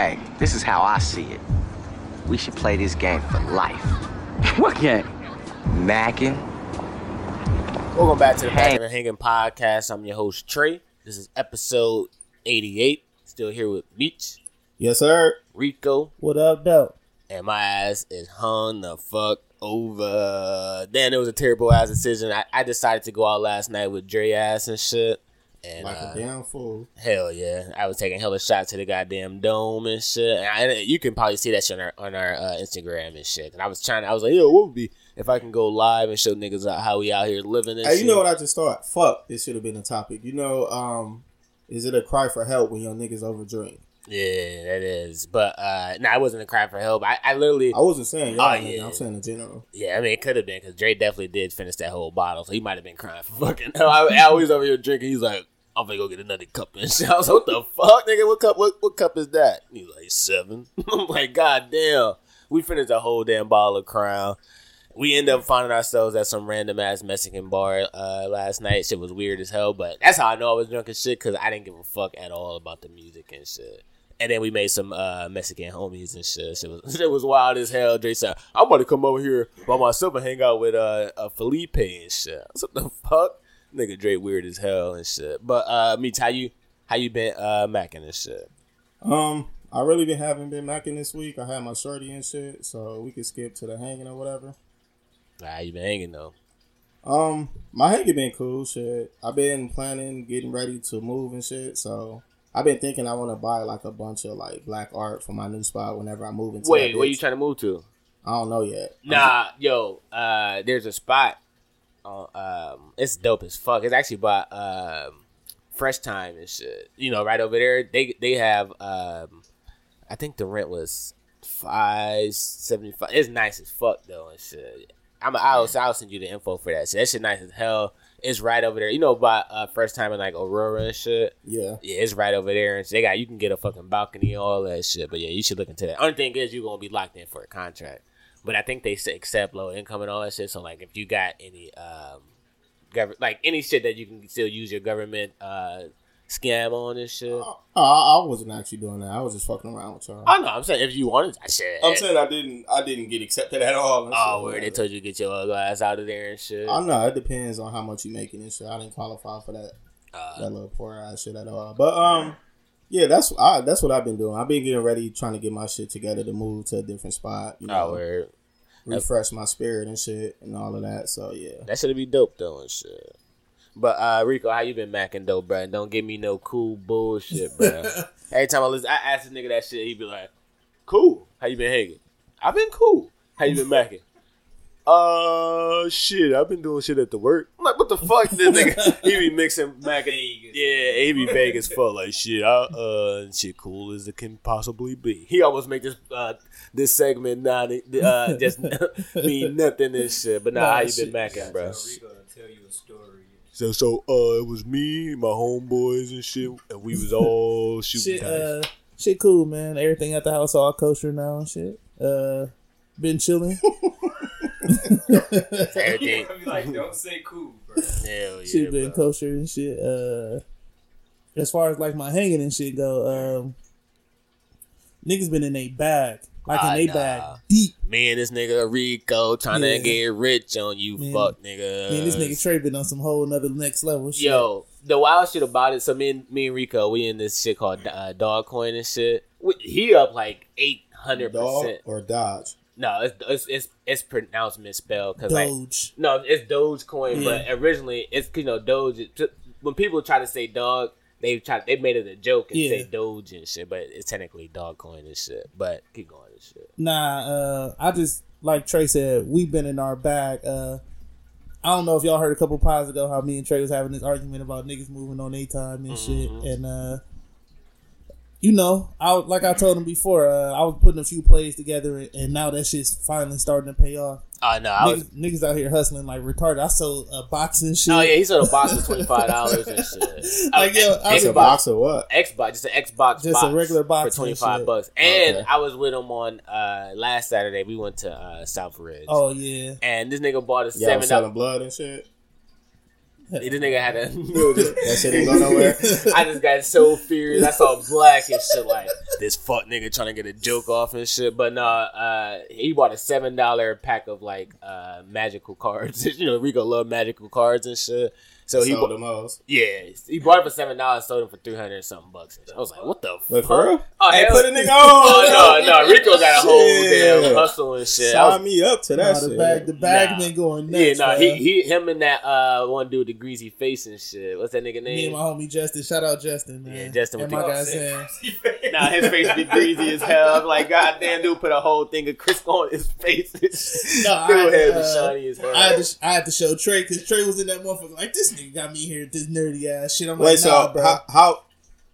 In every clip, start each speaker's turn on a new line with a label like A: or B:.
A: Hey, this is how I see it. We should play this game for life.
B: what game?
A: Mackin.
C: Welcome back to the
A: Hey.
C: Back and Hanging Podcast. I'm your host Trey. This is episode 88. Still here with Meech,
D: Yes, sir.
C: Rico,
D: What up, though?
C: and my ass is hung the fuck over. Then it was a terrible ass decision. I, I decided to go out last night with Dre ass and shit. And
D: Like
C: uh,
D: a damn fool.
C: hell yeah, I was taking hella shots to the goddamn dome and shit. And I, you can probably see that shit on our on our uh, Instagram and shit. And I was trying. I was like, yo, what would be if I can go live and show niggas how we out here living and
D: Hey,
C: shit.
D: you know what I just thought? Fuck, this should have been a topic. You know, um, is it a cry for help when your niggas overdrink?
C: Yeah, that is. But uh no, I wasn't a cry for help. I, I literally
D: I wasn't saying
C: Oh, yeah.
D: I'm saying in general.
C: Yeah, I mean it could have been because Dre definitely did finish that whole bottle, so he might have been crying for fucking hell. I, I always over here drinking, he's like, I'm gonna go get another cup and shit. I was like, what the fuck, nigga? What cup what, what cup is that? He's like seven. I'm like, God damn. We finished a whole damn bottle of crown. We end up finding ourselves at some random ass Mexican bar uh, last night. Shit was weird as hell, but that's how I know I was drunk as shit because I didn't give a fuck at all about the music and shit. And then we made some uh, Mexican homies and shit. Shit was, shit was wild as hell. Dre said, I'm about to come over here by myself and hang out with uh, uh, Felipe and shit. What the fuck? Nigga Dre weird as hell and shit. But uh, me, how you how you been uh, macking and shit?
D: Um, I really been haven't been macking this week. I had my shorty and shit, so we could skip to the hanging or whatever.
C: How you been hanging though?
D: Um, my hanging been cool. Shit, I've been planning, getting ready to move and shit. So I've been thinking I want to buy like a bunch of like black art for my new spot whenever I move into.
C: Wait, where you trying to move to?
D: I don't know yet.
C: Nah, yo, uh, there's a spot. Uh, um, it's dope as fuck. It's actually by um, Fresh Thyme and shit. You know, right over there. They they have. Um, I think the rent was five seventy five. It's nice as fuck though and shit. I'm I'll, I'll send you the info for that. shit. that shit nice as hell. It's right over there. You know, by uh, Fresh Thyme in like Aurora and shit.
D: Yeah.
C: Yeah, it's right over there, and they got you can get a fucking balcony and all that shit. But yeah, you should look into that. Only thing is you're gonna be locked in for a contract, but I think they accept low income and all that shit. So like, if you got any um, gov- like any shit that you can still use your government uh scam on and shit.
D: Oh, I, I wasn't actually doing that. I was just fucking around with y'all.
C: Oh no, I'm saying if you wanted that shit.
D: I'm saying I didn't. I didn't get accepted at all.
C: oh, where they told you to get your ugly ass out of there and shit.
D: I know it depends on how much you making and shit. I didn't qualify for that
C: Uh,
D: that little poor ass shit at all. But um, yeah, that's I that's what I've been doing. I've been getting ready, trying to get my shit together to move to a different spot. You know,
C: oh, word.
D: refresh my spirit and shit and all of that. So yeah,
C: That should be dope though and shit. But uh Rico, how you been macking though, bro? Don't give me no cool bullshit, bro. Every time I listen, I ask a nigga that shit, he be like, "Cool. How you been hanging? I've been cool. How you been macking? Uh, shit. I've been doing shit at the work. I'm like, what the fuck? This nigga, he be mixing macking. Yeah, he be vague as fuck. Like shit. I, uh, shit, cool as it can possibly be. He almost make this uh this segment not uh just mean nothing and shit. But nah,
D: Nah,
C: how you
D: shit.
C: been macking, bro?
E: Rico to tell you a story.
C: So so uh it was me, my homeboys and shit, and we was all shooting
E: Shit, uh, shit, cool, man. Everything at the house all kosher now and shit. Uh, been chilling.
C: Everything.
F: I be like, don't say cool, bro.
C: Hell yeah,
E: shit been
C: bro.
E: kosher and shit. Uh, as far as like my hanging and shit go, um, niggas been in a bag, like
C: Ah,
E: in a
C: nah.
E: bag, deep.
C: Me and this nigga Rico trying
E: Yeah.
C: to get rich on you,
E: Man.
C: fuck nigga.
E: Man, this nigga Trey been on some whole another next level shit.
C: Yo, the wild shit about it. So me and me and Rico, we in this shit called uh, Dog Coin and shit. We, he up like eight hundred
D: dog
C: percent.
D: or dodge.
C: No, it's it's it's, it's pronounced misspelled because like
E: Doge.
C: no, it's Dogecoin,
E: Yeah.
C: but originally it's you know Doge. When people try to say dog, they try they made it a joke and
E: Yeah.
C: say Doge and shit, but it's technically dog coin and shit. But keep going and shit.
E: Nah, uh, I just like Trey said, we've been in our bag. Uh, I don't know if y'all heard a couple pods ago how me and Trey was having this argument about niggas moving on their time and shit, and uh, you know, I like I told him before, uh, I was putting a few plays together, and, and now that shit's finally starting to pay off.
C: Oh no, I was.
E: Niggas, niggas out here hustling like retarded. I sold a box and shit.
C: Oh yeah, he sold a box for twenty five dollars and shit.
E: Like, yo, I
D: It's
E: was
D: a box or what?
C: Xbox, just an Xbox,
E: Just a regular box
C: for twenty five bucks. And
D: Okay.
C: I was with him on uh last Saturday. We went to uh South Ridge.
E: Oh yeah,
C: and this nigga bought a
D: Y'all
C: seven
D: selling blood and shit.
C: This nigga had a.
D: That shit didn't go nowhere.
C: I just got so furious. I saw black and shit like this fuck nigga trying to get a joke off and shit. But nah, uh, he bought a seven dollar pack of like uh, magical cards. you know, Rico love magical cards and shit. So he
D: Sold
C: bought,
D: them hoes.
C: yeah, he bought it for seven dollars, sold them for three hundred and something bucks. I was like, what the
D: Wait,
C: fuck?
D: for real?
C: Oh,
D: Hey,
C: hell-
D: put a nigga on.
C: Oh no, no, Rico got a whole
D: Shit.
C: damn hustle and shit. I was-
D: Sign me up to
E: Nah,
D: that
E: the
D: shit.
E: bag, the bag
C: Nah.
E: been going nuts.
C: yeah, no, he, he, him and that uh one dude with the greasy face and shit. What's that nigga name?
E: Me and my homie Justin. Shout out Justin, man.
C: Yeah, Justin
E: and
C: with
E: my
C: the-
E: guy Sam.
C: Nah, his face be greasy as hell. I'm like, goddamn, dude, put a whole thing of Crisco on his face.
E: no, I,
C: had,
E: uh,
C: shiny as hell.
E: I had, to, I had to show Trey because Trey was in that motherfucker. Like this nigga got me here, this nerdy ass shit. I'm
D: Wait,
E: like,
D: so
E: nah, bro.
D: how, how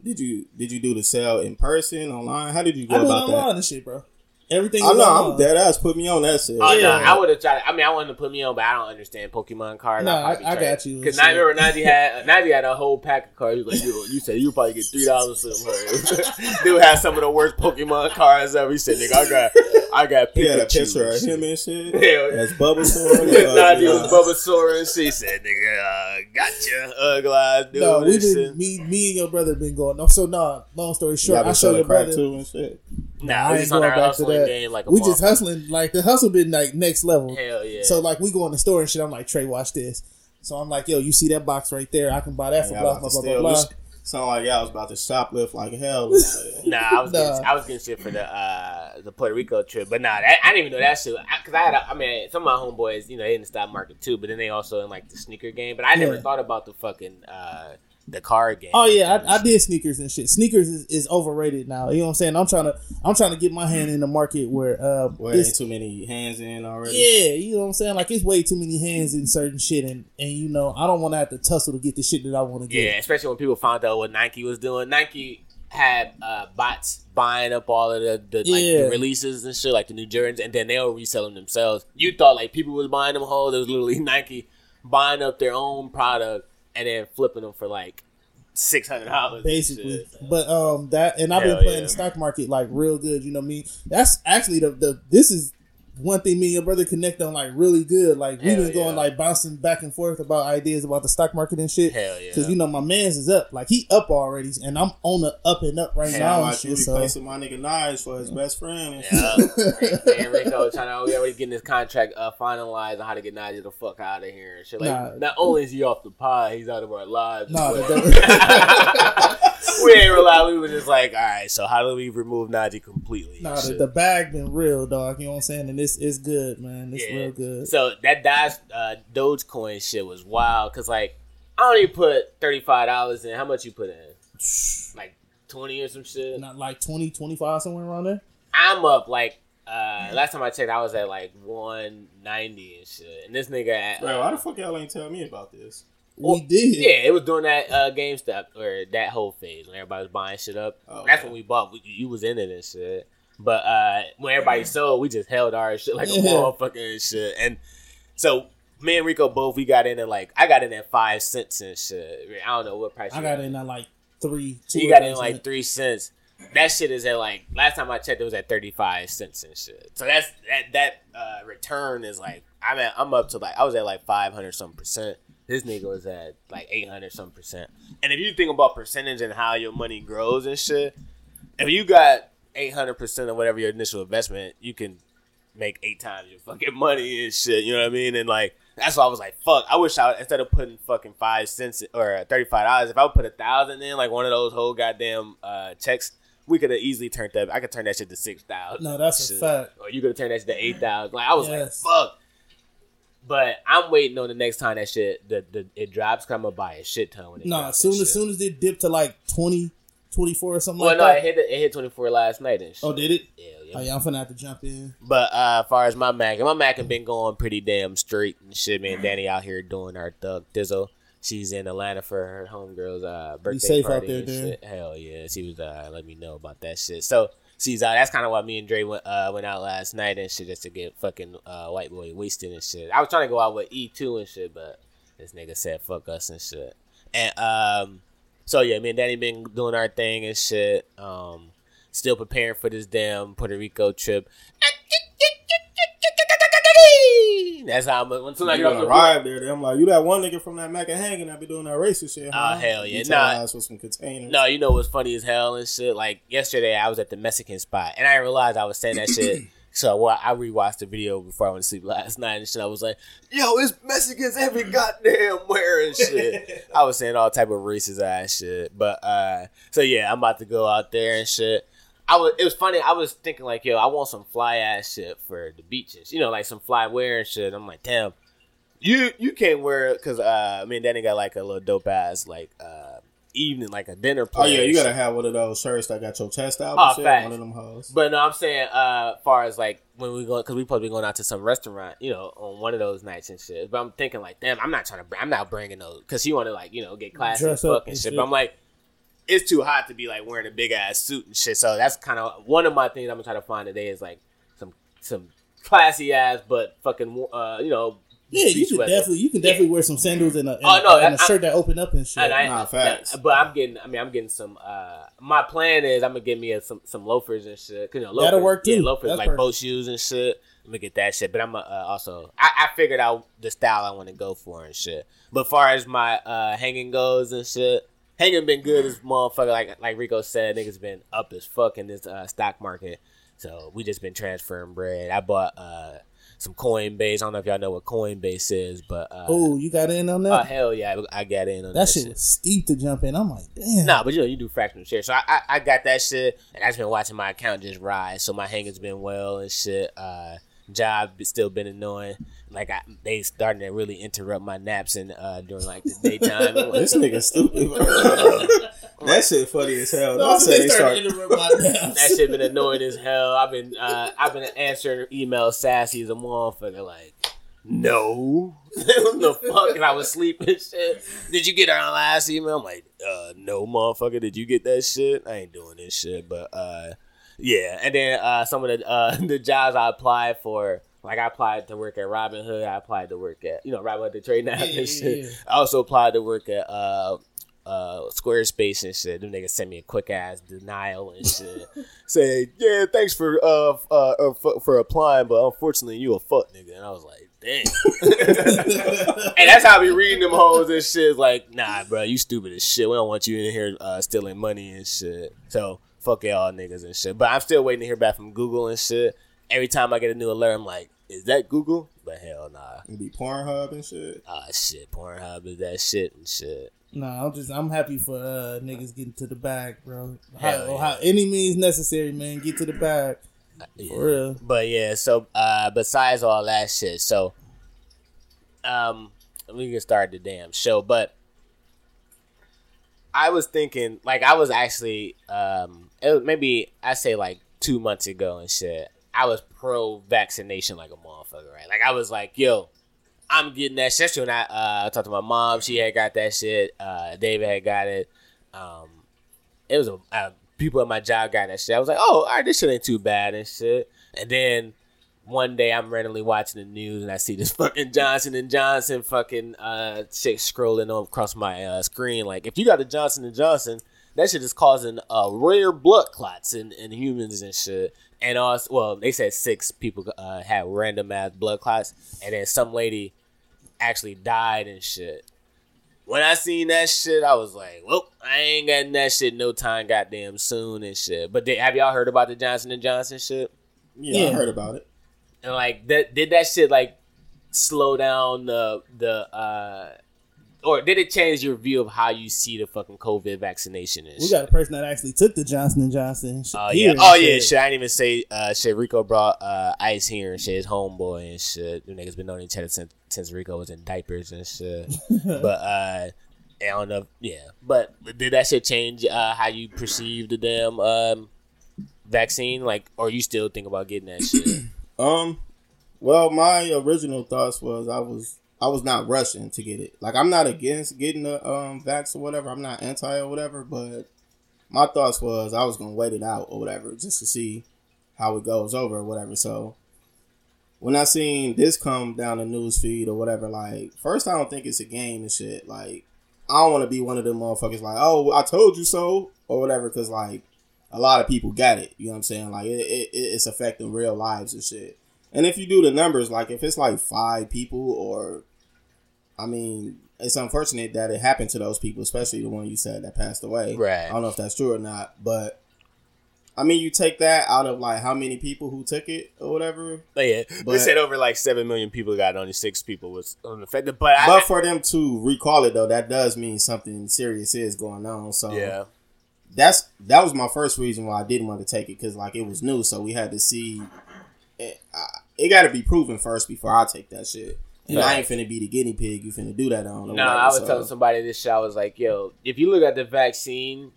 D: did you did you do the sale in person, online? How did you go
E: I
D: about that?
E: online and shit, bro. Everything.
D: I
E: is
D: know
E: online.
D: I'm dead ass. Put me on that shit.
C: Oh no, I would have tried. I mean, I wanted to put me on, but I don't understand Pokemon cards.
E: Nah,
C: I'd
E: I- I got you.
C: Because I remember Najee had Najee had a whole pack of cards. He like, "Yo, you said you probably get three dollars for them." Dude had some of the worst Pokemon cards ever. He said, "Nigga, I got, I got
D: He had a
C: Pikachu
D: picture of
C: and shit."
D: him and shit.
C: Yeah.
D: That's Bulbasaur.
C: Najee
D: Uh,
C: was Bulbasaur and she said, "Nigga, uh, gotcha, ugly eyes, dude."
E: No, we
C: and
E: been me, me and your brother been going. No, so nah. Long story short,
D: got
E: I
D: to
E: show
D: show
E: your brother.
D: too and shit.
C: Nah,
E: I
C: we just on
E: going
C: our
E: back to
C: hustling
E: that.
C: like a
E: we just hustling like the hustle been like next level.
C: Hell yeah.
E: So like we go in the store and shit. I'm like Trey, watch this. So I'm like, yo, you see that box right there? I can buy that for
D: Y'all
E: blah blah blah blah blah.
D: Sound like y'all was about to shoplift like hell. and.
C: Nah, I was
E: Nah.
C: Getting, I was getting shit for the uh, the Puerto Rico trip, but nah, that, I didn't even know that shit. Because I, had, a, I mean, some of my homeboys, you know, they in the stock market too, but then they also in like the sneaker game. But I never
E: Yeah.
C: thought about the fucking uh, the card game.
E: Oh yeah, I, I did sneakers and shit. Sneakers is, is overrated now. You know what I'm saying? I'm trying to I'm trying to get my hand in the market where uh
D: Where
E: it's-
D: too many hands in already.
E: yeah, you know what I'm saying? Like it's way too many hands in certain shit and and you know, I don't want to have to tussle to get the shit that I want to get.
C: Yeah, especially when people found out what Nike was doing. Nike had uh, bots buying up all of the, the, like,
E: Yeah.
C: the releases and shit, like the new Jordans, and then they'll resell them themselves. You thought like people was buying them whole. It was literally Nike buying up their own product and then flipping them for like six hundred dollars.
E: Basically, but um, that and I've been playing
C: yeah.
E: the stock market like real good. You know what I mean? That's actually the the this is one thing me and your brother connect on like really good. Like we've been going
C: yeah.
E: like bouncing back and forth about ideas about the stock market and shit.
C: Hell yeah.
E: Because you know my man's is up, like he up already, and I'm on the up and up right
D: Hey,
E: now
D: I'm
E: and
D: like.
E: So
D: replacing my nigga Nige for his best friend. And
C: Yeah, and Rico trying to we already getting this contract uh, finalized on how to get Najee the fuck out of here and shit. Like,
E: Nah.
C: not only is he off the pod, he's out of our lives.
E: Nah,
C: as
E: the-
C: we ain't rely. We were just like, all right, so how do we remove Najee completely?
E: Nah, the, the bag been real, dog. You know what I'm saying? And this is good, man. It's
C: Yeah.
E: real good.
C: So that Doge, uh, Dogecoin shit was wild because like I only put thirty five dollars in. How much you put in? Like twenty or some shit.
E: Not like 20, 25, somewhere around there.
C: I'm up like uh last time I checked, I was at like one ninety and shit. And this nigga at
D: Bro, why the fuck y'all ain't tell me about this?
C: Well,
E: we did.
C: yeah, it was during that uh, GameStop or that whole phase when everybody was buying shit up.
D: Oh,
C: That's
D: okay.
C: when we bought. We, you was in it and shit. But uh, when everybody sold, we just held our shit like a and shit. And so me and Rico both we got in at like I got in at five cents and shit. I don't know what price.
E: I
C: you
E: got in at like three. Two
C: You got in like three cents. That shit is at like last time I checked, it was at thirty five cents and shit. So that's that that uh, return is like I'm at I'm up to like I was at like five hundred some percent. This nigga was at like eight hundred some percent. And if you think about percentage and how your money grows and shit, if you got eight hundred percent of whatever your initial investment, you can make eight times your fucking money and shit. You know what I mean? And like that's why I was like, fuck. I wish I instead of putting fucking five cents or thirty five dollars, if I would put a thousand in, like one of those whole goddamn uh, checks, we could have easily turned that. I could turn that shit to six thousand.
E: No, that's a fact.
C: Or you could have turned that shit to eight thousand. Like I was
E: Yes.
C: like, fuck. But I'm waiting on the next time that shit the, the it drops. Cause I'm gonna buy a shit ton when it
E: No, as soon as
C: shit.
E: soon as it dipped to like 20, 24 or something like that.
C: Well,
E: like
C: no,
E: that.
C: it hit it hit 24 last night and shit.
E: oh, did it?
C: Yeah, yeah.
E: Oh yeah, I'm finna have to jump in.
C: But uh, as far as my Mac, my Mac have been going pretty damn straight and shit. Man, Danny out here doing our thug Dizzle. She's in Atlanta for her homegirl's uh, birthday
E: safe out
C: party
E: there,
C: and shit. Hell yeah, she was uh, let me know about that shit. So she's out. That's kind of why me and Dre went uh, went out last night and shit just to get fucking uh, white boy wasted and shit. I was trying to go out with E two and shit, but this nigga said fuck us and shit. And um, so yeah, me and Danny been doing our thing and shit. Um, still preparing for this damn Puerto Rico trip. That's how I'm. When I
D: You
C: get off
D: gonna
C: the
D: arrive there, then I'm like, you that one nigga from that Mac and hanging that be doing that racist shit.
C: Oh,
D: huh?
C: hell yeah. Nah.
D: with some containers.
C: No, you know what's funny as hell and shit. Like yesterday, I was at the Mexican spot, and I didn't I was saying that shit. So well, I rewatched the video before I went to sleep last night and shit. I was like, "Yo, it's Mexicans every goddamn where and shit." I was saying all type of racist ass shit. But uh, so yeah, I'm about to go out there and shit. I was. It was funny. I was thinking like, yo, I want some fly ass shit for the beaches. You know, like some fly wear and shit. I'm like, damn, you you can't wear it because uh, I mean, Danny got like a little dope ass like uh evening, like a dinner.
D: Party.
C: Oh
D: yeah, you gotta have one of those shirts that got your chest out.
C: Oh,
D: and shit,
C: facts.
D: One of them hoes.
C: But no, I'm saying, uh, far as like when we go, because we probably going out to some restaurant, you know, on one of those nights and shit. But I'm thinking like, damn, I'm not trying to, br- I'm not bringing those because he want to like, you know, get classy and fucking
E: and
C: shit.
E: shit.
C: But I'm like, it's too hot to be like wearing a big ass suit and shit. So that's kind of one of my things I'm gonna try to find today is like some some classy ass but fucking, uh, you know,
E: Yeah, you can definitely you can definitely wear some sandals and a, and,
C: Oh, no,
E: and a
C: I-
E: shirt that open up and shit.
C: And I,
D: Nah, facts.
C: But I'm getting. I mean, I'm getting some. uh My plan is I'm gonna get me a, some some loafers and shit. 'Cause, you know, loafers,
E: That'll work,
C: Yeah,
E: too.
C: loafers
E: That's
C: like
E: perfect.
C: boat shoes and shit. I'm gonna get that shit. But I'm uh, also. I, I figured out the style I want to go for and shit. But far as my uh hanging goes and shit, hanging been good as motherfucker. Like like Rico said, niggas been up as fuck in this uh, stock market. So we just been transferring bread. I bought uh some Coinbase. I don't know if y'all know what Coinbase is, but uh,
E: oh, you got in on that?
C: oh hell yeah, I got in on
E: that shit was steep to jump in. I'm like, damn.
C: Nah, but you know, you do fractional shares, So I, I, I got that shit, and I've been watching my account just rise. So my hanging's been well and shit. Uh, job has still been annoying. Like I, they starting to really interrupt my naps and uh during like the daytime.
D: This nigga stupid. that shit funny as hell.
E: No,
D: I said they start.
E: my naps.
C: that shit been annoying as hell. I've been uh I've been answering emails sassy as a motherfucker. Like, no, what the fuck? And I was sleeping. Shit. Did you get our last email? I'm like, uh, no, motherfucker. Did you get that shit? I ain't doing this shit. But uh, yeah. And then uh, some of the uh the jobs I applied for. Like I applied to work at Robinhood, I applied to work at you know Robinhood the trading app
E: Yeah,
C: and shit.
E: yeah.
C: I also applied to work at uh uh Squarespace and shit. Them niggas sent me a quick ass denial and shit. Say, yeah, thanks for uh, f- uh, uh for, for applying, but unfortunately you a fuck nigga. And I was like, damn. and that's how be reading them hoes and shit. Like, nah, bro, you stupid as shit. We don't want you in here uh, stealing money and shit. So fuck y'all niggas and shit. But I'm still waiting to hear back from Google and shit. Every time I get a new alert, I'm like, is that Google? But hell nah.
D: It be Pornhub and shit.
C: Ah shit, Pornhub is that shit and shit.
E: Nah, I'm just I'm happy for uh niggas getting to the bag, bro. How,
C: yeah.
E: how any means necessary, man. Get to the bag.
C: Yeah.
E: For real.
C: But yeah, so uh besides all that shit, so um we can start the damn show, but I was thinking like I was actually um it maybe I say like two months ago and shit. I was pro vaccination like a motherfucker, right? Like I was like, yo, I'm getting that shit. When I uh talked to my mom, she had got that shit. Uh David had got it. Um it was a uh, people at my job got that shit. I was like, oh, all right, this shit ain't too bad and shit. And then one day I'm randomly watching the news and I see this fucking Johnson and Johnson fucking uh shit scrolling across my uh, screen. Like, if you got a Johnson and Johnson, that shit is causing uh rare blood clots in, in humans and shit. And also, well, they said six people uh, had random ass blood clots, and then some lady actually died and shit. When I seen that shit, I was like, "Well, I ain't getting that shit no time, goddamn soon and shit." But did, have y'all heard about the Johnson and Johnson shit?
D: Yeah,
E: Yeah.
D: I heard about it.
C: And like, that did that shit like slow down the the uh, or did it change your view of how you see the fucking COVID vaccination and
E: We
C: shit?
E: got a person that actually took the Johnson and Johnson.
C: Oh
E: here
C: yeah. Oh yeah.
E: shit.
C: Shit. I didn't even say uh shit. Rico brought uh ice here and shit. His homeboy and shit. The niggas been knowing each other since since Rico was in diapers and shit. but uh, I don't know. Yeah. But did that shit change uh how you perceive the damn um vaccine? Like, or you still think about getting that shit?
D: Um, well, my original thoughts was I was I was not rushing to get it. Like I'm not against getting the um vax or whatever. I'm not anti or whatever. But my thoughts was I was gonna wait it out or whatever just to see how it goes over or whatever. So when I seen this come down the news feed or whatever, like first I don't think it's a game and shit. Like I don't want to be one of them motherfuckers like, oh, I told you so or whatever, because like a lot of people got it. You know what I'm saying? Like it, it, it's affecting real lives and shit. And if you do the numbers, like if it's like five people, or I mean, it's unfortunate that it happened to those people, especially the one you said that passed away.
C: Right.
D: I don't know if that's true or not, but I mean, you take that out of like how many people who took it or whatever.
C: But yeah, they said over like seven million people got it, only six people was unaffected. But, I,
D: But for them to recall it though, that does mean something serious is going on. So
C: yeah,
D: that's that was my first reason why I didn't want to take it because like it was new, so we had to see. Eh, I, it got to be proven first before I take that shit. And I ain't finna be the guinea pig. You finna do that on. or
C: No,
D: whatever,
C: I was
D: so-
C: telling somebody this shit. I was like, yo, if you look at the vaccine,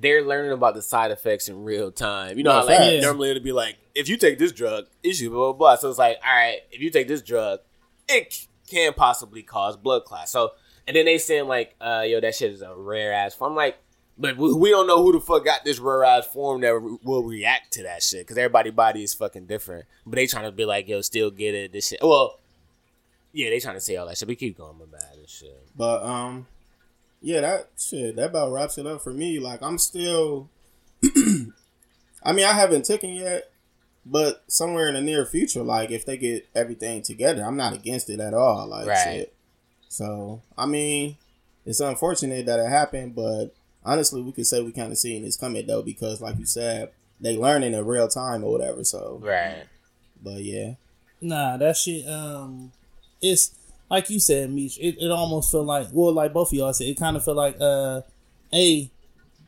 C: they're learning about the side effects in real time. You know
D: No,
C: how like
D: facts.
C: normally it'd be like, if you take this drug, issue blah blah blah. So it's like, all right, if you take this drug, it can possibly cause blood clots. So and then they saying like, uh, yo, that shit is a rare ass form. I'm like, but we, don't know who the fuck got this rare ass form that re- will react to that shit because everybody body is fucking different. But they trying to be like, yo, still get it. This shit. Well, yeah, they trying to say all that shit. We keep going, my bad and shit.
D: But um, yeah, that shit that about wraps it up for me. Like I'm still. I mean, I haven't taken yet, but somewhere in the near future, like if they get everything together, I'm not against it at all. Like
C: Right.
D: shit. So I mean, it's unfortunate that it happened, but honestly, we could say we kind of seeing this coming though, because like you said, they learning in real time or whatever. So,
C: Right.
D: but yeah,
E: Nah, that shit. Um, it's like you said, Meech. It, it almost feel like well, like both of y'all said, it kind of feel like uh, a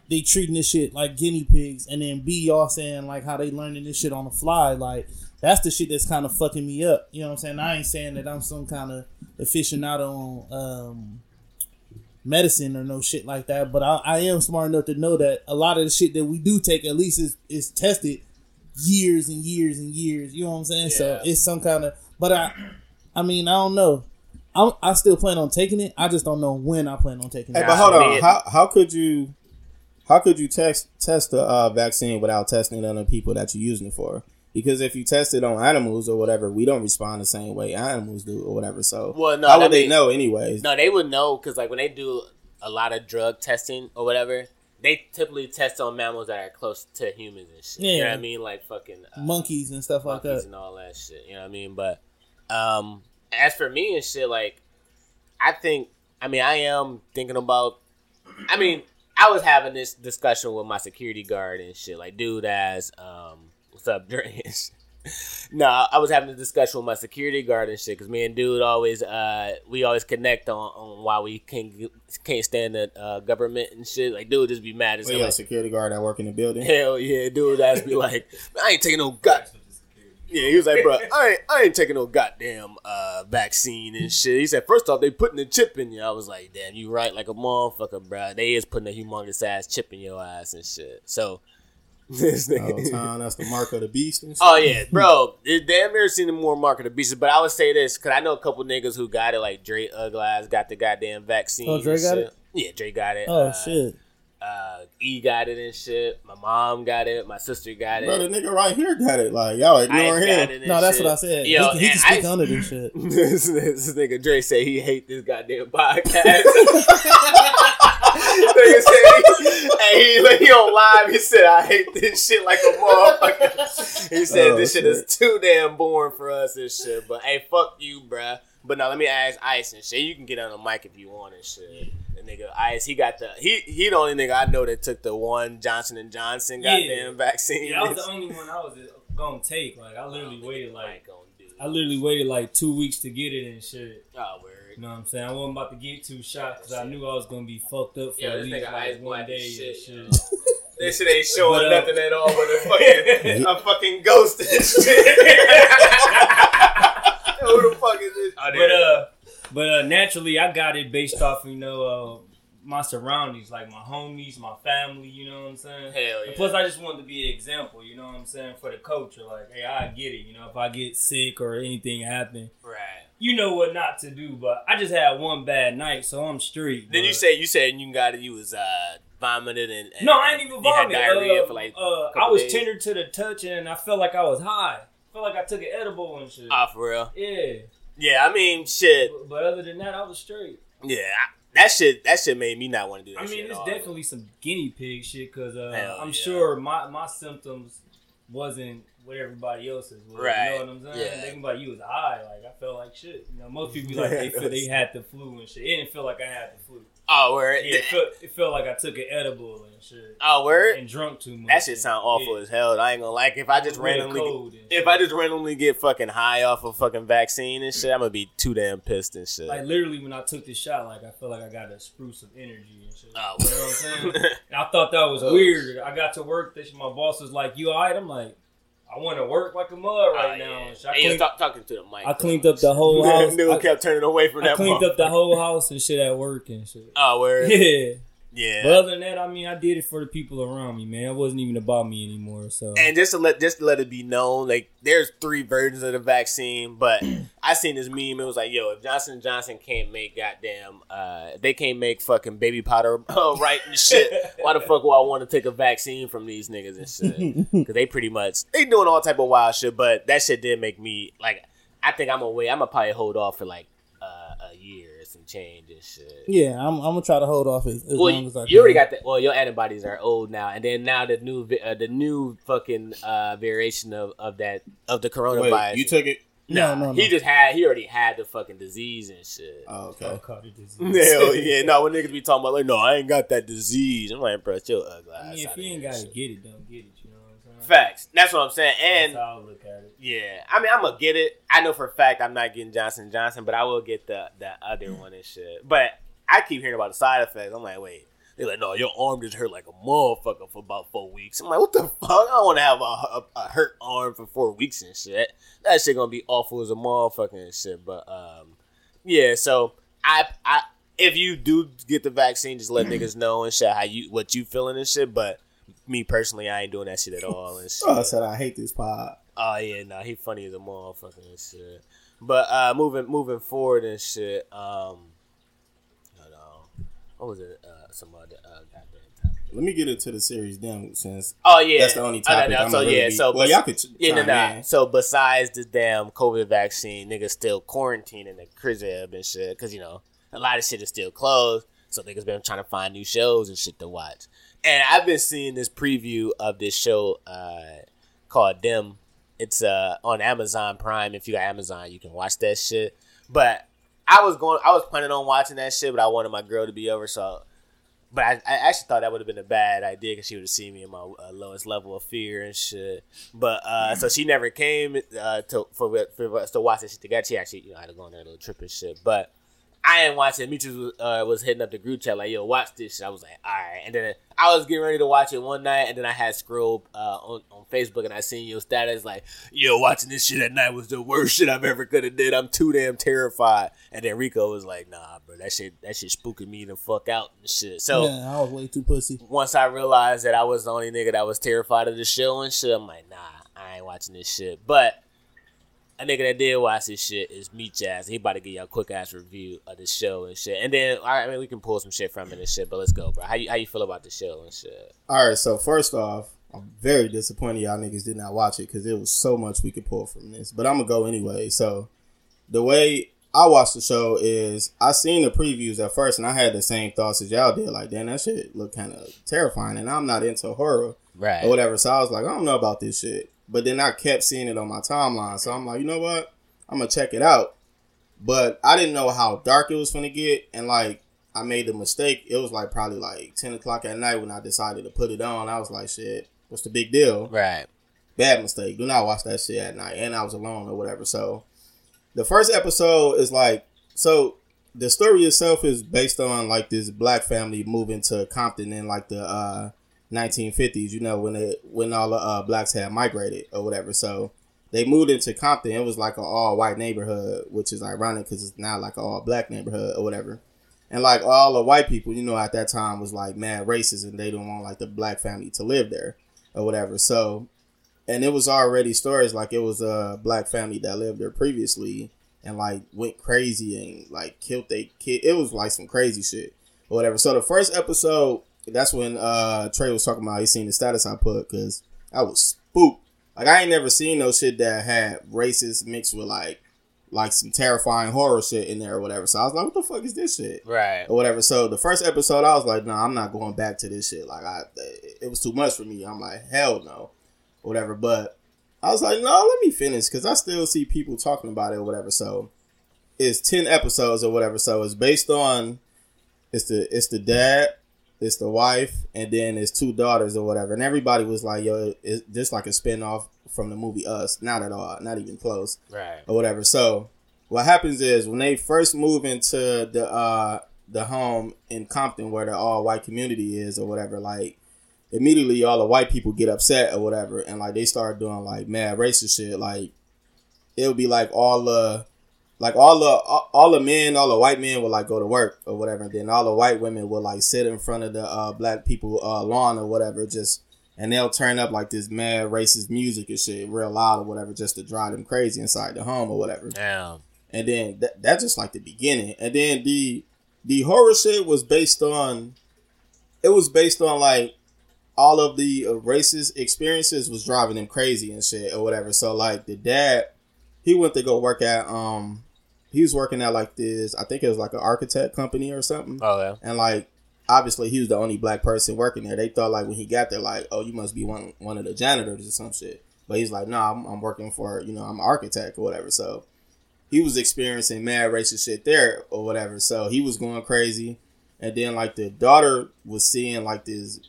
E: they treating this shit like guinea pigs, and then b y'all saying like how they learning this shit on the fly. Like that's the shit that's kind of fucking me up. You know what I'm saying? I ain't saying that I'm some kind of aficionado on um medicine or no shit like that, but I, I am smart enough to know that a lot of the shit that we do take at least is is tested years and years and years. You know what I'm saying? So it's some kind of. But I, I mean, I don't know. I I still plan on taking it. I just don't know when I plan on taking
D: Hey,
E: it.
D: but hold on. How how could you how could you test test the uh, vaccine without testing it on the people that you're using it for? Because if you test it on animals or whatever, we don't respond the same way animals do or whatever. So
C: Well, no,
D: how
C: that
D: would they
C: mean-
D: know anyways?
C: No, they would know because like when they do a lot of drug testing or whatever, they typically test on mammals that are close to humans and shit. You know
E: Yeah.
C: what I mean? Like fucking uh,
E: monkeys and stuff like that.
C: and all that shit. You know what I mean? But um, as for me and shit, like I think, I mean, I am thinking about. I mean, I was having this discussion with my security guard and shit. Like, dude, as um, what's up, Dre? no, I was having a discussion with my security guard and shit because me and dude always, uh, we always connect on, on why we can't can't stand the uh, government and shit. Like, dude, just be mad as
D: Well,
C: hell.
D: you got a
C: Like,
D: security guard that work in the building.
C: Hell yeah, dude, that's be like, I ain't taking no gut. Yeah, he was like, bro, I ain't, I ain't taking no goddamn uh, vaccine and shit. He said, first off, they putting a chip in you. I was like, damn, you right like a motherfucker, bro. They is putting a humongous ass chip in your ass and shit. So, this
D: Oh,
C: nigga.
D: Tom, that's the mark of the beast. And shit.
C: Oh yeah, bro. It, damn near seen the more mark of the beast. but I would say this because I know a couple niggas who got it, like Dre Uglass got the goddamn vaccine.
E: Oh, Dre got
C: shit.
E: it?
C: Yeah, Dre got it.
E: Oh
C: Uh,
E: shit!
C: Uh, E got it and shit. My mom got it. My sister got it.
D: Bro, the nigga right here got it. Like y'all
C: Ice
D: ignore him.
E: No, that's
C: shit.
E: what I said.
C: Yo,
E: he, he can
C: and
E: speak
C: Ice-
E: under this shit.
C: this, this nigga Dre say he hate this goddamn podcast. nigga said he, hey, he, he on live. He said I hate this shit like a motherfucker. He said
D: Oh,
C: this shit
D: shit.
C: is too damn boring for us and shit. But hey, fuck you, bruh. But now let me ask Ice and shit. You can get on the mic if you want and shit. The nigga Ice, he got the he he the only nigga I know that took the one Johnson and Johnson
F: Yeah.
C: goddamn vaccine.
F: Yeah, I was the only one I was gonna take. Like I literally waited like
C: Like, gonna do.
F: I literally waited like two weeks to get it and shit.
C: Oh, word.
F: You know what I'm saying? I wasn't about to get two shots because I knew I was gonna be fucked up for
C: Yeah,
F: at
C: this
F: least
C: nigga
F: like one day and
C: shit,
F: shit.
C: This shit ain't showing
F: But, uh,
C: nothing at all but a fucking, a fucking ghost and shit. Who the fuck is this?
F: But uh, but uh, naturally, I got it based off you know uh, my surroundings, like my homies, my family. You know what I'm saying?
C: Hell
F: And
C: yeah.
F: plus, I just wanted to be an example. You know what I'm saying for the culture. Like, hey, I get it. You know, if I get sick or anything happen,
C: right.
F: You know what not to do. But I just had one bad night, so I'm straight.
C: Then you said you said you got it. You was uh vomited and, and
F: No, I ain't even vomit.
C: diarrhea
F: uh,
C: for like.
F: uh, I was
C: days.
F: tender to the touch, and I felt like I was high. I felt like I took an edible and shit.
C: Ah, for real.
F: yeah,
C: Yeah, I mean, shit.
F: but, but other than that, I was straight.
C: Yeah, I, that shit. That shit made me not want to do that.
F: I mean, it's definitely some guinea pig shit because uh, I'm
C: yeah.
F: sure my, my symptoms wasn't what everybody else's was.
C: Right.
F: You know what I'm saying?
C: Yeah.
F: They can be like, you was high. Like I felt like shit. You know, most people be like they feel they had the flu and shit. It didn't feel like I had the flu.
C: Oh, word.
F: Yeah, it, felt, it felt like I took an edible and shit.
C: Oh, word.
F: And drunk too much.
C: That shit sound awful
F: Yeah.
C: as hell. I ain't gonna like if I just randomly if. I just randomly get fucking high off a fucking vaccine and shit, I'm gonna be too damn pissed and shit.
F: Like literally, when I took this shot, like I feel like I got a spruce of energy and shit.
C: Oh,
F: you know what I'm saying? And I thought that was oh. weird. I got to work. This my boss was like, "You alright?" I'm like, "I want to work like a mud right
C: Oh,
F: now."
C: yeah.
F: And. I,
C: Hey, you
F: cleaned,
C: talk, talking to the mic.
F: I cleaned up the whole house.
C: Nigga
F: I,
C: kept turning away from
F: I
C: that.
F: I cleaned up the whole house and shit at work and shit.
C: Ah, oh, where?
F: Yeah.
C: Yeah.
F: But other than that, I mean, I did it for the people around me, man. It wasn't even about me anymore. So
C: And just to let just to let it be known, like there's three versions of the vaccine, but I seen this meme. It was like, yo, if Johnson Johnson can't make goddamn, uh, they can't make fucking baby powder uh, right and shit. Why the fuck would I want to take a vaccine from these niggas and shit? Because they pretty much they doing all type of wild shit. But that shit did make me like. I think I'm wait. I'm gonna probably hold off for like change and shit.
E: Yeah, I'm, I'm gonna try to hold off as, as
C: Well,
E: long as I
C: you
E: can.
C: You already got that. Well, your antibodies are old now, and then now the new, uh, the new fucking uh, variation of, of that of the coronavirus.
D: Wait, you took it?
E: No,
C: Nah,
E: no,
C: He
E: no.
C: just had. He already had the fucking disease and shit.
D: Oh,
F: I
D: okay.
F: caught it disease.
C: Hell yeah! No, when niggas be talking about like, no, I ain't got that disease. I'm like, bro, it's your ugly
F: I mean, if you ain't got
C: and
F: to get it, don't get it.
C: Facts. That's what I'm saying. And
F: That's how I look at it.
C: yeah, I mean, I'm gonna get it. I know for a fact I'm not getting Johnson Johnson, but I will get the the other one and shit. But I keep hearing about the side effects. I'm like, wait. They're like, no, your arm just hurt like a motherfucker for about four weeks. I'm like, what the fuck? I don't want to have a, a, a hurt arm for four weeks and shit. That shit gonna be awful as a motherfucker and shit. But um, yeah. So I I if you do get the vaccine, just let niggas know and shit how you what you feeling and shit. But me personally, I ain't doing that shit at all and shit.
D: Oh, I said I hate this pod.
C: Oh yeah, no, he funny as a motherfucker and shit. But uh moving moving forward and shit, um. What was it? Uh some other uh goddamn topic.
D: Let me get into the series then, since
C: Oh yeah.
D: that's the only
C: Oh,
D: topic.
C: no,
D: I'm
C: so
D: really
C: yeah,
D: be-
C: so
D: well,
C: bes-
D: y'all could
C: yeah, no,
D: chime
C: no.
D: in.
C: So besides the damn COVID vaccine, niggas still quarantining the crib and shit, cause you know a lot of shit is still closed. So niggas been trying to find new shows and shit to watch. And I've been seeing this preview of this show uh, called Them. It's uh, on Amazon Prime. If you got Amazon, you can watch that shit. But I was going, I was planning on watching that shit, but I wanted my girl to be over, so. But I, I actually thought that would have been a bad idea because she would have seen me in my uh, lowest level of fear and shit. But uh, so she never came uh, to for, for us to watch this shit together. She actually, you know, had to go on that little trip and shit. But I didn't watch it. Mitchell uh, was hitting up the group chat like, "Yo, watch this." shit. I was like, "All right." And then I was getting ready to watch it one night, and then I had scrolled uh, on on Facebook, and I seen your status like, "Yo, watching this shit at night was the worst shit I've ever could have did. I'm too damn terrified." And then Rico was like, "Nah, bro, that shit that shit spooking me the fuck out and shit." So
E: yeah, I was way too pussy.
C: once I realized that I was the only nigga that was terrified of the show and shit, I'm like, nah, I ain't watching this shit. But a nigga that did watch this shit is Meat Jazz. He about to give y'all a quick ass review of the show and shit. And then, all right, I mean, we can pull some shit from it and shit, but let's go, bro. How you, how you feel about the show and shit?
D: All right, so first off, I'm very disappointed y'all niggas did not watch it because there was so much we could pull from this. But I'm gonna go anyway. So the way I watched the show is I seen the previews at first and I had the same thoughts as y'all did. Like, damn, that shit looked kind of terrifying, and I'm not into horror
C: Right.
D: or whatever. So I was like, I don't know about this shit. But then I kept seeing it on my timeline, so I'm like, you know what? I'm gonna check it out. But I didn't know how dark it was gonna get, and like I made the mistake. It was like probably like ten o'clock at night when I decided to put it on. I was like, shit, what's the big deal?
C: Right.
D: Bad mistake. Do not watch that shit at night. And I was alone or whatever. So the first episode is like so the story itself is based on like this black family moving to Compton in like the uh 1950s, you know, when they when all the uh, blacks had migrated or whatever. So they moved into Compton. It was like an all white neighborhood, which is ironic because it's now like an all black neighborhood or whatever. And like all the white people, you know, at that time was like mad racist and they didn't want like the black family to live there or whatever. So, and it was already stories like it was a black family that lived there previously and like went crazy and like killed they kid. It was like some crazy shit or whatever. So the first episode, that's when uh Trey was talking about he seen the status I put because I was spooked. Like I ain't never seen no shit that had racist mixed with like like some terrifying horror shit in there or whatever. So I was like, what the fuck is this shit?
C: Right.
D: or whatever. So the first episode, I was like, no, nah, I'm not going back to this shit. Like I, it was too much for me. I'm like, hell no, or whatever. But I was like, no, let me finish because I still see people talking about it or whatever. So it's ten episodes or whatever. So it's based on it's the it's the dad, it's the wife, and then it's two daughters or whatever. And everybody was like, yo, it's just like a spinoff from the movie Us. Not at all, not even close
C: Right.
D: or whatever. So what happens is when they first move into the uh the home in Compton where the all white community is or whatever, like immediately all the white people get upset or whatever and like they start doing like mad racist shit. Like it would be like all the like all the all the men, all the white men would like go to work or whatever, and then all the white women would like sit in front of the uh, black people uh, lawn or whatever, just and they'll turn up like this mad racist music and shit real loud or whatever, just to drive them crazy inside the home or whatever.
C: Damn.
D: And then that that's just like the beginning, and then the the horror shit was based on it was based on like all of the uh, racist experiences was driving them crazy and shit or whatever. So like the dad, he went to go work at um he was working at like this I think it was like an architect company or something.
C: Oh yeah.
D: And like obviously he was the only black person working there. They thought like when he got there like oh you must be one one of the janitors or some shit. But he's like no I'm, I'm working for you know I'm an architect or whatever. So he was experiencing mad racist shit there or whatever. So he was going crazy. And then like the daughter was seeing like this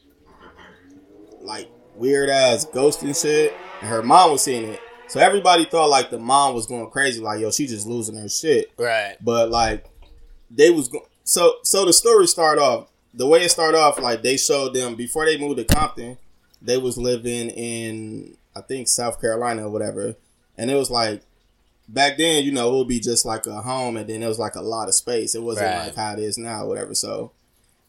D: like weird ass ghost and shit. And her mom was seeing it. So everybody thought like the mom was going crazy, like yo, she just losing her shit.
C: Right.
D: But like they was go- so so the story started off the way it started off like they showed them before they moved to Compton, they was living in I think South Carolina or whatever, and it was like back then you know it would be just like a home and then it was like a lot of space. It wasn't
C: Right.
D: like how it is now or whatever. So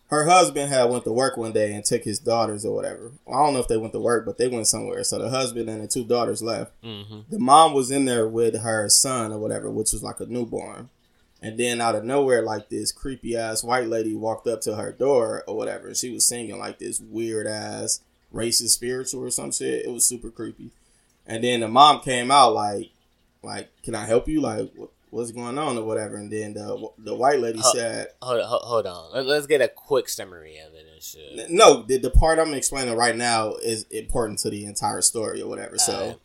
D: her husband had went to work one day and took his daughters or whatever. I don't know if they went to work, but they went somewhere. So the husband and the two daughters left
C: Mm-hmm.
D: the mom was in there with her son or whatever, which was like a newborn. And then out of nowhere, like this creepy ass white lady walked up to her door or whatever. And she was singing like this weird ass racist spiritual or some shit. It was super creepy. And then the mom came out like, like, can I help you? Like, what, what's going on or whatever. And then the the white lady
C: Huh.
D: said,
C: Hold, hold, hold on. Let, let's get a quick summary of it and shit.
D: no, the, the part I'm explaining right now is important to the entire story or whatever. So.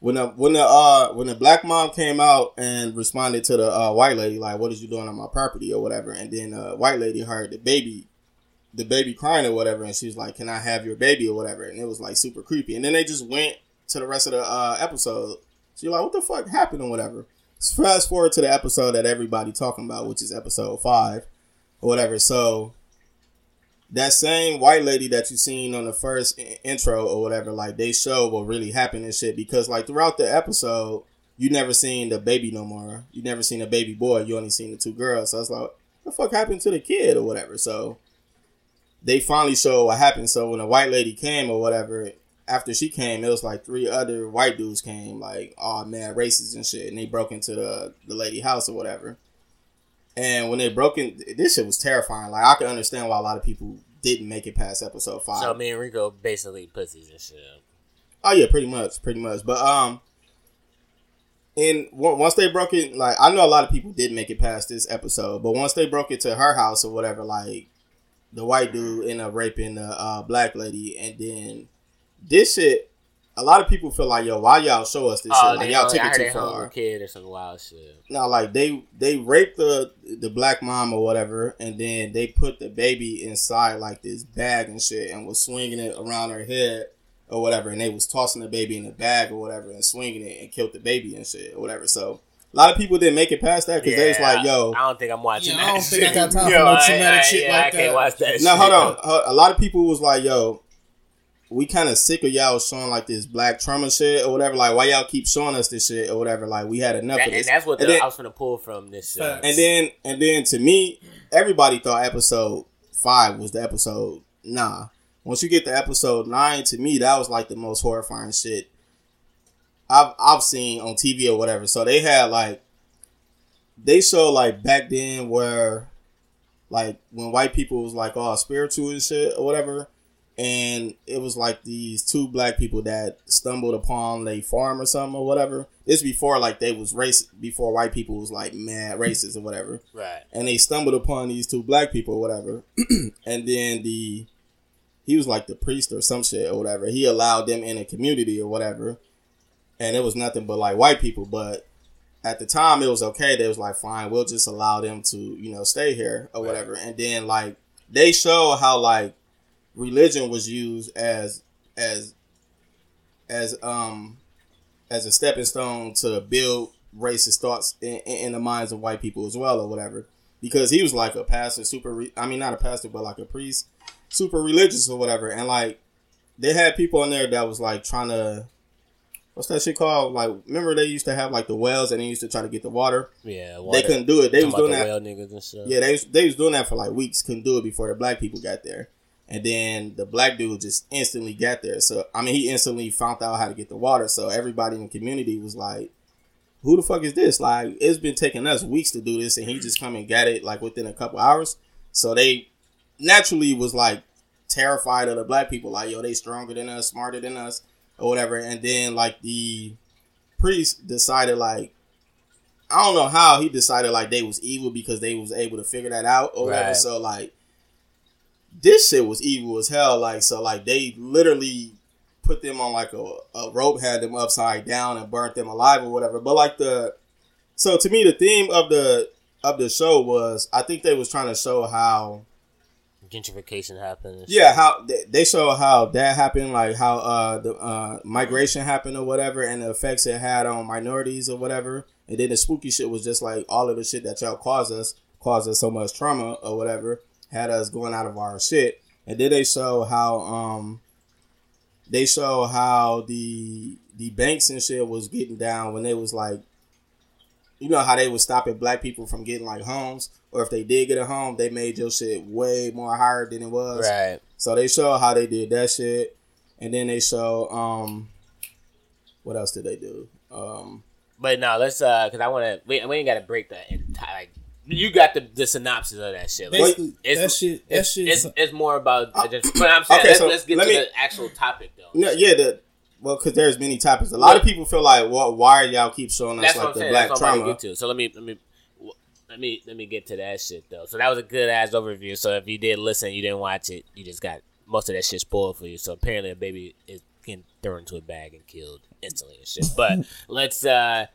D: When the when the uh when the black mom came out and responded to the uh, white lady like what is you doing on my property or whatever and then uh white lady heard the baby the baby crying or whatever and she's like can i have your baby or whatever and it was like super creepy and then they just went to the rest of the uh episode so you're like what the fuck happened or whatever fast forward to the episode that everybody talking about which is episode five or whatever so that same white lady that you seen on the first intro or whatever, like they show what really happened and shit. Because like throughout the episode, you never seen the baby no more. You never seen a baby boy. You only seen the two girls. So it's like, what the fuck happened to the kid or whatever. So they finally show what happened. So when the white lady came or whatever, after she came, it was like three other white dudes came, like oh man, racist and shit, and they broke into the the lady house or whatever. And when they broke in, this shit was terrifying. Like I can understand why a lot of people didn't make it past episode five.
C: So me and Rico basically pussies and shit.
D: Oh yeah, pretty much, pretty much. But um, and on- once they broke it, like I know a lot of people did make it past this episode, but once they broke it to her house or whatever, like the white dude ended up raping the uh, black lady, and then this shit. A lot of people feel like, yo, why y'all show us this oh, shit? Like
C: they-
D: y'all
C: oh,
D: took
C: I
D: it
C: heard
D: too
C: they hung
D: far.
C: a kid or some wild shit.
D: No, like they they raped the the black mom or whatever, and then they put the baby inside like this bag and shit, and was swinging it around her head or whatever, and they was tossing the baby in the bag or whatever, and swinging it and killed the baby and shit or whatever. So a lot of people didn't make it past that because they was like, "Yo,
C: I don't think I'm watching
E: Yeah, I
C: that
E: don't think I got time for no traumatic
C: I-
E: shit
C: yeah,
E: like
C: I can't watch that shit.
D: no, hold on." A lot of people was like, "Yo." We kind of sick of y'all showing like this black trauma shit or whatever. Like, why y'all keep showing us this shit or whatever? Like, we had enough
C: That-
D: of
C: and
D: this.
C: that's what the,
D: then-
C: I was gonna pull from this shit.
E: Facts.
D: And then and then to me, everybody thought episode five was the episode. Nah. Once you get to episode nine, to me that was like the most horrifying shit I've I've seen on TV or whatever. So they had like they show like back then where like when white people was like all spiritual and shit or whatever. And it was like these two black people that stumbled upon a farm or something or whatever. This before like they was race before white people was like mad racist or whatever
C: right.
D: and they stumbled upon these two black people or whatever and then the he was like the priest or some shit or whatever. He allowed them in a community or whatever, and it was nothing but like white people. But at the time, it was okay. They was like, fine, we'll just allow them to you know stay here or whatever. And then like they show how like religion was used as as as um as a stepping stone to build racist thoughts in, in the minds of white people as well or whatever. Because he was like a pastor super re- i mean not a pastor but like a priest super religious or whatever. And like they had people in there that was like trying to what's that shit called? Like remember they used to have like the wells and they used to try to get the water?
C: Yeah,
D: they couldn't do it. They
C: Talking
D: was doing that
C: niggas and stuff.
D: yeah, they was, they was doing that for like weeks. Couldn't do it before the black people got there, and then the black dude just instantly got there. So I mean, he instantly found out how to get the water. So everybody in the community was like, "Who the fuck is this? Like, it's been taking us weeks to do this, and he just come and got it like within a couple hours." So they naturally was like terrified of the black people. Like, yo, they stronger than us, smarter than us, or whatever. And then like the priest decided like I don't know how he decided like they was evil because they was able to figure that out or whatever. So like this shit was evil as hell. Like so like they literally put them on like a, a rope, had them upside down and burnt them alive or whatever. But like the so to me the theme of the of the show was I think they was trying to show how
C: Gentrification happened.
D: yeah,
C: shit.
D: how they- they show how that happened, like how uh the uh migration happened or whatever, and the effects it had on minorities or whatever. And then the spooky shit was just like all of the shit that y'all caused us, caused us so much trauma or whatever, had us going out of our shit. And then they show how um they show how the the banks and shit was getting down when they was like you know how they was stopping black people from getting like homes, or if they did get a home, they made your shit way more higher than it was.
C: Right.
D: So they show how they did that shit, and then they show um, what else did they do? Um,
C: But no, let's uh, cause I want to. We, we ain't got to break the entire. Like, you got the, the synopsis of that shit. Like,
E: Basically,
C: it's,
E: that shit. That
C: it's,
E: shit.
C: it's, it's more about. uh, just, but I'm saying,
D: okay,
C: let's,
D: so
C: let's get
D: let
C: to
D: me-
C: the actual topic though.
D: no, yeah, the well, because there's many topics. A lot of people feel like, well, why are y'all keep showing us
C: That's
D: like the
C: saying.
D: black
C: That's what I'm about
D: trauma?
C: get to. So let me let me let me let me get to that shit though. So that was a good ass overview. So if you did listen, you didn't watch it, you just got most of that shit spoiled for you. So apparently, a baby is getting thrown into a bag and killed instantly and shit. But let's uh.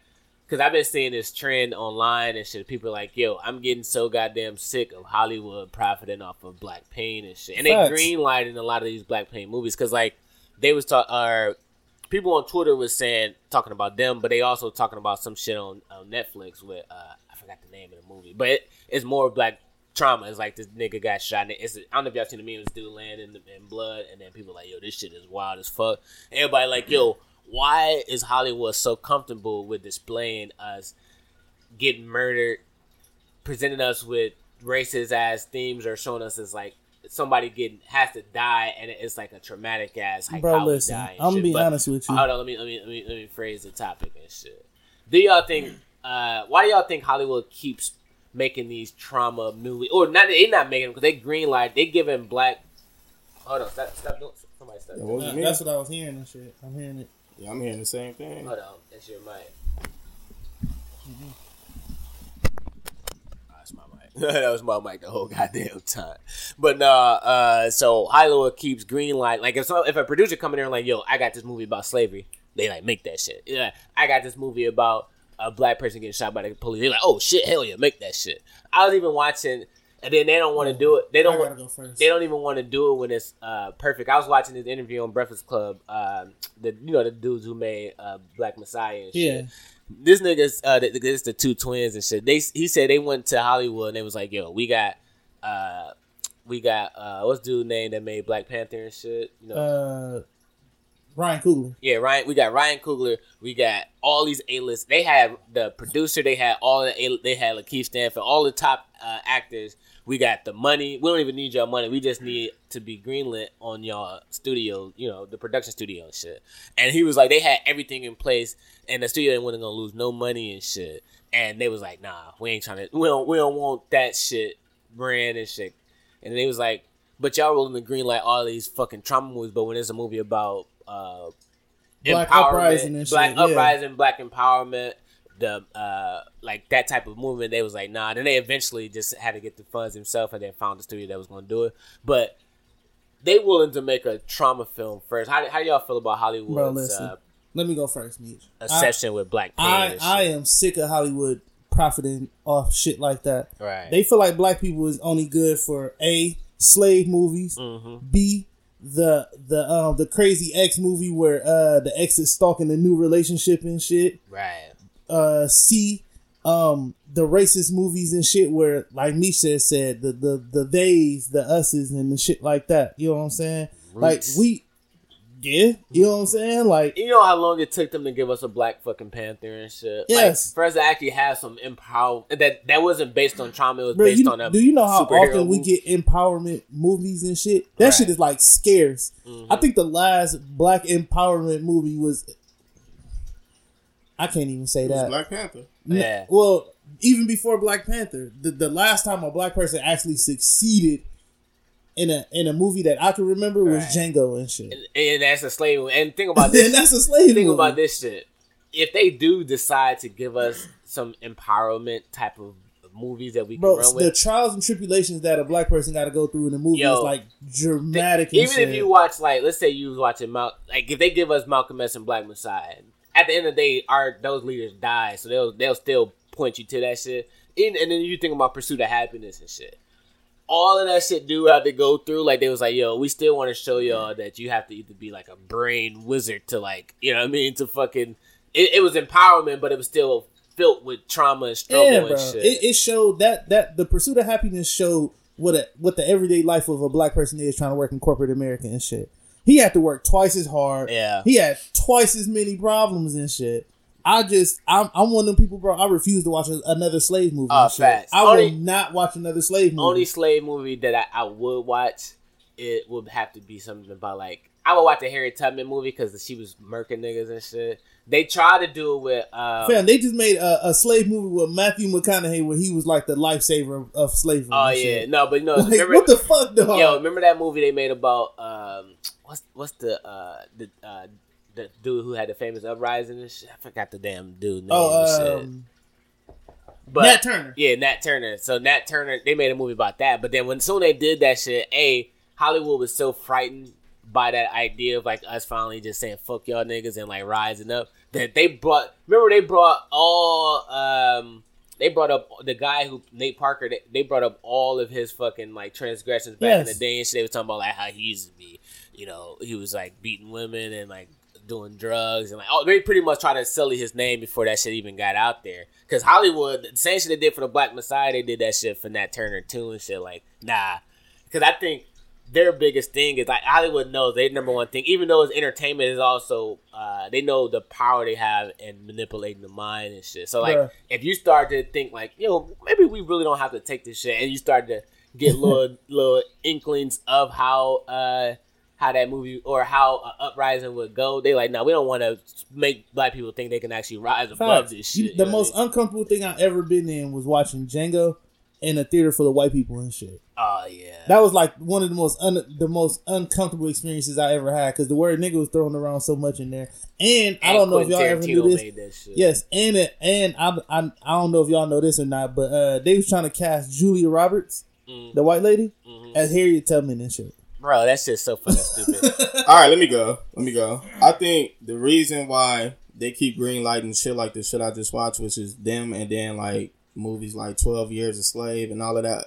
C: Cause I've been seeing this trend online and shit. People are like, yo, I'm getting so goddamn sick of Hollywood profiting off of black pain and shit. And they
E: Facts.
C: green lighting a lot of these black pain movies. Cause like they was talk, uh, people on Twitter was saying talking about them, but they also talking about some shit on, on Netflix with uh, I forgot the name of the movie, but it, it's more black trauma. It's like this nigga got shot. And it's I don't know if y'all seen the meme. This dude land in, in blood, and then people like, yo, this shit is wild as fuck. Everybody like, yo, why is Hollywood so comfortable with displaying us getting murdered, presenting us with racist ass themes, or showing us as like somebody getting has to die, and it's like a traumatic ass like
E: Bro,
C: how we
E: listen,
C: die
E: I'm gonna
C: shit.
E: be
C: But-
E: honest with you.
C: Hold on, let me let me let me let me phrase the topic and shit. Do y'all think? Uh, why do y'all think Hollywood keeps making these trauma movies? Or not? They're not making them because they green light. They giving black. Hold on, stop, stop doing. Somebody stop.
D: Yeah, what was
E: Nah,
D: you mean?
E: that's what I was hearing and shit. I'm hearing it.
D: Yeah, I'm hearing the same thing.
C: Hold on, that's your mic. That's my mic. that was my mic the whole goddamn time. But nah, uh, so Hollywood keeps green light. Like if some, if a producer coming there and like, yo, I got this movie about slavery, they like make that shit. Yeah, I got this movie about a black person getting shot by the police. They like, oh shit, hell yeah, make that shit. I was even watching, and then they don't want to do it. They don't want.
E: go first.
C: They don't even want to do it when it's uh, perfect. I was watching this interview on Breakfast Club. Um, the you know the dudes who made uh, Black Messiah and shit
E: Yeah.
C: this nigga's uh th- this the two twins and shit. They he said they went to Hollywood and they was like, yo, we got uh we got uh what's dude name that made Black Panther and shit? You know,
E: Uh, Ryan Coogler.
C: yeah, Ryan. We got Ryan Coogler. We got all these A list. They had the producer. They had all the A. They had LaKeith Stanfield. All the top uh, actors. We got the money. We don't even need your money. We just need to be greenlit on your studio. You know, the production studio and shit. And he was like, they had everything in place, and the studio wasn't gonna lose no money and shit. And they was like, nah, we ain't trying to. We don't. We don't want that shit brand and shit. And they was like, but y'all rolling the green light all these fucking trauma movies. But when it's a movie about uh,
E: Black
C: empowerment,
E: uprising and
C: black
E: shit, yeah.
C: uprising, black empowerment, the uh, like that type of movement, they was like, nah. Then they eventually just had to get the funds themselves, and then found the studio that was going to do it. But they willing to make a trauma film first. How, how do y'all feel about Hollywood's
E: Bro, listen.
C: uh,
E: Let me go first, Meech. I,
C: obsession with black?
E: I, I am sick of Hollywood profiting off shit like that.
C: right.
E: They feel like black people is only good for a slave movies,
C: Mm-hmm.
E: b the the um the crazy ex movie where uh the ex is stalking a new relationship and shit.
C: right.
E: Uh, c um the racist movies and shit where like Misha said the the the theys the us's and the shit like that. You know what I'm saying? Like we, yeah, you know what I'm saying? Like
C: You know how long it took them to give us a Black fucking Panther and shit.
E: Yes.
C: Like, for us to actually have some empower that that wasn't based on trauma. It was
E: Bro,
C: based
E: you,
C: on a.
E: do you know how often we
C: movie.
E: get empowerment movies and shit? That
C: Right.
E: shit is like scarce.
C: Mm-hmm.
E: I think the last black empowerment movie was. I can't even say
D: It was
E: that.
D: Black Panther.
E: N-
C: Yeah.
E: Well, even before Black Panther, the, the last time a black person actually succeeded in a in a movie that I can remember was
C: Right.
E: Django and shit.
C: And, and that's a slave. And think about
E: and
C: this.
E: that's a slave
C: think
E: movie.
C: about this shit. If they do decide to give us some empowerment type of movies that we can
E: Bro,
C: run
E: the trials and tribulations that a black person got to go through in a movie
C: Yo,
E: is like dramatic. and
C: even
E: shit.
C: if you watch like, let's say you was watching Mal, like if they give us Malcolm X and Black Messiah, at the end of the day, our those leaders die, so they'll they'll still point you to that shit. And, and then you think about pursuit of happiness and shit. All of that shit do have to go through. Like they was like, yo, we still want to show y'all that you have to either be like a brain wizard to like, you know what I mean, to fucking. It, it was empowerment, but it was still filled with trauma and struggle
E: yeah,
C: and
E: bro.
C: shit.
E: It, it showed that that the pursuit of happiness showed what a, what the everyday life of a black person is trying to work in corporate America and shit. He had to work twice as hard.
C: Yeah.
E: He had twice as many problems and shit. I just I'm I'm one of them people, bro. I refuse to watch a, another slave movie. Shit.
C: facts.
E: I
C: Only-
E: will not watch another slave movie.
C: only slave movie that I, I would watch it would have to be something about like I would watch a Harry Tubman movie because she was murking niggas and shit. They tried to do it with um,
E: Fam, they just made a, a slave movie with Matthew McConaughey where he was like the lifesaver of, of slavery.
C: oh yeah
E: shit.
C: no but no
E: Like,
C: remember
E: what the fuck, dog?
C: yo remember that movie they made about um what's what's the uh the uh the dude who had the famous uprising and shit I forgot the damn dude name
E: oh, um,
C: but
E: Nat Turner.
C: Yeah, Nat Turner. So Nat Turner, they made a movie about that. But then when soon they did that shit, a Hollywood was so frightened by that idea of like us finally just saying fuck y'all niggas and like rising up that they brought. Remember they brought all. um they brought up the guy who Nate Parker. They, they brought up all of his fucking like transgressions back in the day and shit. They was talking about like how he used to be, you know, he was like beating women and like doing drugs and like oh they pretty much tried to sully his name before that shit even got out there. Cause Hollywood, the same shit they did for the Black Messiah, they did that shit for Nat Turner too and shit. Like nah, because I think their biggest thing is like Hollywood knows their number one thing, even though it's entertainment, is also uh, they know the power they have in manipulating the mind and shit. So like,
E: Bruh.
C: if you start to think like, yo, maybe we really don't have to take this shit, and you start to get little little inklings of how uh how that movie or how uh, Uprising would go, they like, no, we don't want to make black people think they can actually rise above this shit.
E: the
C: you know what
E: most
C: I mean?
E: uncomfortable thing I've ever been in was watching Django in a theater full of white people and shit.
C: oh yeah,
E: That was like one of the most un- the most uncomfortable experiences I ever had because the word nigga was thrown around so much in there. And, I don't know if y'all ever knew this.
C: made that shit.
E: Yes, and it, and I, I I don't know if y'all know this or not, but uh, they was trying to cast Julia Roberts,
C: Mm.
E: the white lady,
C: Mhm.
E: as Harriet Tubman and shit.
C: Bro, that shit's so fucking stupid.
D: All right, let me go. Let me go. I think the reason why they keep greenlighting shit like the shit I just watched, which is them, and then like movies like Twelve Years a Slave and all of that,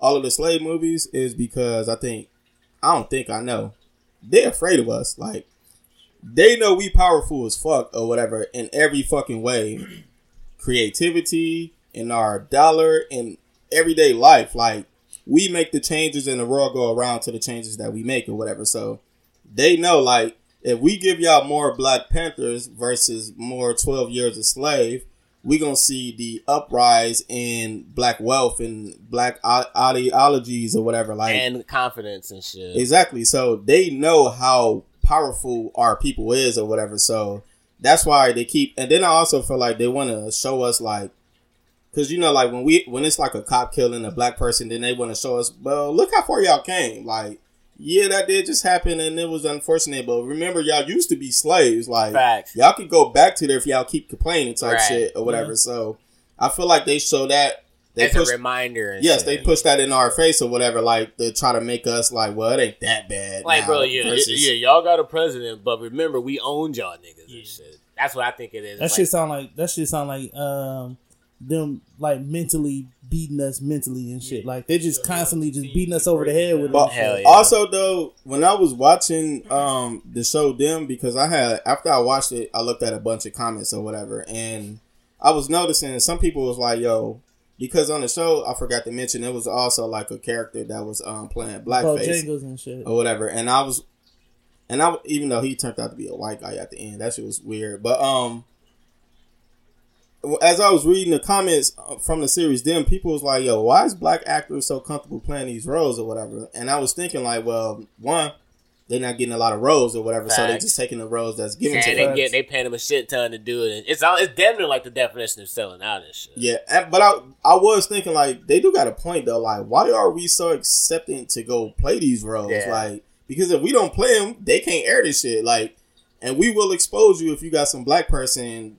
D: all of the slave movies, is because I think I don't think I know they're afraid of us. Like they know we powerful as fuck or whatever in every fucking way, creativity in our dollar in everyday life. Like we make the changes and the world go around to the changes that we make or whatever. So they know like if we give y'all more Black Panthers versus more Twelve Years a Slave, we gonna see the uprise in black wealth and black ideologies or whatever. Like
C: and confidence and shit.
D: Exactly. So they know how powerful our people is or whatever. So that's why they keep. And then I also feel like they want to show us like, because you know, like when we when it's like a cop killing a black person, then they want to show us, well, look how far y'all came. Like, yeah, that did just happen and it was unfortunate, but remember, y'all used to be slaves. Like,
C: Facts.
D: y'all could go back to there if y'all keep complaining type
C: Right.
D: shit or whatever. So I feel like they show that they
C: as
D: push
C: a reminder. And
D: yes,
C: shit.
D: they push that in our face or whatever, like to try to make us like, well, it ain't that bad.
C: Like,
D: now,
C: bro, yeah,
D: versus-
C: yeah, y'all got a president, but remember, we owned y'all niggas
F: Yeah.
C: and shit. That's what I think it is.
E: That
C: It's
E: shit
C: like,
E: sound like that shit sound like um them like mentally beating us mentally and shit. Like they're just constantly just beating us over the head with it.
D: But.
C: Hell yeah.
D: also though, when I was watching um the show them because I had after I watched it, I looked at a bunch of comments or whatever, and I was noticing some people was like, "Yo," because on the show I forgot to mention it was also like a character that was um playing blackface
E: Bojangles and shit.
D: or whatever, and I was, and I even though he turned out to be a white guy at the end, that shit was weird, but um. As I was reading the comments uh, from the series, then people was like, "Yo, why is black actors so comfortable playing these roles or whatever?" And I was thinking, like, well, one, they're not getting a lot of roles or whatever, so they're just taking the roles that's given
C: and
D: to
C: they
D: them.
C: get they paying them a shit ton to do it. It's all it's damn near like the definition of selling out and shit.
D: Yeah, and- but I I was thinking like they do got a point though. Like, why are we so accepting to go play these roles?
C: Yeah.
D: Like, because if we don't play them, they can't air this shit. Like, and we will expose you if you got some black person.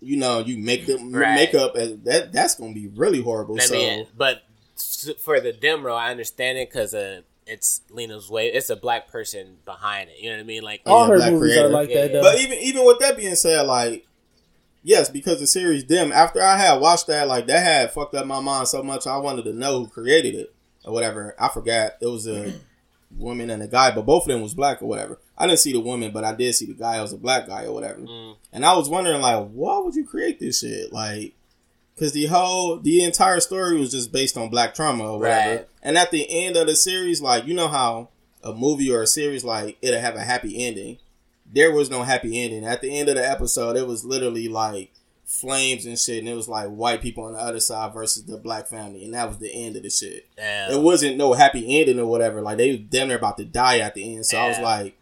D: You know, you make them
C: Right.
D: makeup as that. That's gonna be really horrible.
C: I
D: so
C: mean, but for the Demro, I understand it because uh, it's Lena Waithe. It's a black person behind it. You know what I mean? Like,
E: All her movies
D: creator.
E: are like that
C: Yeah.
E: though.
D: But even even with that being said, like yes, because the series Them, after I had watched that, like that had fucked up my mind so much I wanted to know who created it or whatever. I forgot. It was a woman and a guy, but both of them was black or whatever. I didn't see the woman, but I did see the guy. It was a black guy or whatever.
C: Mm.
D: And I was wondering, like, why would you create this shit? Like, because the whole, the entire story was just based on black trauma or whatever.
C: Right.
D: And at the end of the series, like, you know how a movie or a series, like, it'll have a happy ending. There was no happy ending. At the end of the episode, it was literally like flames and shit, and it was like white people on the other side versus the black family, and that was the end of the shit.
C: damn.
D: It wasn't no happy ending or whatever. Like they damn near about to die at the end. So I was like,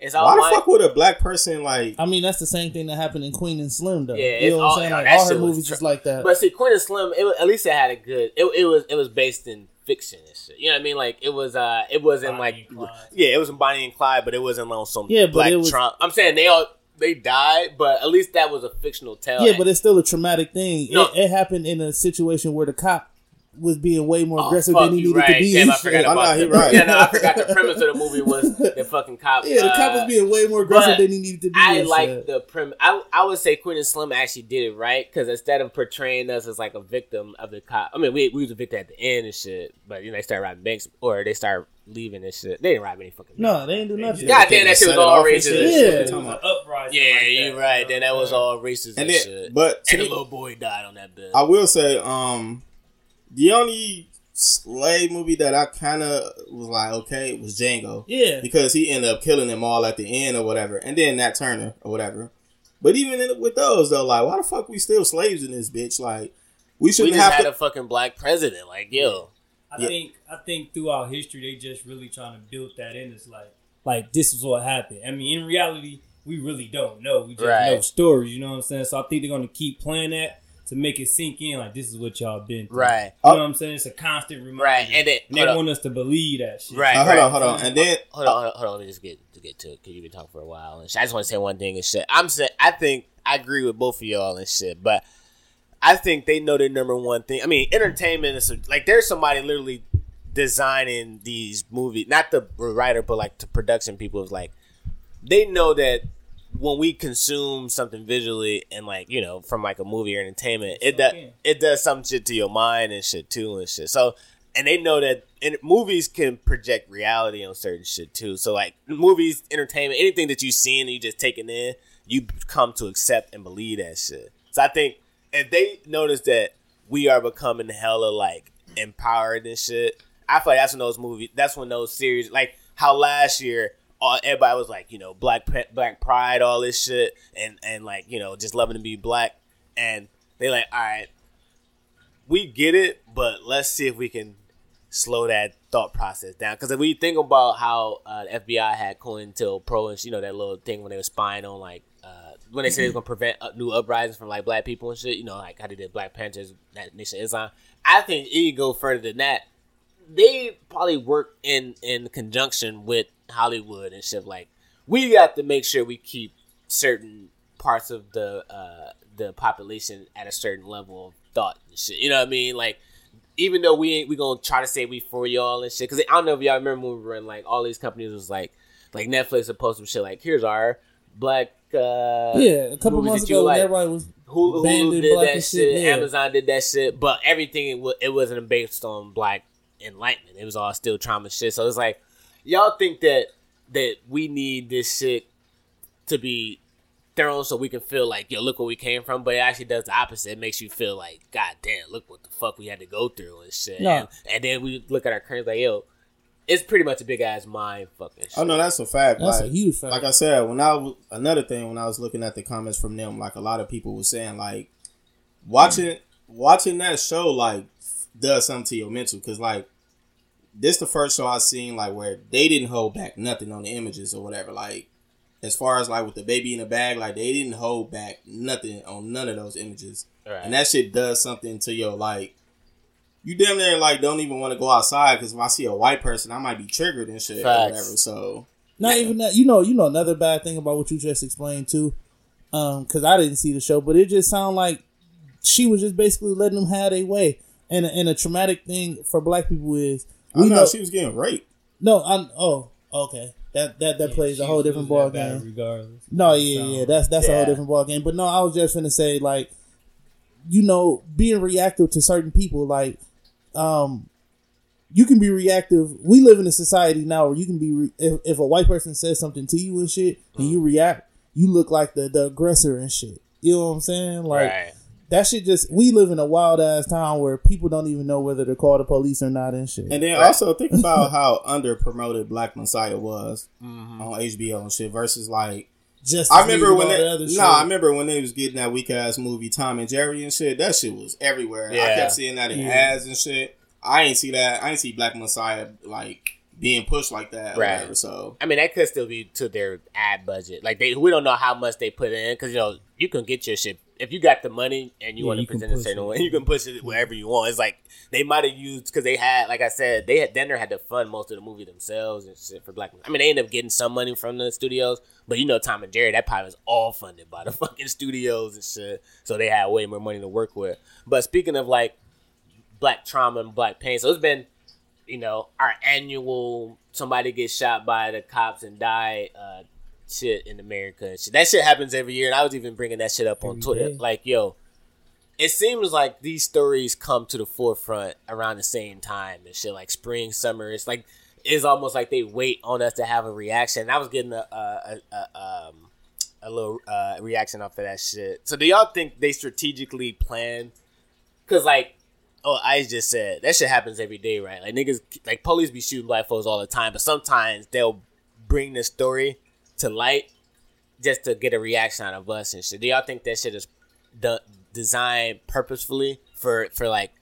C: it's all
D: why the
C: my-
D: fuck would a black person like?
E: I mean, that's the same thing that happened in Queen and Slim though.
C: Yeah,
E: you
C: it's
E: know what
C: all-
E: I'm saying? Like all her movies
C: tr-
E: is like that.
C: But see, Queen and Slim, it, at least it had a good. It, it was it was based in fiction and shit. You know what I mean? Like it was uh it wasn't
F: Bonnie
C: like yeah, it wasn't Bonnie and Clyde, but it wasn't on some
E: Yeah, but
C: black
E: was-
C: Trump. I'm saying they all they died, but at least that was a fictional tale.
E: yeah, but it's still a traumatic thing.
C: No.
E: It, it happened in a situation where the cop was being way more
C: Oh,
E: aggressive
C: fuck,
E: than he needed
C: right.
E: to be.
C: Damn, I
E: shit.
C: forgot
D: Oh,
C: about
D: no, he
C: that.
D: right.
C: Yeah, no, I forgot the premise of the movie was the fucking cop.
E: Yeah, the cop
C: uh,
E: was being way more aggressive than he needed to be.
C: I like the prim. I, I would say Queen and Slim actually did it right because instead of portraying us as like a victim of the cop, I mean we we was a victim at the end and shit, but you know they started robbing banks or they started leaving and shit. They didn't rob any fucking.
E: No, they didn't do nothing.
C: God damn, that shit
D: Set
C: was all
D: off
C: racist.
E: Yeah.
C: shit.
F: It uprising.
C: Yeah,
F: like
C: you're
F: that,
C: right.
F: you
C: Then that was all racist and,
D: And then,
C: shit.
D: but to
C: and the little boy died on that bed.
D: I will say, um, the only slave movie that I kind of was like, okay, was Django.
E: Yeah,
D: because he ended up killing them all at the end or whatever, and then Nat Turner or whatever. But even in, with those though, like, why the fuck we still slaves in this bitch? Like, we
C: we
D: shouldn't
C: just
D: have
C: had
D: to.
C: a fucking black president. Like yo,
F: I
D: Yeah.
F: think I think throughout history they just really trying to build that in. It's like like this is what happened. I mean, in reality, we really don't know. We just
C: Right.
F: know stories. You know what I'm saying? So I think they're gonna keep playing that to make it sink in. Like this is what y'all been through.
C: right,
F: You know what I'm saying? It's a constant reminder.
C: right, and then
F: And they
C: on,
F: want us to believe that shit.
C: right,
D: Uh, hold
C: right.
D: on, hold on, and then
C: hold on, hold on, hold on. Let me just get to get to it because you've been talking for a while. And shit. I just want to say one thing and shit. I'm saying I think I agree with both of y'all and shit, but I think they know their number one thing. I mean, entertainment is like there's somebody literally designing these movies, not the writer, but like the production people. Is like they know that when we consume something visually and like you know from like a movie or entertainment, it does
F: in.
C: it does some shit to your mind and shit too and shit. So and they know that and movies can project reality on certain shit too. So like movies, entertainment, anything that you seen and you just taking in, you come to accept and believe that shit. So I think if they notice that we are becoming hella like empowered and shit, I feel like that's when those movies, that's when those series, like how last year all everybody was like, you know, black black pride, all this shit, and and like you know, just loving to be black, and they like, all right, we get it, but let's see if we can slow that thought process down. Because if we think about how uh, the FBI had COINTELPRO and you know that little thing when they were spying on like uh, when they said was gonna prevent uh, new uprisings from like black people and shit, you know, like how they did Black Panthers, that Nation Islam. I think it go further than that. They probably work in in conjunction with Hollywood and shit. Like we got to make sure we keep certain parts of the uh, the population at a certain level of thought and shit. You know what I mean? Like, even though we ain't, we gonna try to say we for y'all and shit. Because I don't know if y'all remember when we were in like all these companies was like, like Netflix would post some shit like, here's our black. uh
E: Yeah, a couple months ago,
C: like.
E: everybody was banned
C: Hulu did
E: black
C: that shit.
E: shit, yeah.
C: Amazon did that shit. But everything it, wa- it wasn't based on black enlightenment. It was all still trauma shit. So it's like y'all think that that we need this shit to be thrown so we can feel like yo look where we came from. But it actually does the opposite. It makes you feel like god damn look what the fuck we had to go through and shit.
E: No.
C: And, and then we look at our current like yo. It's pretty much a big ass mind fucking shit.
D: Oh no, that's a fact.
E: that's
D: like,
E: a huge fact.
D: like I said, when I was another thing when I was looking at the comments from them, like a lot of people were saying, like watching watching that show like does something to your mental because like this the first show I've seen like where they didn't hold back nothing on the images or whatever. Like as far as like with the baby in the bag, like they didn't hold back nothing on none of those images,
C: Right.
D: and that shit does something to your like. You damn near like don't even want to go outside because if I see a white person, I might be triggered and shit or
C: Facts.
D: whatever. So
E: Not even that. You know, you know another bad thing about what you just explained too, um, because I didn't see the show, but it just sounded like she was just basically letting them have their way. And and a traumatic thing for black people is
D: I
E: we
D: know
E: know.
D: she was getting raped.
E: no, I'm. Oh, okay. That that that
F: Yeah,
E: plays a whole different ball game.
F: Regardless.
E: No, yeah, yeah, that's that's a whole different ball game. But no, I was just gonna say like, you know, being reactive to certain people, like, um, you can be reactive. We live in a society now where you can be re- if if a white person says something to you and shit, and
C: Mm.
E: you react, you look like the the aggressor and shit. You know what I'm saying? Like
C: right.
E: That shit. Just we live in a wild ass town where people don't even know whether to call the police or not and shit.
D: And then
C: Right.
D: also think about how under promoted Black Messiah was
C: Mm-hmm.
D: on HBO and shit versus like
E: just
D: I remember when
E: all
D: they
E: the other
D: no. I remember when they was getting that weak ass movie Tom and Jerry and shit. That shit was everywhere. I kept seeing that in
E: Yeah.
D: ads and shit. I ain't see that. I ain't see Black Messiah like being pushed like that.
C: Right.
D: Whatever, so
C: I mean, that could still be to their ad budget. Like they, we don't know how much they put in because you know you can get your shit if you got the money and you
F: Yeah,
C: want to present a certain way. You can push it wherever you want. It's like they might have used because they had, like I said, they had Denver had to fund most of the movie themselves and shit for Black. I mean, they ended up getting some money from the studios, but you know, Tom and Jerry, that probably was all funded by the fucking studios and shit. So they had way more money to work with. But speaking of like black trauma and black pain, so it's been you know, our annual somebody gets shot by the cops and die uh, shit in America. and shit. That shit happens every year, and I was even bringing that shit up on
E: Every
C: Twitter.
E: day.
C: Like, yo, it seems like these stories come to the forefront around the same time and shit. Like spring, summer. It's like it's almost like they wait on us to have a reaction. And I was getting a a, a, a um a little uh, reaction off of that shit. So do y'all think they strategically plan? Cause like Oh, I just said that shit happens every day, right? Like niggas, like police be shooting black folks all the time, but sometimes they'll bring the story to light just to get a reaction out of us and shit. Do y'all think that shit is done, designed purposefully for for like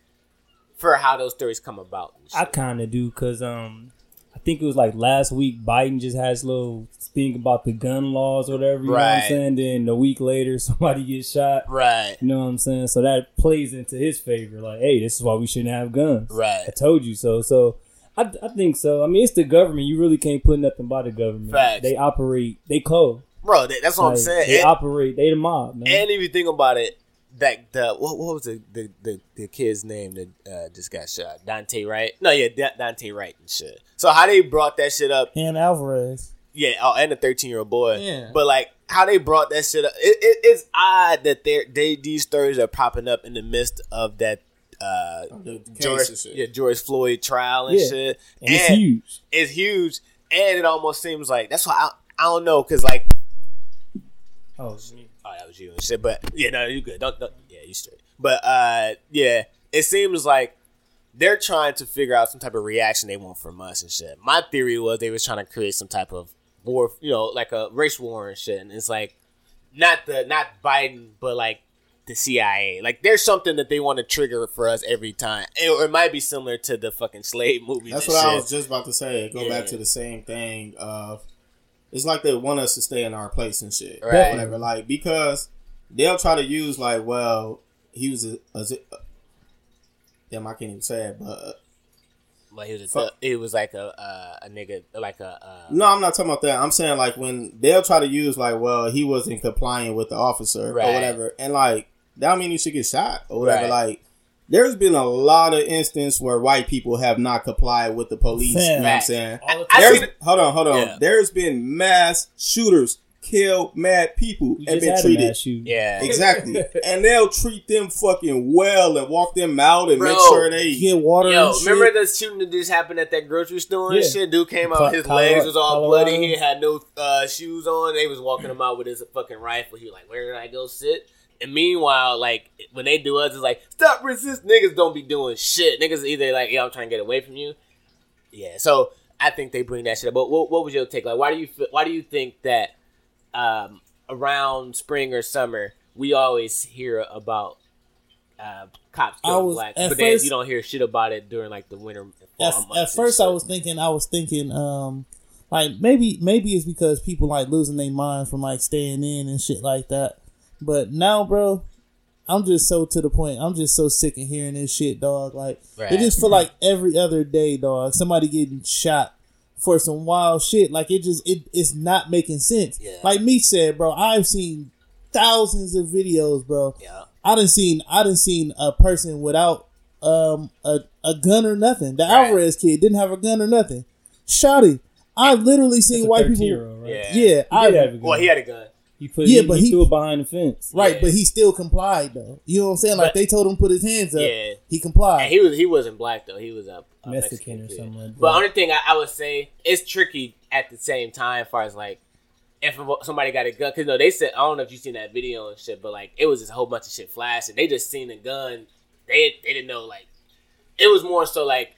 C: for how those stories come about?
F: I kind of do because um, I think it was like last week Biden just had his little thing about the gun laws or whatever. You know what
C: Right.
F: I'm saying? Then a week later, somebody gets shot.
C: right,
F: You know what I'm saying? So that plays into his favor. Like, hey, this is why we shouldn't have guns.
C: right.
F: I told you so. So I, I think so. I mean, it's the government. You really can't put nothing by the government.
C: Facts.
F: They operate. They code.
C: Bro, that, that's what I'm saying.
F: They
C: And-
F: operate. They the mob, man.
C: And if you think about it, that the what, what was the, the the the kid's name that uh, just got shot? Daunte Wright? No, yeah, Da- Daunte Wright and shit. So how they brought that shit up?
E: and Alvarez.
C: Yeah, oh, and a thirteen year old boy.
E: Yeah.
C: but like how they brought that shit up. It, it, it's odd that they they these stories are popping up in the midst of that. Uh,
D: the
C: George, yeah, George Floyd trial and
F: Yeah.
C: shit,
F: and it's huge.
C: it's huge, and it almost seems like that's why I, I don't know because like
F: Oh,
C: Oh, that was you and shit. But yeah, no, you good. Don't, don't yeah, you straight. But uh, yeah, it seems like they're trying to figure out some type of reaction they want from us and shit. My theory was they was trying to create some type of war, you know, like a race war and shit. And it's like not the not Biden, but like the CIA. Like there's something that they want to trigger for us every time. It, or it might be similar to the fucking slave movie.
D: That's what I was just about to say. Go
C: Yeah.
D: back to the same thing of it's like they want us to stay in our place and shit.
C: Right.
D: Whatever. Like because they'll try to use like, well, he was a, a, a damn, I can't even say it, but uh,
C: But he was a, it was like a uh, a nigga like a uh,
D: no, I'm not talking about that. I'm saying like when they'll try to use like, well, he wasn't complying with the officer
C: Right.
D: or whatever, and like that don't mean you should get shot or whatever.
C: Right.
D: Like, there's been a lot of instances where white people have not complied with the police. You know what I'm saying?
F: All the
C: I
D: There's,
C: seen
D: hold on, hold on.
C: Yeah.
D: There's been mass shooters kill mad people
F: We
D: and
F: just
D: been
F: had a
D: treated.
C: Yeah.
D: Exactly. and they'll treat them fucking well and walk them out and make sure they
E: Get water.
C: Yo,
E: and shit.
C: remember the shooting that just happened at that grocery store and
F: Yeah.
C: shit? Dude came out, his
E: Colorado-
C: legs was all
E: Colorado.
C: bloody. He had no uh, shoes on. They was walking him out with his fucking rifle. He was like, "Where did I go sit?" And meanwhile, like when they do us, it's like, "Stop resist." Niggas don't be doing shit. Niggas either like, "Yeah, I'm trying to get away from you." Yeah, so I think they bring that shit up. But what, what was your take? Like, why do you feel, why do you think that um, around spring or summer we always hear about uh, cops killing
E: was-
C: black,
E: at
C: but then you don't hear shit about it during like the winter.
E: at, at first I was thinking I was thinking um like maybe maybe it's because people like losing their mind from like staying in and shit like that. But now, bro, I'm just so to the point. I'm just so sick of hearing this shit, dog. Like
C: Right.
E: it just feel like every other day, dog, somebody getting shot for some wild shit. Like it just it it's not making sense.
C: Yeah.
E: Like me said, bro, I've seen thousands of videos, bro.
C: yeah,
E: I didn't seen I didn't seen a person without um a, a gun or nothing. The
C: Right.
E: Alvarez kid didn't have a gun or nothing. Shotty. him. I literally seen
F: That's a
E: white people.
F: right?
C: yeah,
E: Yeah,
F: He
E: I
F: have a gun.
C: Well, he had a gun.
F: He put
E: Yeah,
F: he,
E: but
F: he
E: he-
F: threw it behind the fence.
E: right,
C: Yeah.
E: but he still complied though. You know what I'm saying? Like
C: But-
E: they told him to put his hands up.
C: Yeah.
E: He complied.
C: And he was he wasn't black though. He was a, a
F: Mexican or something like that.
C: But only thing I, I would say it's tricky at the same time, as far as like if somebody got a gun. Because no, they said I don't know if you seen that video and shit, but like it was just a whole bunch of shit flashing. They just seen the gun. They they didn't know like it was more so like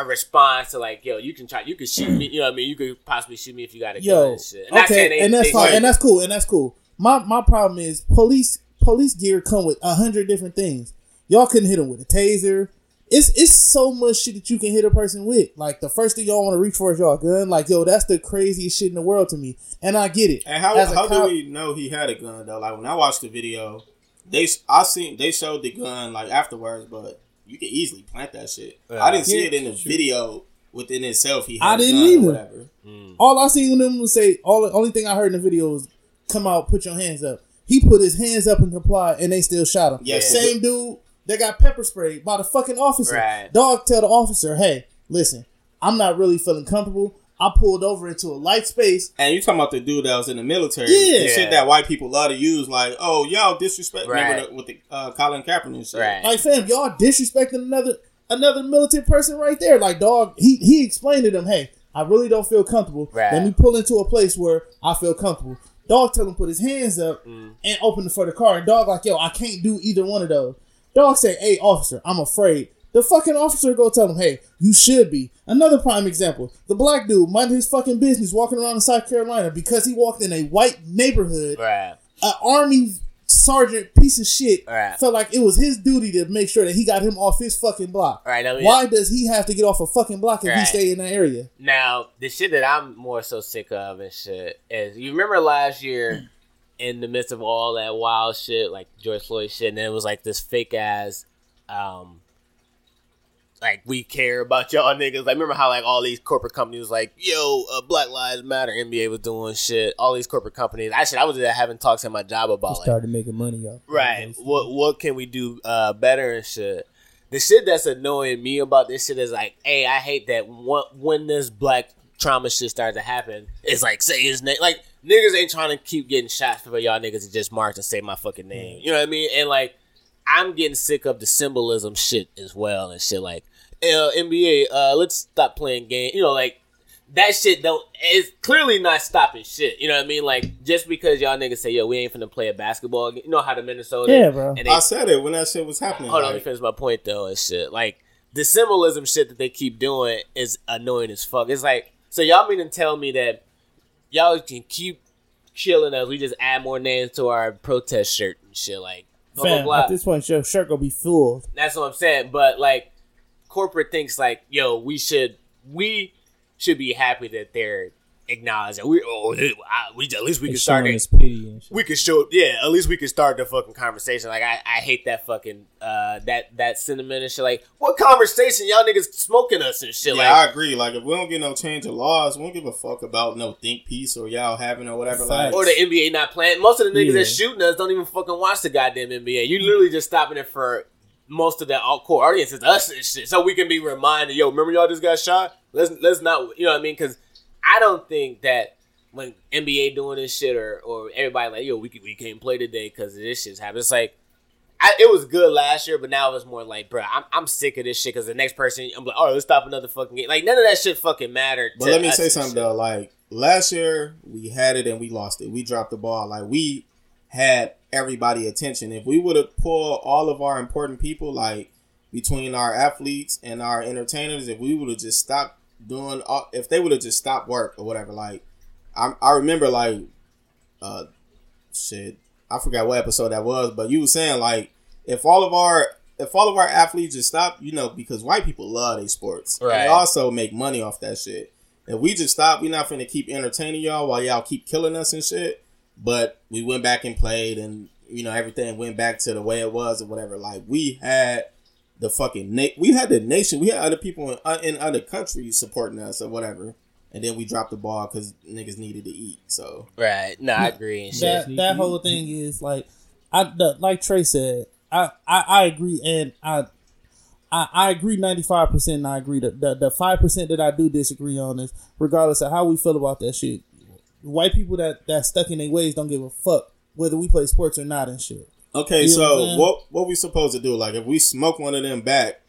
C: a response to like yo, you can try, you can shoot me. You know what I mean? You could possibly shoot me if you got a gun
E: Yo,
C: and shit. Not saying
E: okay,
C: they-
E: and that's fine, and that's cool, and that's cool. My my problem is police police gear come with a hundred different things. Y'all couldn't hit them with a taser. It's it's so much shit that you can hit a person with. Like the first thing y'all want to reach for is y'all gun. Like yo, that's the craziest shit in the world to me, and I get it.
D: And how
E: As
D: how
E: cop-
D: do we know he had a gun though? Like when I watched the video, they I seen they showed the gun like afterwards, but you can easily plant that shit. I didn't see it in the video within itself. He
E: I
D: had a
E: didn't
D: gun or
E: either.
D: Whatever. Mm.
E: All I seen when them was say all the only thing I heard in the video was come out, put your hands up. He put his hands up and complied, and they still shot him.
D: Yeah.
E: same dude that got pepper sprayed by the fucking officer.
C: Right.
E: Dog tell the officer, hey, listen, I'm not really feeling comfortable. I pulled over into a light space.
D: And you talking about the dude that was in the military?
E: Yeah.
D: the shit that white people love to use, like, oh y'all disrespect.
C: Right.
D: Remember the, with the uh, Colin Kaepernick shit?
C: Right.
E: Like, fam, y'all disrespecting another another militant person right there. Like, dog, he he explained to them, hey, I really don't feel comfortable.
C: Right.
E: Let me pull into a place where I feel comfortable. Dog tell him put his hands up
C: Mm.
E: and open the for the car. And dog like, yo, I can't do either one of those. Dog say, hey, officer, I'm afraid. The fucking officer go tell him, hey, you should be. Another prime example: the black dude minded his fucking business walking around in South Carolina because he walked in a white neighborhood
C: right.
E: an army sergeant piece of shit
C: Right.
E: felt like it was his duty to make sure that he got him off his fucking block.
C: Right, I mean-
E: Why does he have to get off a fucking block if he stay in that area?
C: Now, the shit that I'm more so sick of and shit is you remember last year in the midst of all that wild shit, like George Floyd shit, and then it was like this fake ass, um, like we care about y'all niggas. Like, remember how like all these corporate companies like, yo, uh, Black Lives Matter, NBA was doing shit. All these corporate companies. Actually, I was having talks at my job about like,
F: started making money off.
C: Right. What what can we do uh, better and shit? The shit that's annoying me about this shit is like, hey, I hate that when, when this black trauma shit starts to happen, it's like say his name. Like niggas ain't trying to keep getting shot for y'all niggas to just march and say my fucking name. You know what I mean? And like, I'm getting sick of the symbolism shit as well and shit. Like, uh, NBA, uh, let's stop playing game. You know, like that shit don't it's clearly not stopping shit. You know what I mean? Like just because y'all niggas say, yo, we ain't finna play a basketball game. You know how the Minnesota
E: Yeah, bro.
C: And they,
D: I said it when that shit was happening.
C: hold on, let me finish my point though and shit. Like the symbolism shit that they keep doing is annoying as fuck. It's like so y'all mean to tell me that y'all can keep killing us, we just add more names to our protest shirt and shit like blah blah blah.
E: at this point, your shirt gonna be full.
C: That's what I'm saying. But like, corporate thinks like, yo, we should we should be happy that they're acknowledge that we oh we at least we
F: They
C: can start it.
F: us pity and shit.
C: we could show yeah at least we could start the fucking conversation like i, I hate that fucking uh that that sentiment and shit like what conversation y'all niggas smoking us and shit
D: Yeah,
C: like
D: I agree. Like, if we don't get no change of laws, we don't give a fuck about no think piece or y'all having or whatever. Like,
C: or the nba not playing most of the niggas
E: Yeah.
C: that shooting us don't even fucking watch the goddamn nba you literally just stopping it for most of that all core audience is us and shit so we can be reminded yo remember y'all just got shot let's let's not you know what i mean because i don't think that when NBA doing this shit or or everybody like yo we we can't play today because this shit's happening. It's like I, it was good last year, but now it's more like, bro, I'm, I'm sick of this shit because the next person I'm like, oh, let's stop another fucking game. Like none of that shit fucking mattered.
D: But let me say something
C: shit.
D: though. Like last year, we had it and we lost it. We dropped the ball. Like we had everybody attention. If we would have pulled all of our important people, like between our athletes and our entertainers, if we would have just stopped doing, all, if they would have just stopped work or whatever, like I, I remember like, uh, shit, I forgot what episode that was, but you were saying like if all of our if all of our athletes just stop, you know, because white people love their sports.
C: Right.
D: they also make money off that shit. If we just stop, we're not finna keep entertaining y'all while y'all keep killing us and shit. But we went back and played and you know, everything went back to the way it was or whatever. Like we had the fucking na- we had the nation, we had other people in, uh, in other countries supporting us or whatever. And then we dropped the ball because niggas needed to eat. So
C: right? No, I agree and shit.
E: that that whole thing is like I the, like Trey said. I, I I agree and I I, I agree ninety five percent. and I agree that the the five percent that I do disagree on is regardless of how we feel about that shit. White people that that stuck in their ways don't give a fuck whether we play sports or not and shit.
D: Okay,
E: You know what
D: so what what we supposed to do? Like, if we smoke one of them back,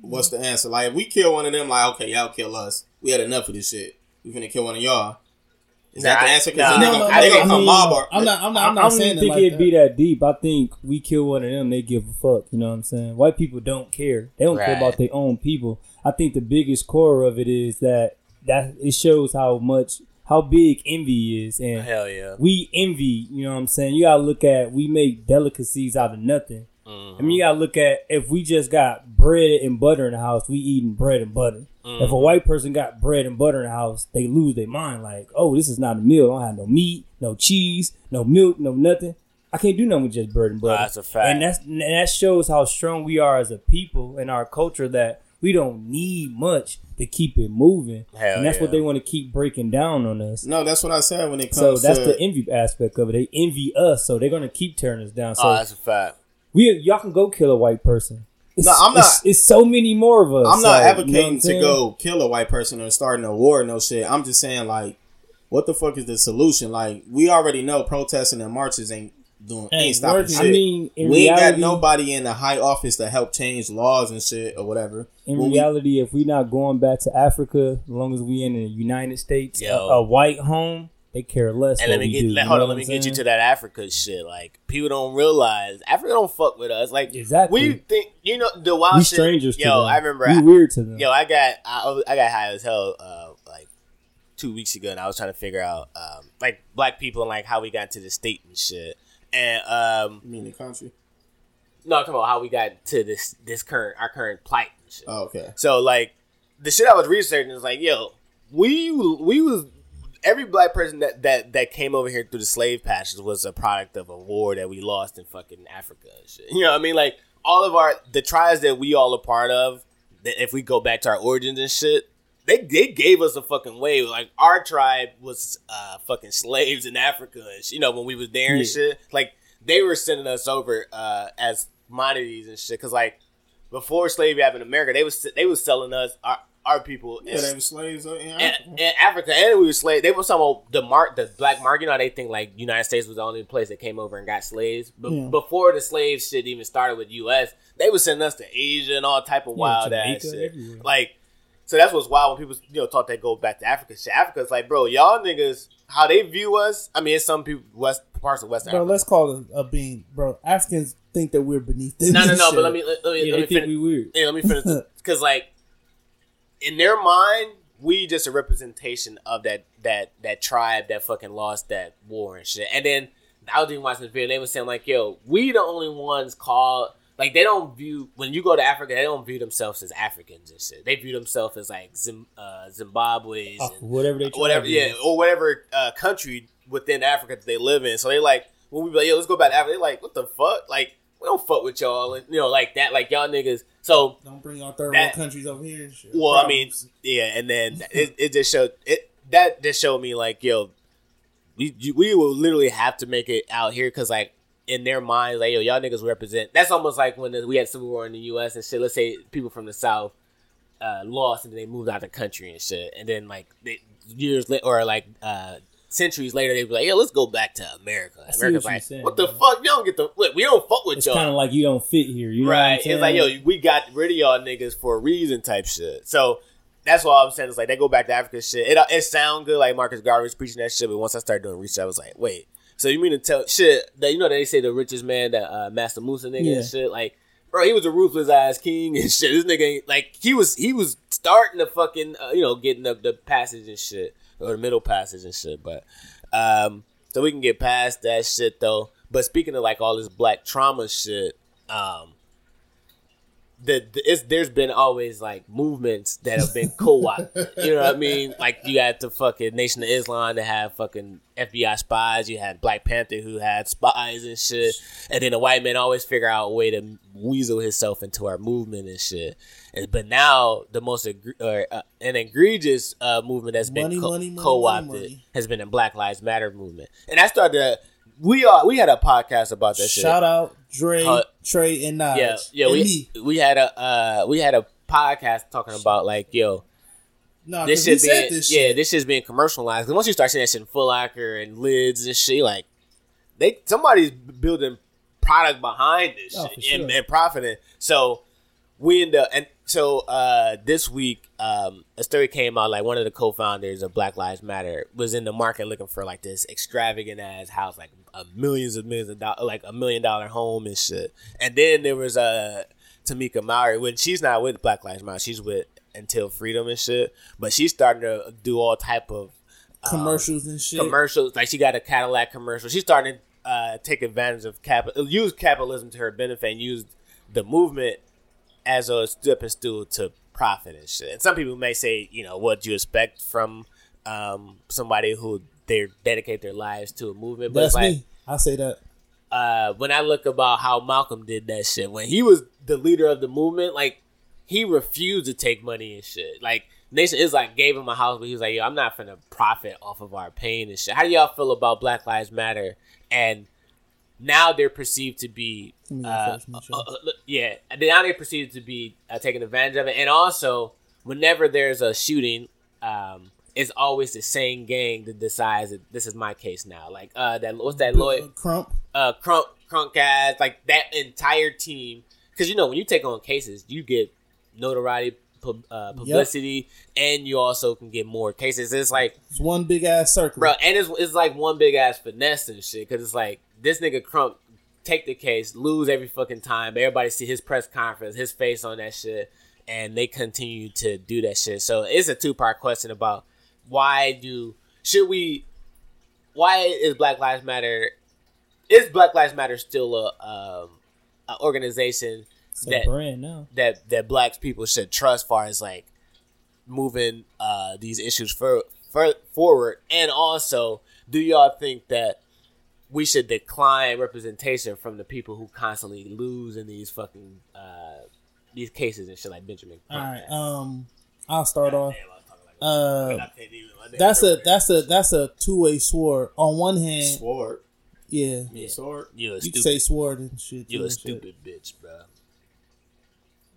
D: what's the answer? Like, if we kill one of them, like, okay, y'all kill us. We had enough of this shit. We finna kill one of y'all. Is that the answer? Because
C: No,
D: they
C: no,
D: gonna,
C: no,
D: they
C: no,
D: gonna
C: I
D: come
E: mean,
D: mob our.
E: I'm not. I'm not. I'm
F: I
E: not
F: don't
E: saying
F: even
E: it
F: think
E: like
F: it'd
E: that.
F: be that deep. I think we kill one of them, they give a fuck. You know what I'm saying? White people don't care. They don't care about their own people. I think the biggest core of it is that that it shows how much how big envy is, and
C: Hell yeah.
F: we envy. You know what I'm saying? You gotta look at we make delicacies out of nothing. I mean, you gotta look at if we just got bread and butter in the house, we eating bread and butter. If a mm-hmm. white person got bread and butter in the house, they lose their mind. Like, oh, this is not a meal. I don't have no meat, no cheese, no milk, no nothing. I can't do nothing with just bread and butter.
C: That's a fact.
F: And that's and that shows how strong we are as a people in our culture that we don't need much to keep it moving.
C: Hell
F: and that's what they want to keep breaking down on us.
D: No, that's what I said when it comes
F: So that's
D: to.
F: the envy aspect of it. They envy us, so they're gonna keep tearing us down. So
C: oh, that's a fact.
F: we y'all can go kill a white person. It's,
D: No, I'm not-
F: it's so many more of us.
D: I'm not
F: like, you know
D: advocating
F: I'm
D: to go kill a white person or starting a war, no shit. I'm just saying, like, what the fuck is the solution? Like, we already know protesting and marches ain't doing, ain't,
E: Ain't
D: stopping shit.
F: I mean, in
D: we ain't got nobody in the high office to help change laws and shit or whatever.
F: in
D: When we-
F: reality, if we not going back to Africa, as long as we in the United States, a, a white home, they care less.
C: And let me
F: we
C: get
F: do,
C: let, hold on, let me
F: I'm
C: get you to that Africa shit. Like people don't realize Africa don't fuck with us. Like
F: Exactly.
C: we think you know the wild
F: We
C: shit.
F: strangers to
C: Yo. I remember.
F: we
C: I,
F: weird to them.
C: yo, I got I, I got high as hell uh, like two weeks ago, and I was trying to figure out um, like black people and like how we got to the state and shit. And um,
D: I mean, the country.
C: no, I'm talking about how we got to this this current our current plight and shit.
D: Oh, okay.
C: So like the shit I was researching is like, yo, we we was every black person that that that came over here through the slave passages was a product of a war that we lost in fucking Africa and shit. You know what I mean? Like all of our the tribes that we all a part of, that if we go back to our origins and shit, they they gave us a fucking wave. Like our tribe was uh fucking slaves in Africa and you know when we was there and
F: Yeah.
C: shit. Like they were sending us over uh as commodities and shit cuz like before slavery happened in America, they was they was selling us our our people
D: Yeah,
C: in,
D: they were slaves in Africa.
C: in Africa, and we were slaves. They were some of the mark the black market. You know, they think like United States was the only place that came over and got slaves. But
E: Yeah.
C: before the slave shit even started with U.S., they were sending us to Asia and all type of
F: Yeah,
C: wild ass shit.
F: everywhere.
C: Like, so that's what's wild when people you know thought they go back to Africa. Shit, Africa's like, bro, y'all niggas, how they view us. I mean, it's some people west parts of West
E: Bro,
C: Africa.
E: let's call it a bean, bro. Africans think that we're beneath them.
C: No, no, no.
E: shit.
C: But let me let, let me
F: Yeah,
C: let me
F: think
C: finish.
F: we weird.
C: Yeah, let me finish because like in their mind, we just a representation of that that that tribe that fucking lost that war and shit. And then I was even watching this video. They were saying like, "Yo, we the only ones called like they don't view when you go to Africa, they don't view themselves as Africans and shit. They view themselves as like Zim, uh, and
F: whatever they
C: whatever, yeah, or whatever uh, country within Africa that they live in. So they like when we be like, yo, let's go back to Africa. They like, what the fuck? Like we don't fuck with y'all, and you know, like that, like y'all niggas. So
E: Don't bring our third world countries over here. And shit.
C: well, I mean, yeah, and then it, it just showed it that just showed me like, yo, we we will literally have to make it out here because like in their minds, like yo, y'all niggas represent. That's almost like when we had civil war in the U.S. and shit. Let's say people from the South uh, lost and they moved out of the country and shit, and then like they, years later or like uh, centuries later, they be like, yo, let's go back to America. America's
F: what
C: like,
F: saying,
C: what the
F: man.
C: fuck? You don't get the look, we don't fuck with
F: It's
C: y'all.
F: kind of like you don't fit here. You know what I'm
C: Right. It's like, yo, we got rid of y'all niggas for a reason type shit. So that's what I'm saying. It's like they go back to Africa shit. It it sound good like Marcus Garvey was preaching that shit, but once I started doing research, I was like, wait. So you mean to tell shit that you know they say the richest man that uh, Mansa Musa nigga
E: Yeah.
C: and shit? Like bro he was a ruthless ass king and shit. This nigga ain't like he was he was starting to fucking uh, you know getting the, the passage and shit or the middle passage and shit but um so we can get past that shit though. But speaking of like all this black trauma shit um the, the it's, there's been always like movements that have been co-opted. you know what I mean? Like you had the fucking Nation of Islam that had fucking FBI spies. You had Black Panther who had spies and shit. And then the white man always figure out a way to weasel himself into our movement and shit. And, but now the most egre- or, uh, an egregious uh, movement that's been co-
E: money,
C: co-opted
E: money,
C: has been the Black Lives Matter movement. And I started. We are we had a podcast about that shit.
E: Shout out Dre,
C: Uh,
E: Trey, and Naj.
C: Yeah, yeah,
E: and
C: we
E: me.
C: we had a uh we had a podcast talking about like yo
E: No,
C: this shit being
E: this
C: yeah
E: shit.
C: this shit's being commercialized. 'Cause once you start seeing that shit in Foot Locker and lids and shit, like they somebody's building product behind this
E: Oh,
C: shit and,
E: sure.
C: and profiting. So we end up and so uh this week um a story came out like one of the co-founders of Black Lives Matter was in the market looking for like this extravagant ass house like a millions of millions of dollars like a million dollar home and shit and then there was uh Tamika Mallory when she's not with Black Lives Matter she's with Until Freedom and shit but she's starting to do all type of
E: commercials and shit.
C: commercials. Like she got a Cadillac commercial. She's starting to uh, take advantage of capital, use capitalism to her benefit, and use the movement as a stepping stool to profit and shit. And some people may say, you know, what do you expect from um, somebody who they dedicate their lives to a movement? But
E: That's
C: like
E: me. I say that.
C: uh, when I look about how Malcolm did that shit, when he was the leader of the movement, like he refused to take money and shit. Like Nation is like gave him a house, but he was like, "Yo, I'm not finna profit off of our pain and shit." How do y'all feel about Black Lives Matter? And now they're perceived to be, uh, uh, uh, yeah. Now they're perceived to be uh, taking advantage of it, and also whenever there's a shooting. Um, it's always the same gang that decides that this is my case now. Like uh, that what's that lawyer?
E: Crump.
C: uh crunk crunk guys like that entire team because you know when you take on cases you get notoriety uh, publicity and you also can get more cases it's like
E: It's one big ass circle.
C: bro and it's, it's like one big ass finesse and shit because it's like this nigga crunk take the case lose every fucking time everybody see his press conference his face on that shit and they continue to do that shit so it's a two-part question about why do should we why is black lives matter is Black Lives Matter still a um, a organization
F: It's
C: that
F: brand now.
C: that that blacks people should trust, far as like moving uh, these issues for, for, forward? And also, do y'all think that we should decline representation from the people who constantly lose in these fucking uh, these cases and shit like Benjamin?
E: All right, Um, I'll start off.
C: Damn, I was talking like-
E: Uh,
C: I can't even- my damn
E: that's a that's a that's a two way sword. On one hand,
D: Sword.
E: yeah,
C: Yeah.
D: Sword.
C: You a
E: you can
C: stupid.
E: say sword and shit.
C: You
E: too
C: a
E: and shit.
C: stupid bitch, bro.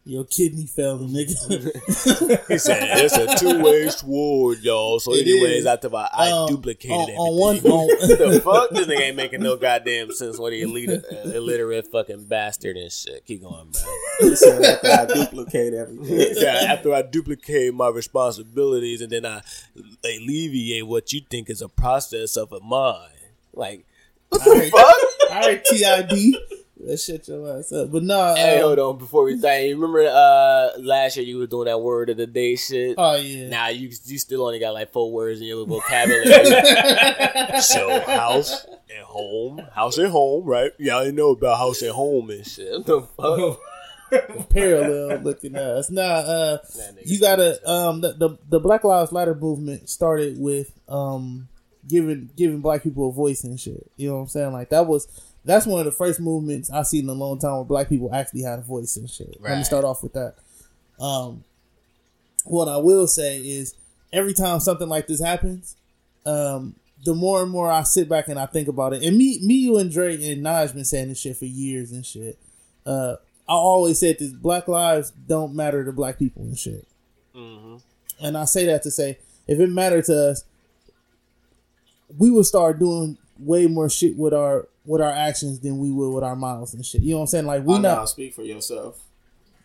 E: Your kidney failing, nigga.
C: He said it's a two way sword, y'all. So,
E: It
C: anyways,
E: is.
C: after I, I
E: Um,
C: duplicated
E: on-
C: everything.
E: on one- on-
C: the fuck, this nigga ain't making no goddamn sense. What he illiterate, uh, illiterate fucking bastard and shit. Keep going, man.
D: He said after I duplicate everything.
C: Yeah, after I duplicate my responsibilities and then I alleviate what you think is a process of a mind, like what the fuck?
E: All right, TID. That shit your ass up. But no,
C: Hey,
E: uh,
C: hold on before we. You remember uh last year you were doing that word of the day shit?
E: Oh yeah.
C: Now you you still only got like four words in your vocabulary. so house and home, house and home, right? Y'all Yeah, I know about house and home and shit. What the fuck?
E: Parallel looking ass. Nah, uh, you gotta um the, the the Black Lives Matter movement started with um giving giving black people a voice and shit. You know what I'm saying? Like that was that's one of the first movements I seen in a long time where black people actually had a voice and shit. Let me start off with that. Um, what I will say is every time something like this happens, um, the more and more I sit back and I think about it, and me, me, you, and Dre and Naj been saying this shit for years and shit. Uh, I always said this: Black lives don't matter to black people and shit. And I say that to say, if it mattered to us, we would start doing way more shit with our with our actions than we would with our mouths and shit. You know what I'm saying? Like we
D: Oh,
E: not.
D: no, speak for yourself.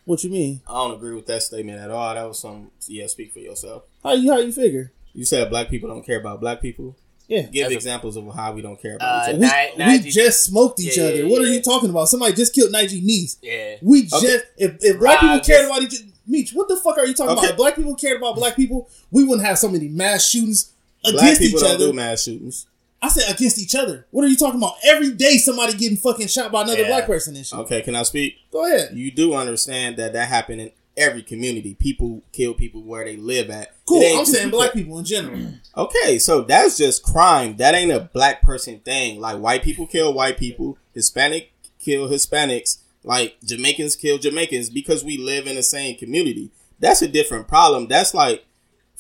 E: What you mean?
D: I don't agree with that statement at all. That was some yeah. Speak for yourself.
E: How you how you figure?
D: You said black people don't care about black people.
E: Yeah.
D: Give
C: That's a-
D: examples of how we don't care
C: Uh,
D: about each other.
E: We,
C: Ni-
E: we just smoked each
C: Yeah,
E: other.
C: yeah,
E: what are you talking about? Somebody just killed Nige niece.
C: Yeah.
E: We
D: Okay.
E: just if, if black
C: Rob
E: people cared about each Meech, what the fuck are you talking
D: Okay.
E: about? If black people cared about black people, we wouldn't have so many mass shootings
D: Black
E: against
D: people
E: each
D: don't
E: other.
D: do mass shootings.
E: I said against each other. What are you talking about? Every day somebody getting fucking shot by another
C: Yeah.
E: black person and shit.
D: Okay, can I speak?
E: Go ahead.
D: You do understand that that happened in every community. People kill people where they live at.
E: Cool. I'm saying
D: people-
E: black people in general.
D: Okay, so that's just crime. That ain't a black person thing. Like white people kill white people, Hispanic kill Hispanics, like Jamaicans kill Jamaicans because we live in the same community. That's a different problem. That's like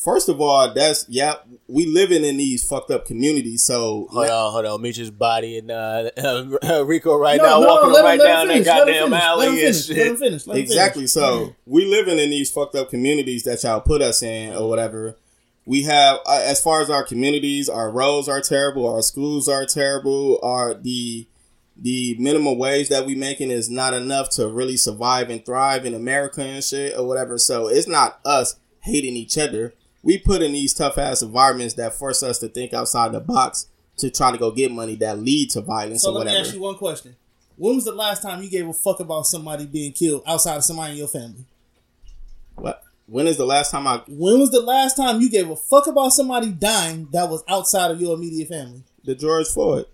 D: first of all, that's yeah, we living in these fucked up communities. So
C: Hold on, hold on. Mitch's body and uh, Rico right
E: No,
C: now
E: no,
C: walking
E: let
C: him right
E: let him
C: down that
E: finish, let him
C: goddamn
E: finish, let
C: alley
E: him
C: and
E: finish, Let him
C: shit.
E: finish. Let him
D: exactly.
E: finish.
D: So we living in these fucked up communities that y'all put us in or whatever. We have, uh, as far as our communities, our roads are terrible, our schools are terrible, our the the minimum wage that we making is not enough to really survive and thrive in America and shit or whatever. So it's not us hating each other. We put in these tough ass environments that force us to think outside the box to try to go get money that lead to violence
E: So
D: or
E: let me
D: whatever.
E: ask you one question. When was the last time you gave a fuck about somebody being killed outside of somebody in your family?
D: what? When is the last time I
E: When was the last time you gave a fuck about somebody dying that was outside of your immediate family?
D: the George Floyd?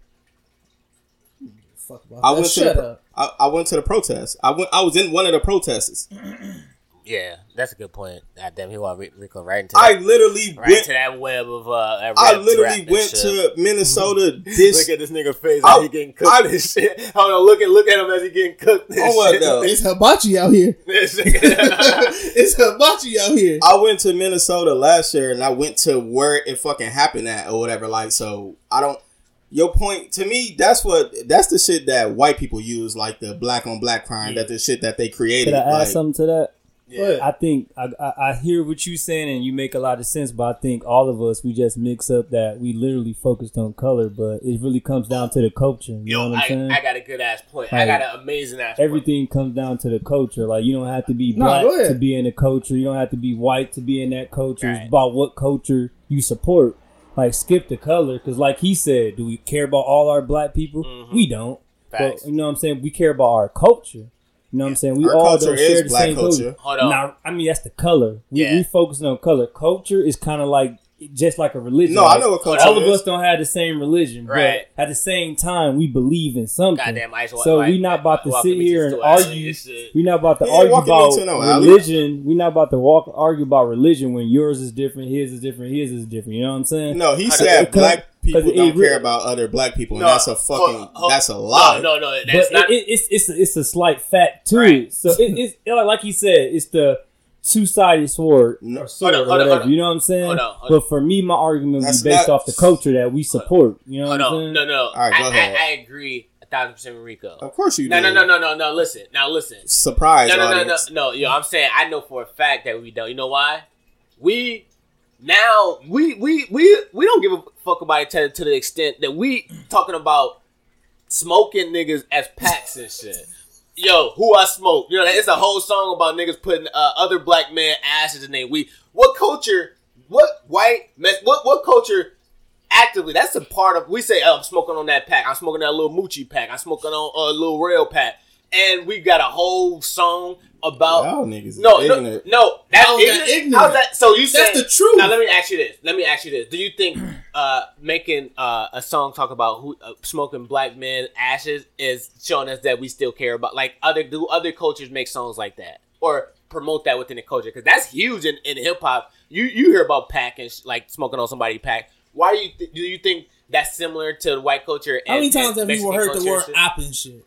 E: Fuck about
D: I
E: that.
D: went to
E: Shut
D: the,
E: up.
D: I, I went to the protest. I went. I was in one of the protests.
C: Yeah, that's a good point. God damn, he want Rico right into
D: I
C: that,
D: literally
C: right
D: went.
C: to that web of uh. That
D: I literally went to Minnesota. This
C: Look at this nigga face.
D: I-
C: he getting cooked
D: I-
C: this shit. Hold on, look at look at him as he getting cooked. This
D: Oh, what
C: shit.
D: the-
E: It's hibachi out here. It's hibachi out here.
D: I went to Minnesota last year, and I went to where it fucking happened at or whatever. Like, so I don't. Your point to me, that's what that's the shit that white people use, like the black on black crime. That the shit that they created.
F: Could I add
D: like,
F: something to that?
E: Yeah.
F: I think I, I I hear what you're saying and you make a lot of sense, but I think all of us we just mix up that we literally focused on color, but it really comes down to the culture. You know what I'm saying?
C: I, I got a good ass point. I got an amazing ass point.
F: Everything comes down to the culture. Like you don't have to be black
E: go ahead.
F: to be in the culture. You don't have to be white to be in that culture.
C: Right.
F: It's about what culture you support. Like skip the color, because like he said, do we care about all our black people? We don't.
C: Mm-hmm. Facts.
F: But you know what I'm saying? We care about our culture. You know what I'm saying? We
D: Our
F: all
D: culture
F: don't
D: is
F: share the
D: black
F: same
D: culture.
F: culture.
C: Hold on.
F: Now, I mean that's the color. We
C: Yeah.
F: we focusing on color. Culture is kind of like just like a religion.
D: No, I know what culture
F: All of us don't have the same religion,
C: Right.
F: but at the same time, we believe in something.
C: Goddamn ice wa-
F: so
C: like-
F: we not about to sit here and argue. We're not about to
D: He ain't
F: argue about
D: me to no alley.
F: religion. We're not about to walk argue about religion when yours is different, his is different, his is different. You know what I'm saying?
D: No, he said black people don't
F: re-
D: care about other black people, and
C: No,
D: that's a fucking
C: hold- hold-
D: that's a lie.
C: No, no, no.
F: but
C: That's not.
F: it, it, it's it's a, it's a slight fact too.
C: Right.
F: So it, it's like like he said, it's the two sided sword
D: No.
F: or sword
C: Hold on,
F: or
C: hold on,
F: whatever.
C: hold on.
F: You know what I'm saying?
C: Hold on, hold
F: but for me, my argument would be based
D: not-
F: off the culture that we support. You know what I'm saying?
C: No, no.
D: All right, go
C: I,
D: ahead.
C: I, I agree a thousand percent with Rico.
D: Of course you
C: No,
D: do.
C: no, no, no, no, no. Listen. Now listen.
D: Surprise,
C: No, no, no, no, no. Yo, I'm saying I know for a fact that we don't. You know why? We now we we we we don't give a fuck about each other to the extent that we talking about smoking niggas as packs and shit. Yo, who I smoke? You know, it's a whole song about niggas putting uh, other black men ashes in their weed. What culture? What white? What what culture actively. That's a part of. We say, oh, I'm smoking on that pack. I'm smoking that little Moochie pack. I'm smoking on a little rail pack. And we got a whole song about
D: Y'all niggas
C: no,
D: is
C: no, no. That's
E: How's that
C: ignorant.
E: ignorant?
C: How's that? So you
E: That's
C: said
E: the truth.
C: Now let me ask you this. Let me ask you this. Do you think uh, making uh, a song talk about who uh, smoking black men ashes is showing us that we still care about like other do other cultures make songs like that or promote that within the culture because that's huge in, in hip hop. You you hear about pack and sh- like smoking on somebody pack. Why do you th- do you think that's similar to white culture? And,
E: How many times
C: and
E: have you heard the word
C: and
E: op and shit?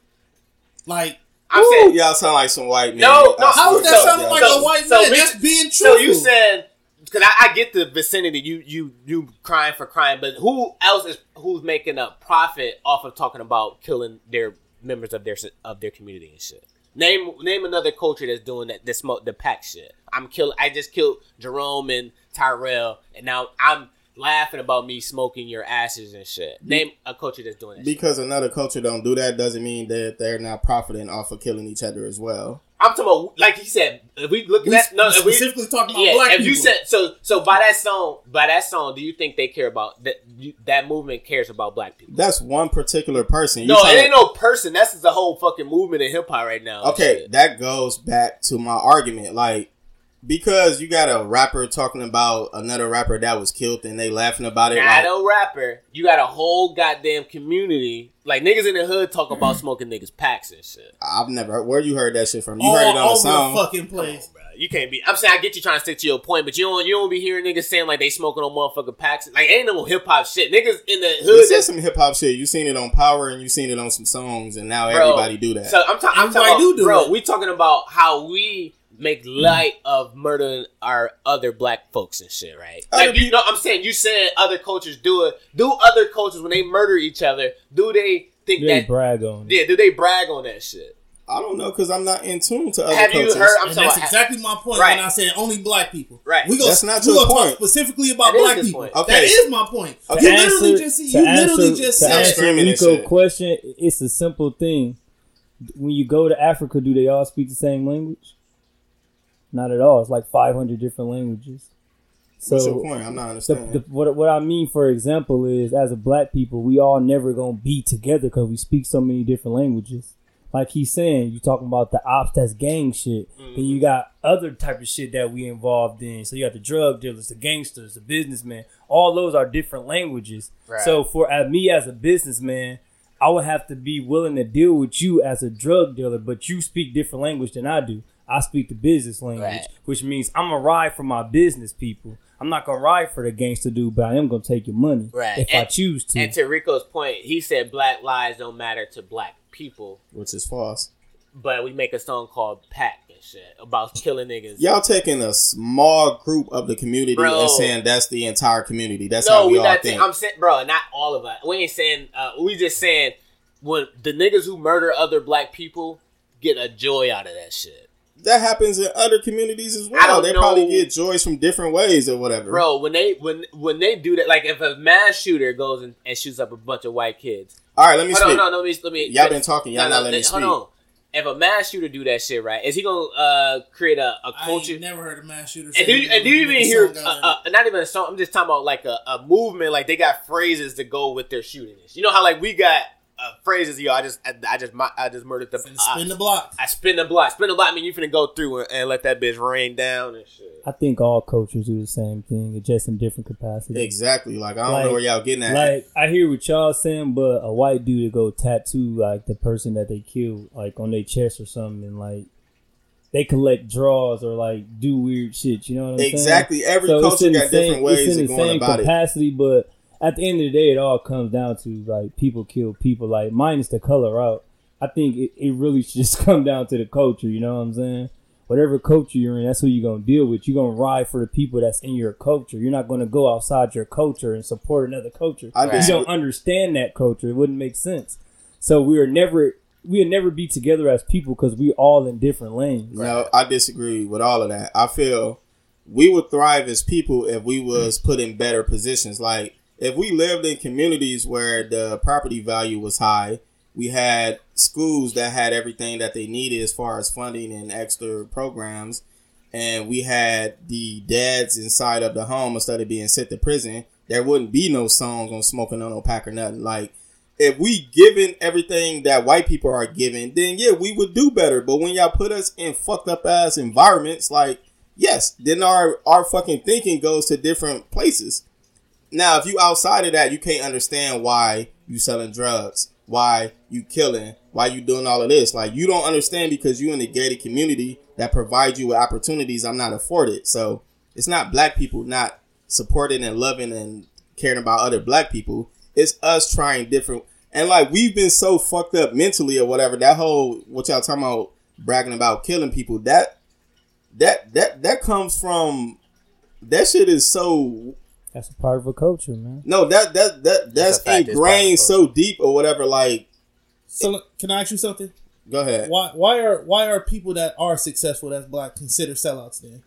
E: Like,
C: I'm saying
D: Y'all sound like some white men.
C: No, no,
D: I
E: how is that
D: to
E: sounding like
C: so-
E: a white
C: so
E: man?
C: we-
E: That's being
C: true.
E: So
C: you said because I, I get the vicinity, you you you crying for crying, but who else is who's making a profit off of talking about killing their members of their of their community and shit? Name name another culture that's doing that. This smoke the pack shit. I'm kill. I just killed Jerome and Tyrell, and now I'm laughing about me smoking your asses and shit. Name a culture that's doing that. shit.
D: Because another culture don't do that doesn't mean that they're not profiting off of killing each other as well.
C: I'm talking about like he said. If we look at no, if we,
E: specifically talking about
C: yeah,
E: black
C: if
E: people.
C: you said so, so by that song, by that song, do you think they care about that? You, that movement cares about black people?
D: That's one particular person. You
C: no, it ain't no person. That's the whole fucking movement in hip hop right now.
D: Okay, that goes back to my argument. Like, because you got a rapper talking about another rapper that was killed and they laughing about it.
C: not
D: Like,
C: a rapper. You got a whole goddamn community. Like niggas in the hood talk about mm-hmm. smoking niggas packs and shit.
D: I've never. heard Where you heard that shit from? You
E: all
D: heard it on the
E: over
D: song.
E: the fucking place.
C: Bruh, You can't be. I'm saying I get you trying to stick to your point, but you don't. You don't be hearing niggas saying like they smoking on motherfucking packs. Like ain't no hip hop shit. Niggas in the hood.
D: This is some hip hop shit. You seen it on Power and you seen it on some songs, and now
C: Bro,
D: everybody do that.
C: So I'm, ta- I'm
E: Everybody
C: talking about,
E: do do
C: bro.
E: it.
C: We talking about how we make light of murdering our other black folks and shit, right?
D: Other
C: Like you know, I'm saying you said other cultures do it. Do other cultures when they murder each other? Do they think
F: They
C: that?
F: brag on it.
C: Yeah, do they brag on that shit?
D: I don't know because I'm not in tune to other
C: Have you
D: cultures.
C: heard? I'm
E: And
C: talking
E: that's
C: about.
E: exactly my point
C: Right.
E: when I said only black people.
C: Right.
E: We go,
D: That's not your
E: gonna talk
D: point.
E: specifically about
C: That is
E: black people.
C: point.
D: Okay.
E: That is my point.
D: Okay.
E: You
F: To
E: literally just
F: to
E: you literally
F: answer-
E: just
F: to
E: said
F: answer
D: Screaming and
F: Rico
D: shit.
F: question. It's a simple thing. When you go to Africa, do they all speak the same language? Not at all. It's like 500 different languages. So
D: What's your point? I'm not understanding.
F: the, what, what I mean, for example, is as a black people, we all never gonna be together because we speak so many different languages. Like he's saying, you talking about the ops that's gang shit. Then you got other type of shit that we involved in. So you got the drug dealers, the gangsters, the businessmen. All those are different languages.
C: Right.
F: So for uh, me as a businessman, I would have to be willing to deal with you as a drug dealer, but you speak different language than I do. I speak the business language,
C: Right.
F: which means I'm gonna ride for my business people. I'm not gonna ride for the gangster dude, but I am gonna take your money
C: Right.
F: if I choose to.
C: And to Rico's point, he said black lives don't matter to black people,
D: which is false.
C: but we make a song called Pack and shit about killing niggas.
D: Y'all taking a small group of the community
C: Bro.
D: and saying that's the entire community. That's how we
C: we
D: all
C: not.
D: think.
C: Saying, I'm saying, bro, not all of us. We ain't saying. Uh, we just saying when the niggas who murder other black people get a joy out of that shit,
D: that happens in other communities as well. They
C: know.
D: probably get joys from different ways or whatever.
C: bro. When they when when they do that, like if a mass shooter goes and, and shoots up a bunch of white kids.
D: All right, let me
C: Hold
D: speak.
C: no, no, let me let me.
D: Y'all been talking, y'all not letting me
C: hold
D: speak.
C: on. If a mass shooter do that shit, right? Is he gonna uh, create a culture?
E: ain't never heard a mass shooter.
C: And
E: say
C: do you, and do you even
E: make a
C: hear uh, uh, not even a song? I'm just talking about like a, a movement. Like they got phrases to go with their shooting. You know how like we got uh, phrases. Yo, I just I, I just mu- I just murdered the.
E: Finna spin the block.
C: I spin the block. Spin the block. I mean, you finna go through and, and let that bitch rain down and shit.
F: I think all cultures do the same thing, just in different capacities.
D: Exactly. Like I don't
F: Like-
D: know where y'all getting at.
F: Like I hear what y'all saying, but a white dude to go tattoo like the person that they killed, like on their chest or something, and like they collect draws or like do weird shit. You know what I'm saying?
D: exactly. Every
F: So it's
D: culture
F: in the
D: got
F: same-
D: different ways
F: it's in
D: of
F: the
D: going
F: same
D: about it.
F: capacity, but at the end of the day, it all comes down to like people kill people. Like minus the color out, I think it, it really should just come down to the culture. You know what I'm saying? Whatever culture you're in, that's who you're gonna deal with. You're gonna ride for the people that's in your culture. You're not gonna go outside your culture and support another culture.
D: I
F: you don't understand that culture, it wouldn't make sense. So we are never we'll never be together as people because we all in different lanes.
D: No, I disagree with all of that. I feel we would thrive as people if we was put in better positions. Like if we lived in communities where the property value was high, we had schools that had everything that they needed as far as funding and extra programs, and we had the dads inside of the home instead of being sent to prison. there wouldn't be no songs on smoking on no pack or nothing. Like if we given everything that white people are given, then yeah, we would do better. But when y'all put us in fucked up ass environments, like yes, then our our fucking thinking goes to different places. Now, if you outside of that, you can't understand why you selling drugs, why you killing, why you doing all of this. Like you don't understand because you in the gated community that provides you with opportunities I'm not afforded. So it's not black people not supporting and loving and caring about other black people. It's us trying different and like we've been so fucked up mentally or whatever. That whole what y'all talking about bragging about killing people. That that that that comes from that shit is so
F: That's a part of a culture, man.
D: no that that that that's
C: a fact, it's
D: ingrained so deep or whatever. Like
E: So can I ask you something?
D: go ahead.
E: Why why are why are people that are successful that's black considered sellouts then?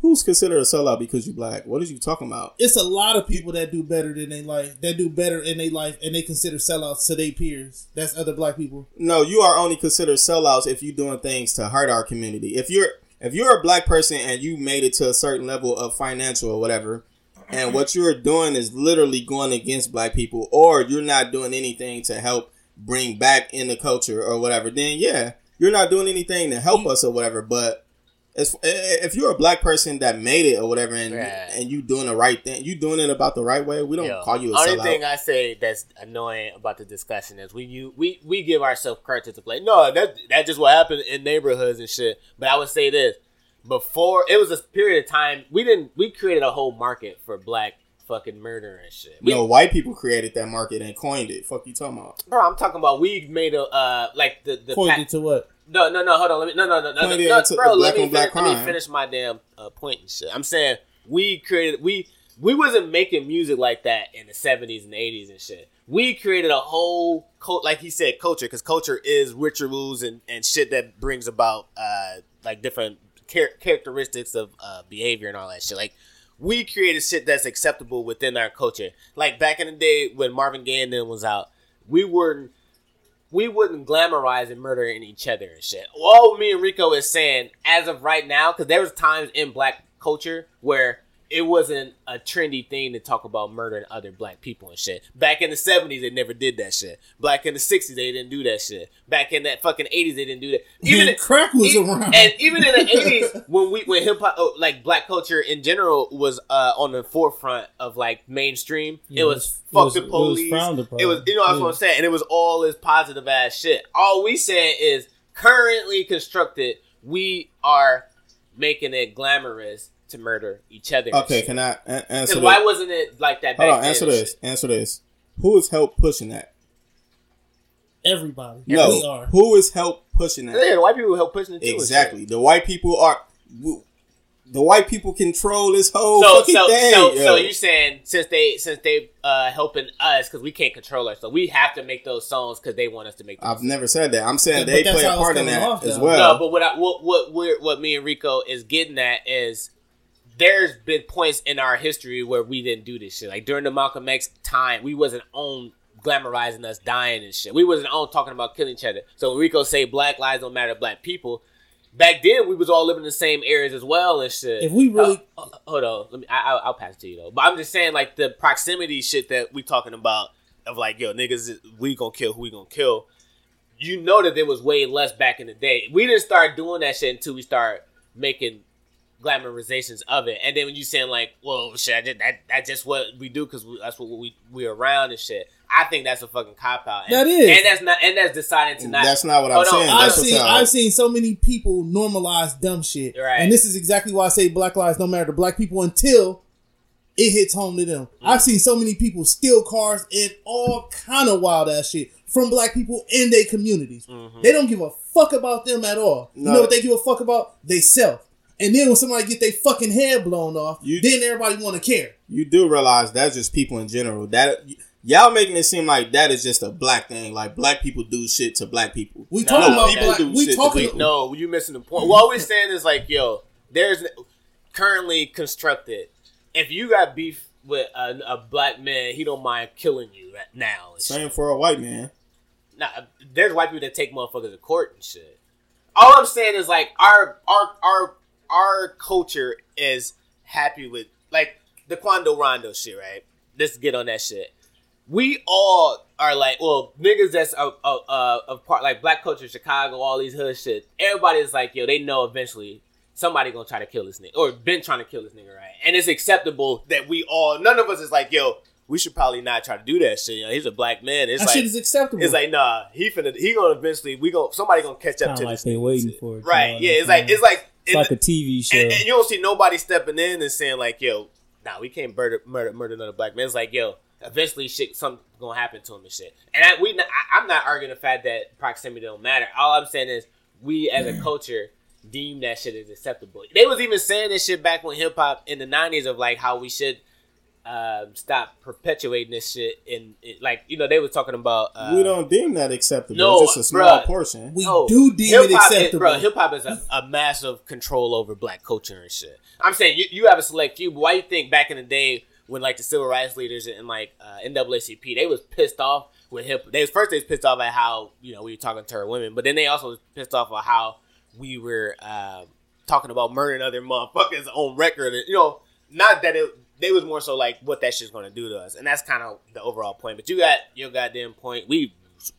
D: Who's considered a sellout because you black? What are you talking about?
E: It's a lot of people that do better than they life that do better in their life and they consider sellouts to their peers. That's other black people.
D: No, you are only considered sellouts if you're doing things to hurt our community. If you're if you're a black person and you made it to a certain level of financial or whatever, and mm-hmm. what you're doing is literally going against black people, or you're not doing anything to help bring back in the culture or whatever, then yeah, you're not doing anything to help mm-hmm. us or whatever. But as, if you're a black person that made it or whatever, and
C: Right.
D: and you doing the right thing, you doing it about the right way, we don't
C: Yo,
D: call you a
C: only
D: sellout.
C: thing I say that's annoying about the discussion is we you, we we give ourselves credit to play. No, that that just what happened in neighborhoods and shit. But I would say this: before it was a period of time we didn't we created a whole market for black fucking murder and shit. We,
D: no, white people created that market and coined it. Fuck you talking about?
C: bro, I'm talking about we made a uh like the the
E: Pointed to what?
C: No, no, no. Hold on. Let me. No, no, no, no, no, no bro. Let me, finish, let me finish my damn uh, point and shit. I'm saying we created we we wasn't making music like that in the 70s and 80s and shit. We created a whole cult, like he said, culture because culture is rituals and and shit that brings about uh like different char- characteristics of uh behavior and all that shit. Like we created shit that's acceptable within our culture. Like back in the day when Marvin Gaye and them was out, we weren't we wouldn't glamorize and murdering each other and shit. All me and Rico is saying, as of right now, because there was times in black culture where it wasn't a trendy thing to talk about murdering other black people and shit. Back in the 70s, they never did that shit. Back in the 60s, they didn't do that shit. Back in that fucking 80s, they didn't do that.
E: Even
C: in-
E: crack was around.
C: And even in the 80s, when we when hip hop, oh, like black culture in general, was uh, on the forefront of like mainstream,
F: Yeah,
C: it was fuck
F: was-
C: the
F: it was
C: police. It was, you know, that's what I'm saying. And it was all this positive ass shit. All we saying is currently constructed, we are making it glamorous to murder each other.
D: Okay,
C: shit.
D: can I a- answer?
C: 'Cause why wasn't it like that? Back
D: Hold on,
C: then
D: answer this. Answer this. Who is help pushing that?
E: Everybody.
D: No.
E: We are.
D: Who has helped pushing that?
C: Yeah, the white people help pushing it too.
D: Exactly. The white people are. The white people control this whole
C: So,
D: fucking
C: so,
D: thing.
C: so,
D: yo.
C: so you saying since they since they uh helping us because we can't control ourselves, we have to make those songs because they want us to make. Those
D: I've never said that. I'm saying
E: Yeah,
D: they play a part in that
E: off,
D: as well.
C: No, but what I, what what we're, what me and Rico is getting at is there's been points in our history where we didn't do this shit. Like during the Malcolm X time, we wasn't on glamorizing us dying and shit. We wasn't on talking about killing each other. So when Rico say Black lives don't matter black people, back then we was all living in the same areas as well and shit.
E: If we really-
C: Uh, uh, hold on, let me. I, I'll, I'll pass it to you though. But I'm just saying like the proximity shit that we talking about of like yo niggas, we gonna kill who we gonna kill you know that there was way less back in the day. We didn't start doing that shit until we start making glamorizations of it. And then when you saying like, well, shit, I just, that that's just what we do because that's what we we around and shit. I think that's a fucking cop out.
E: That is.
C: and that's not, and that's deciding to not.
D: That's not what I'm
C: Hold on,
D: saying.
E: I've seen. I've seen so many people normalize dumb shit,
C: Right.
E: and this is exactly why I say Black lives don't matter to black people until it hits home to them.
C: Mm-hmm.
E: I've seen so many people steal cars and all kind of wild ass shit from black people in their communities.
C: Mm-hmm.
E: They don't give a fuck about them at all. You
D: No.
E: know what they give a fuck about? They self. And then when somebody get their fucking head blown off,
D: You-
E: then everybody want to care.
D: you do realize that's just people in general. That y'all making it seem like that is just a black thing. Like black people do shit to black people.
E: We
C: No,
E: talking about
C: people
E: black.
D: do
E: We
D: shit to
E: talking.
D: people.
C: no, you missing the point. What we're saying is like, yo, there's currently constructed. If you got beef with a, a black man, he don't mind killing you right now. and shit.
D: Same for a white man.
C: Nah, there's white people that take motherfuckers to court and shit. All I'm saying is like our our our our culture is happy with like the Quando Rondo shit, right? let's get on that shit. We all are like, well, niggas that's a, a, a, a part like black culture, Chicago, all these hood shit. Everybody's like, yo, they know eventually somebody gonna try to kill this nigga or been trying to kill this nigga, right? And it's acceptable that we all, none of us is like, yo, we should probably not try to do that shit. You know, he's a black man. It's
E: that
C: like
E: shit is acceptable.
C: it's like nah, he finna he gonna eventually we gonna somebody gonna catch up to
F: like
C: this.
F: they waiting
C: shit.
F: for it,
C: Right? Yeah, it's like it's like
F: It's
C: it-
F: like a TV show.
C: and, and you don't see nobody stepping in and saying like, "Yo, nah, we can't murder murder murder another black man." It's like, "Yo, eventually shit something gonna happen to him and shit." And I, we, I, I'm not arguing the fact that proximity don't matter. All I'm saying is we as a culture deem that shit as acceptable. They was even saying this shit back when hip hop in the '90s of like how we should. Um, stop perpetuating this shit and in like you know they were talking about uh,
D: we don't deem that acceptable.
C: no,
D: it's just a small
C: bruh.
D: portion.
E: we
C: Oh,
E: do deem it
C: hip-hop is-
E: acceptable.
C: bro, hip hop is a, a massive control over black culture and shit. I'm saying you, you have a select few, but why you think back in the day when like the civil rights leaders and like uh, NAACP, they was pissed off with hip. They was first they was pissed off at how you know we were talking to our women, but then they also was pissed off at how we were um, talking about murdering other motherfuckers on record. And, you know, not that it. They was more so like what that shit's gonna do to us, and that's kind of the overall point. But you got your goddamn point. We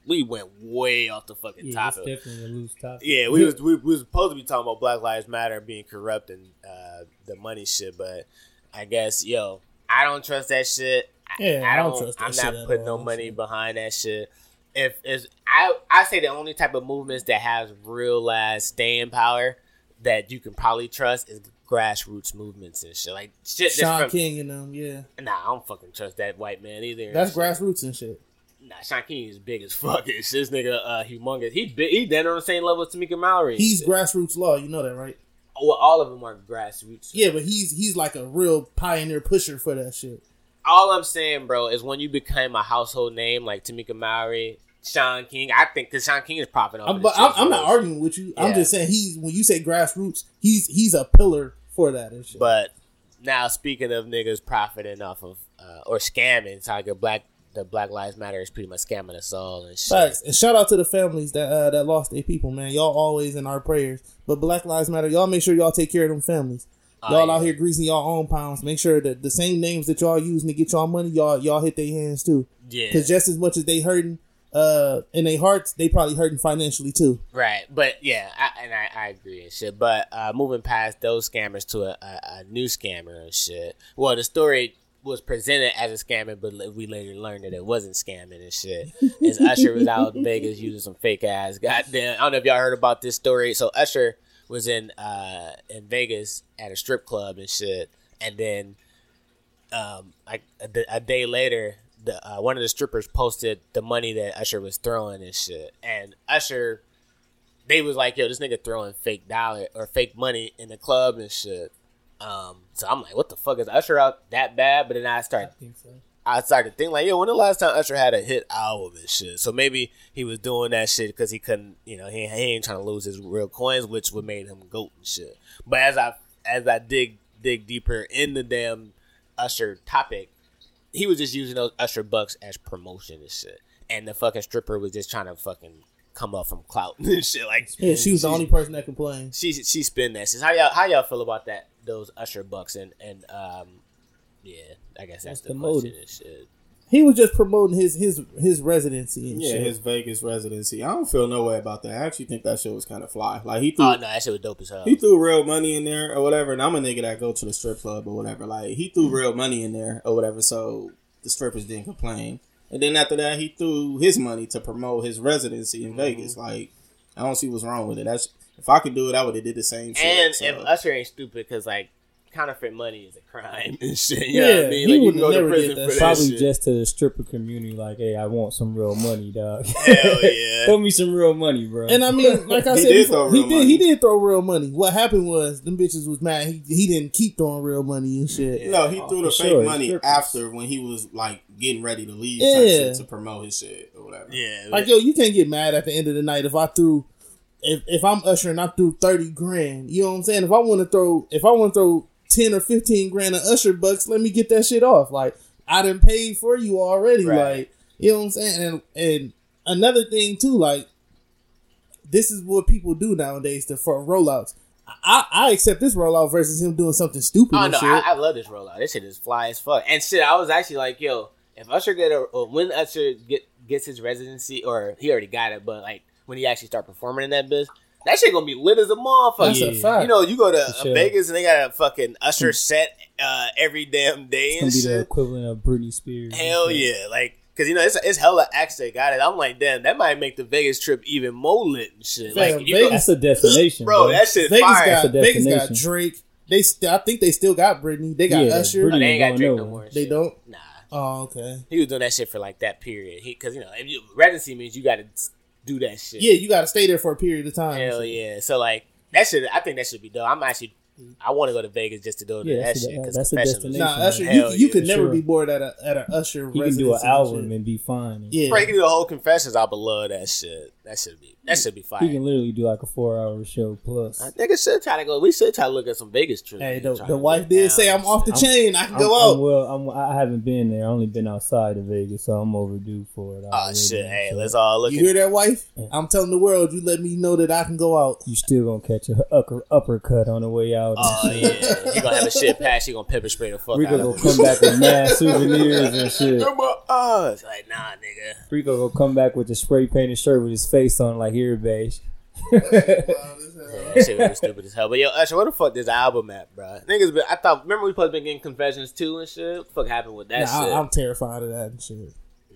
C: we went way off the fucking
F: yeah,
C: topic.
F: definitely a loose topic.
C: Yeah, we was we, we was supposed to be talking about Black Lives Matter being corrupt and uh, the money shit, but I guess yo, I don't trust that shit. I-
E: Yeah,
C: I
E: I don't
C: don't.
E: trust that
C: I'm not putting no money
E: so.
C: behind that shit. If is I I say the only type of movements that has real ass staying power that you can probably trust is grassroots movements and shit like shit.
E: Shaun
C: from,
E: King and them, yeah,
C: Nah, I don't fucking trust that white man either.
E: that's grassroots and shit.
C: Nah, Shaun King is big as fuck. It's this nigga uh, humongous. He big, he then on the same level as Tamika Mallory.
E: He's
C: Shit.
E: grassroots law, you know that, right?
C: well, all of them are grassroots.
E: Yeah, but he's he's like a real pioneer pusher for that shit.
C: All I'm saying, bro, is when you become a household name like Tamika Mallory, Shaun King, I think because Shaun King is profiting up.
E: I'm, but I'm, I'm not arguing with you. I'm just saying he's when you say grassroots, he's he's a pillar for that and shit.
C: But now, speaking of niggas profiting off of uh, or scamming, it's like a black the Black Lives Matter is pretty much scamming us all and shit.
E: Facts. And shout out to the families that uh, that lost their people, man. Y'all always in our prayers. But Black Lives Matter, y'all make sure y'all take care of them families.
C: Oh,
E: Y'all
C: yeah.
E: out here greasing y'all own pounds. Make sure that the same names that y'all using to get y'all money, y'all y'all hit their hands too.
C: Yeah,
E: Because just as much as they hurting uh, in their hearts, they probably hurting financially too.
C: Right, but yeah, I, and I, I agree and shit. But uh, moving past those scammers to a, a, a new scammer and shit. Well, the story was presented as a scammer, but we later learned that it wasn't scamming and shit. Is Usher was out in Vegas using some fake ass goddamn. I don't know if y'all heard about this story. So Usher was in uh in Vegas at a strip club and shit, and then um like a day later. The, uh, one of the strippers posted the money that Usher was throwing and shit, and Usher they was like, yo, this nigga throwing fake dollar or fake money in the club and shit. Um, so I'm like, what the fuck is Usher out that bad? But then I start,
F: I so.
C: I started to think like, yo, when the last time Usher had a hit album and shit? So maybe he was doing that shit because he couldn't, you know, he, he ain't trying to lose his real coins, which would made him goat and shit. But as I as I dig dig deeper in the damn Usher topic, he was just using those Usher bucks as promotion and shit. And the fucking stripper was just trying to fucking come up from clout and shit. Like
E: Yeah, she was the only person that complained.
C: she she spin that. Shit. How y'all how y'all feel about that? Those Usher bucks and and um yeah, I guess that's
F: What's
C: the,
F: the
C: question
F: motive?
C: and shit.
E: He was just promoting his his his residency and
D: Yeah,
E: shit.
D: his Vegas residency. I don't feel no way about that. I actually think that shit was kind of fly. Like he threw,
C: Oh no, that shit was dope as hell.
D: he threw real money in there or whatever. And I'm a nigga that go to the strip club or whatever. Like he threw mm-hmm. real money in there or whatever. So the strippers didn't complain. And then after that, he threw his money to promote his residency in mm-hmm. Vegas. Like I don't see what's wrong with it. That's if I could do it, I would have did the same shit.
C: and
D: so.
C: if Usher ain't stupid, because like counterfeit money is a crime and shit. You know
E: Yeah,
C: what I mean?
E: he
C: Like you
E: would've
C: can go to
E: never
C: prison
E: did that
C: for that
F: Probably
C: shit.
F: just to the stripper community, like, hey, I want some real money, dog.
C: Hell yeah.
F: Throw me some real money, bro.
E: And I mean, like I
D: He
E: said,
D: did
E: before, he
D: real
E: did
D: money.
E: he did throw real money. What happened was them bitches was mad. He he didn't keep throwing real money and shit.
D: no, he threw the fake
F: sure,
D: money after when he was like getting ready to leave
E: Yeah.
D: type shit to promote his shit or whatever.
C: Yeah,
E: Like yo, you can't get mad at the end of the night if I threw. If, if I'm ushering, I threw thirty grand. You know what I'm saying? If I want to throw, if I want to throw ten or fifteen grand of usher bucks, let me get that shit off. Like I didn't pay for you already.
C: Right.
E: Like you know what I'm saying? And and another thing too, like this is what people do nowadays to for rollouts. I, I accept this rollout versus him doing something stupid.
C: Oh no,
E: shit.
C: I, I love this rollout. This shit is fly as fuck. And shit, I was actually like, yo, if Usher get a or when Usher get gets his residency, or he already got it, but like when he actually start performing in that biz, that shit gonna be lit as a motherfucker.
E: That's a fact.
C: You know, you go to uh,
F: sure.
C: Vegas and they got a fucking Usher set uh, every damn day
F: It's
C: and
F: gonna be the equivalent of Britney Spears.
C: Hell yeah, like. Cause you know it's, it's hella acts that got it. I'm like, damn, that might make the Vegas trip even more lit and shit.
E: Fam,
C: like, you know,
F: That's a destination,
C: bro,
F: bro.
C: that shit
E: Vegas
C: fire.
E: got Vegas got. Drake. They st- I think they still got Britney. They got
F: Yeah,
E: Usher.
C: Oh,
F: Britney
C: they ain't got
F: going
C: Drake no more.
E: They
C: shit.
E: don't?
C: Nah,
E: Oh, okay.
C: he was doing that shit for like that period. He because you know if you, residency means you got to do that shit.
E: Yeah, you got to stay there for a period of time.
C: hell yeah. So like that should I think that should be dope. I'm actually I want to go to Vegas just to do
F: Yeah,
C: that
F: that's a-
C: shit. 'cause
F: that's a
C: confessions-
F: destination.
E: Nah, Usher, you, you
C: yeah,
E: could never
F: sure.
E: be bored at a at a Usher.
F: You can do an
E: and
F: album
E: shit.
F: and be fine.
E: Yeah,
C: Bro, he can do the whole confessions. I would love that shit. That should be that should be fire.
F: He can literally do like a four hour show plus.
C: I think I should try to go. We should try to look at some Vegas trips.
E: Hey,
C: man,
E: the, the wife did
C: down
E: say, "I'm off the
C: shit.
E: chain. I can
F: I'm,
E: go
F: I'm
E: out."
F: well. I'm, I haven't been there. I only been outside of Vegas, so I'm overdue for it.
C: Oh shit! Hey,
F: So
C: let's all look.
E: You
C: at
E: hear that, wife? I'm telling the world. You let me know that I can go out.
F: You still gonna catch a upper, uppercut on the way out.
C: Oh yeah, he gonna have a shit pass. You gonna pepper spray the fuck
F: Rico
C: out
F: gonna
C: of
F: come back with mad souvenirs and shit.
C: Come on, uh, it's like nah, nigga.
F: Rico gonna come back with a spray painted shirt with his face on like here, beige.
C: That shit was stupid as hell. But yo, Usher, what the fuck this album at, bro? Niggas, been, I thought. Remember we supposed to been getting confessions too and shit. What the fuck happened with that
E: Nah,
C: shit?
E: I, I'm terrified of that and shit.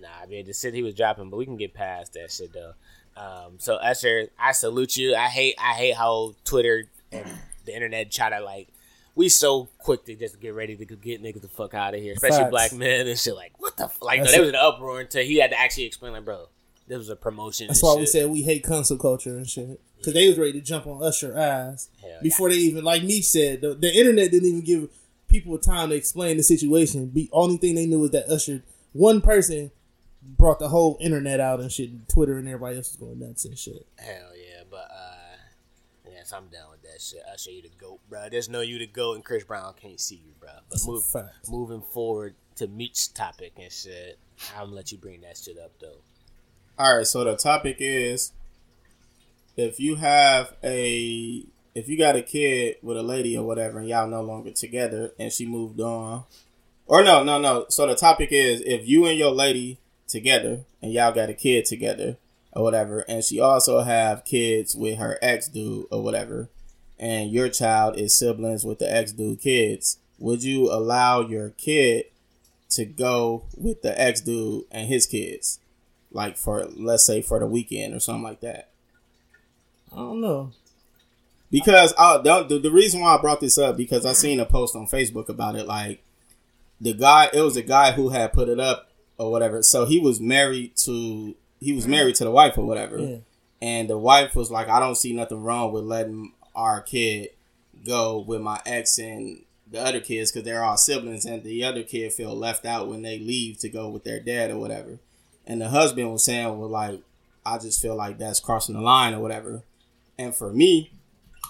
C: Nah, I mean the shit he was dropping, but we can get past that shit though. Um, so Usher, I salute you. I hate I hate how Twitter and the internet try to like we so quick to just get ready to get niggas the fuck out of here, especially
E: Facts.
C: black men and shit. Like what the f-? like? No,
E: That's
C: there was an uproar until he had to actually explain like, bro, this was a promotion.
E: That's why
C: shit.
E: we said we hate cancel culture and shit. Because they was ready to jump on Usher ass
C: Hell
E: before they even, like me said, the, the internet didn't even give people time to explain the situation. Be only thing they knew was that Usher, one person, brought the whole internet out and shit. and Twitter and everybody else was going nuts and shit.
C: Hell yeah, but uh, yes, I'm down with that shit. Usher, you the goat, bro. There's no you to go, and Chris Brown can't see you, bro. But move, moving forward to Meech's topic and shit, I'm gonna let you bring that shit up though.
D: All right, so the topic is if you have a if you got a kid with a lady or whatever and y'all no longer together and she moved on or no, no, no. So the topic is if you and your lady together and y'all got a kid together or whatever and she also have kids with her ex dude or whatever and your child is siblings with the ex dude kids, would you allow your kid to go with the ex dude and his kids? Like for let's say for the weekend or something like that.
E: I don't know.
D: Because I the, the reason why I brought this up because I seen a post on Facebook about it. Like the guy, it was a guy who had put it up or whatever. So he was married to he was married to the wife or whatever,
E: Yeah.
D: and the wife was like, "I don't see nothing wrong with letting our kid go with my ex and." The other kids, because they're all siblings, and the other kid feel left out when they leave to go with their dad or whatever. And the husband was saying, "Well, like, I just feel like that's crossing the line or whatever." And for me,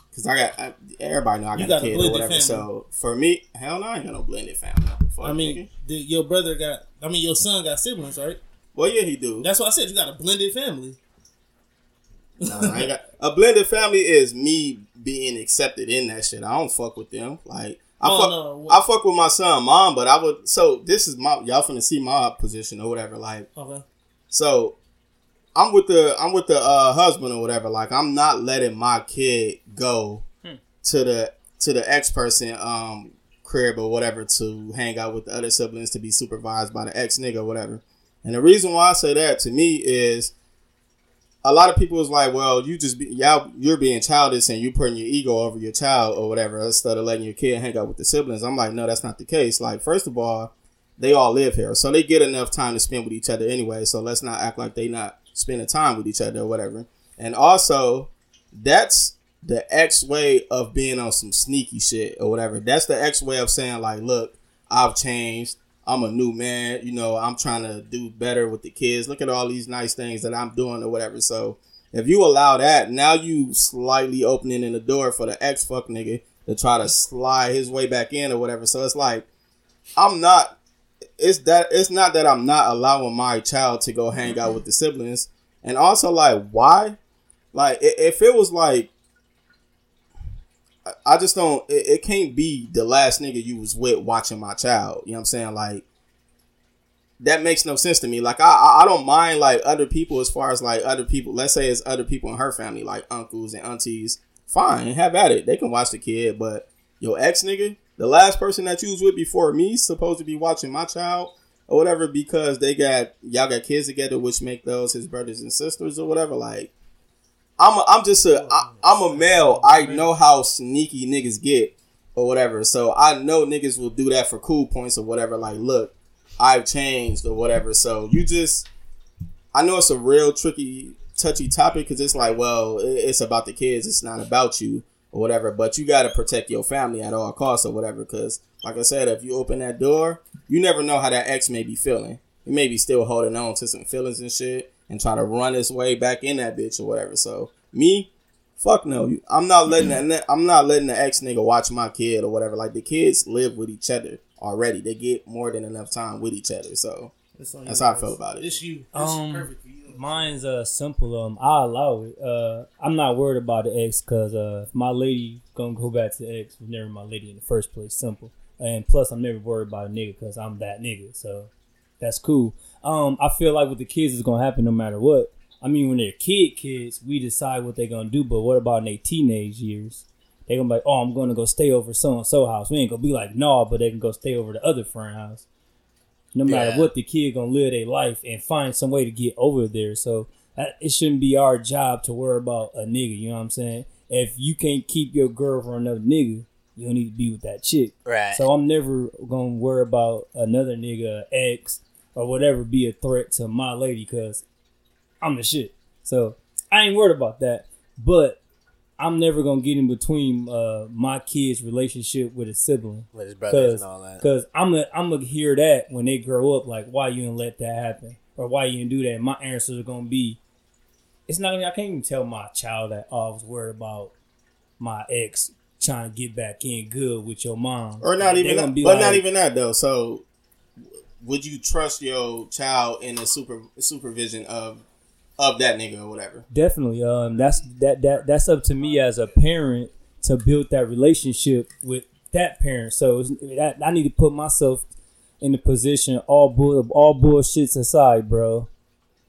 D: because I got I, everybody know I got,
E: got a
D: kid or whatever.
E: family.
D: So for me, hell no, I ain't got no blended family.
E: I mean, the, your brother got. I mean, your son got siblings, right?
D: well, yeah, he do.
E: That's what I said. You got a blended family.
D: Got, a blended family is me being accepted in that shit. I don't fuck with them. Like I
E: Oh,
D: fuck,
E: no.
D: I fuck with my son, mom, but I would. So this is my y'all finna see my position or whatever. Like
E: Okay.
D: So I'm with the I'm with the uh, husband or whatever. Like I'm not letting my kid go to the to the ex person um crib or whatever to hang out with the other siblings to be supervised by the ex nigga or whatever. And the reason why I say that to me is a lot of people is like, well, you just be, y'all you're being childish and you putting your ego over your child or whatever instead of letting your kid hang out with the siblings. I'm like, no, that's not the case. Like, first of all, they all live here, so they get enough time to spend with each other anyway. So let's not act like they not spending time with each other or whatever. And also, that's the X way of being on some sneaky shit or whatever. That's the X way of saying like, look, I've changed. I'm a new man. You know, I'm trying to do better with the kids. Look at all these nice things that I'm doing or whatever. So if you allow that, now you slightly opening in the door for the ex fuck nigga to try to slide his way back in or whatever. So it's like, I'm not. It's that. It's not that I'm not allowing my child to go hang out with the siblings, and also like why, like if it was like, I just don't. It, it can't be the last nigga you was with watching my child. You know what I'm saying? Like that makes no sense to me. Like I, I don't mind like other people as far as like other people. Let's say it's other people in her family, like uncles and aunties. Fine, have at it. They can watch the kid, but your ex nigga, the last person that you was with before me, supposed to be watching my child or whatever because they got y'all got kids together, which make those his brothers and sisters or whatever. Like I'm a, I'm just a I, I'm a male. I know how sneaky niggas get or whatever. So I know niggas will do that for cool points or whatever. Like, look, I've changed or whatever. So you just, I know it's a real tricky, touchy topic because it's like, well, it's about the kids. It's not about you or whatever. But you got to protect your family at all costs or whatever. Because, like I said, if you open that door, you never know how that ex may be feeling. He may be still holding on to some feelings and shit and try to run his way back in that bitch or whatever. So me, fuck no. I'm not letting that. I'm not letting the ex nigga watch my kid or whatever. Like the kids live with each other already. They get more than enough time with each other. So
E: That's, on
D: how I feel about it.
E: It's you. It's
F: Um,
E: perfect.
F: Mine's uh simple. Um, I allow it. Uh, I'm not worried about the ex because uh, if my lady gonna go back to the ex was never my lady in the first place. Simple. And plus, I'm never worried about a nigga because I'm that nigga. So that's cool. Um, I feel like with the kids, it's gonna happen no matter what. I mean, when they're kid kids, we decide what they're gonna do. But what about in their teenage years? They gonna be like, oh, I'm gonna go stay over so and so house. We ain't gonna be like, no, but they can go stay over the other friend house no matter
C: Yeah.
F: what the kid gonna live their life and find some way to get over there so it shouldn't be our job to worry about a nigga you know what i'm saying if you can't keep your girl from another nigga you don't need to be with that chick
C: Right.
F: so i'm never gonna worry about another nigga ex or whatever be a threat to my lady because i'm the shit so i ain't worried about that but i'm never gonna get in between uh, my kid's relationship with a sibling
C: with his brothers
F: Cause,
C: and all that.
F: cause I'm gonna I'm gonna hear that when they grow up, like why you didn't let that happen, or why you didn't do that. And my answers are gonna be, it's not. I can't even tell my child that oh, I was worried about my ex trying to get back in good with your mom,
D: or not
F: They
D: even that,
F: be
D: but
F: like,
D: not even that though. So would you trust your child in the super supervision of of that nigga or whatever?
F: Definitely. Um, that's that that that's up to me as a parent to build that relationship with that parent. So that, I need to put myself in the position all bull all bullshits aside, bro.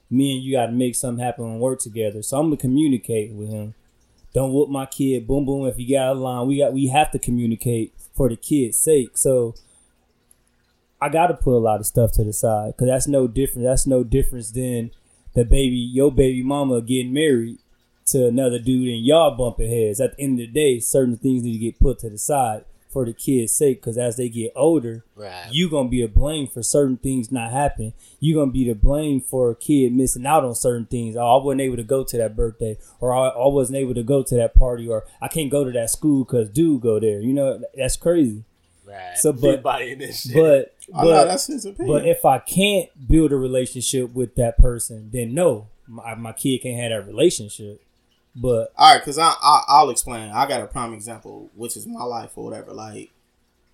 F: Me and you got to make something happen and work together. So I'm gonna communicate with him. Don't whoop my kid. Boom boom. If you got a line, we got we have to communicate for the kid's sake. So I got to put a lot of stuff to the side because that's no different. That's no difference than the baby, your baby mama getting married to another dude and y'all bumping heads. At the end of the day, certain things need to get put to the side for the kid's sake because as they get older,
C: Right.
F: you gonna be a blame for certain things not happening. You're gonna be the blame for a kid missing out on certain things. Oh, I wasn't able to go to that birthday, or I, I wasn't able to go to that party, or I can't go to that school because dude go there. You know that's crazy.
C: Right.
F: So, but-
C: Everybody in this shit.
F: But
D: Oh, no,
F: but
D: that's his opinion.
F: but if I can't build a relationship with that person, then no, my, my kid can't have that relationship. But
D: All right, because I, I I'll explain. I got a prime example, which is my life or whatever. Like,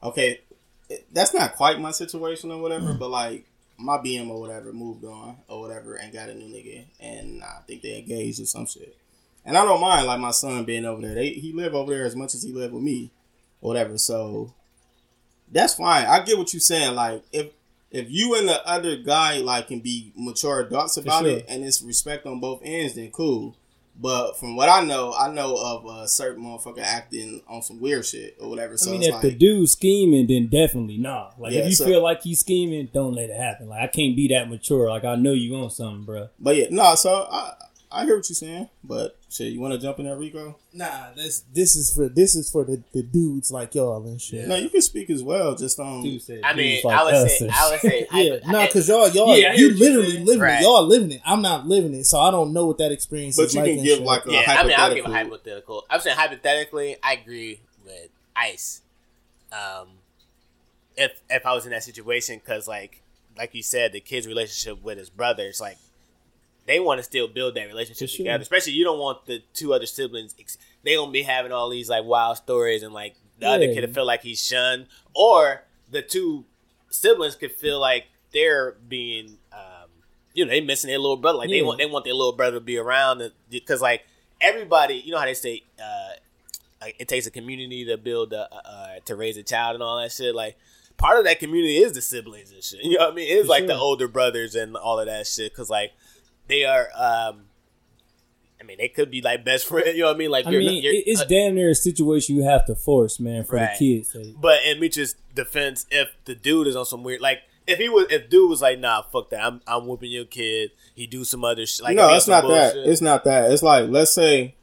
D: okay, it- that's not quite my situation or whatever, mm. but like my BM or whatever moved on or whatever and got a new nigga, and I think they engaged or some shit. And I don't mind like my son being over there. They he live over there as much as he live with me, or whatever. So that's fine. I get what you're saying. Like if if you and the other guy like can be mature adults about
F: sure.
D: it and it's respect on both ends, then cool. But from what I know, I know of a certain motherfucker acting on some weird shit or whatever. So
F: I mean, if
D: like,
F: the dude's scheming, then definitely nah. Like
D: Yeah,
F: if you
D: so-
F: feel like he's scheming, don't let it happen. Like I can't be that mature. Like I know you on something, bro.
D: but yeah, no. So I I hear what you're saying, but shit, you want to jump in there, Rico?
E: Nah, this this is for this is for the, the dudes like y'all and shit.
D: No, you can speak as well. Just um,
F: Dude said
C: I mean,
F: like
C: I would say, I would say,
E: Yeah,
C: hypo-
E: no, because y'all y'all
F: Yeah,
E: you
F: what you're
E: literally
F: saying.
E: living
C: Right.
E: it. Y'all living it. I'm not living it, so I don't know what that experience
D: but
E: is
D: you
E: like.
D: can give
E: shit.
D: like a
C: yeah, I mean, I'll give a
D: hypothetical.
C: hypothetical. I'm saying hypothetically, I agree with Ice. Um, if if I was in that situation, because like like you said, the kid's relationship with his brothers, like they want to still build that relationship
F: sure.
C: together. Especially you don't want the two other siblings. ex- They gonna be having all these like wild stories, and like the other kid to feel like he's shunned, or the two siblings could feel like they're being, um, you know, they missing their little brother. Like they want they want their little brother to be around because like everybody, you know how they say. Uh, it takes a community to build a uh, to raise a child and all that shit. Like part of that community is the siblings and shit. You know what I mean? It's
E: For
C: like the older brothers and all of that shit because like they are. um I mean, they could be like best friends. You know what I mean? Like
F: I
C: you're,
F: mean,
C: you're,
F: it's
C: uh,
F: damn near a situation you have to force, man, for
C: Right.
F: the kids. sake.
C: But in Meech's defense, if the dude is on some weird, like if he was, if dude was like, nah, fuck that, I'm I'm whooping your kid. He do some other shit. Like
D: no,
C: if
D: it's not
C: some
D: that. It's not that. It's like let's say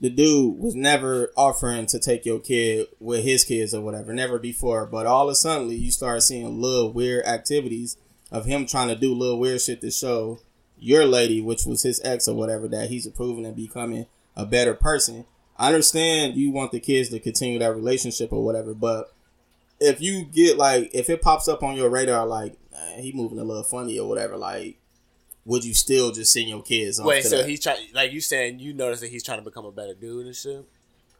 D: the dude was never offering to take your kid with his kids or whatever, never before. But all of a sudden, you start seeing little weird activities of him trying to do little weird shit to show your lady, which was his ex or whatever, that he's improving and becoming a better person. I understand you want the kids to continue that relationship or whatever, but if you get like if it pops up on your radar like "Nah, he moving a little funny or whatever, like would you still just send your kids off
C: Wait, so
D: that?
C: he's trying, like you saying, you notice that he's trying to become a better dude and shit.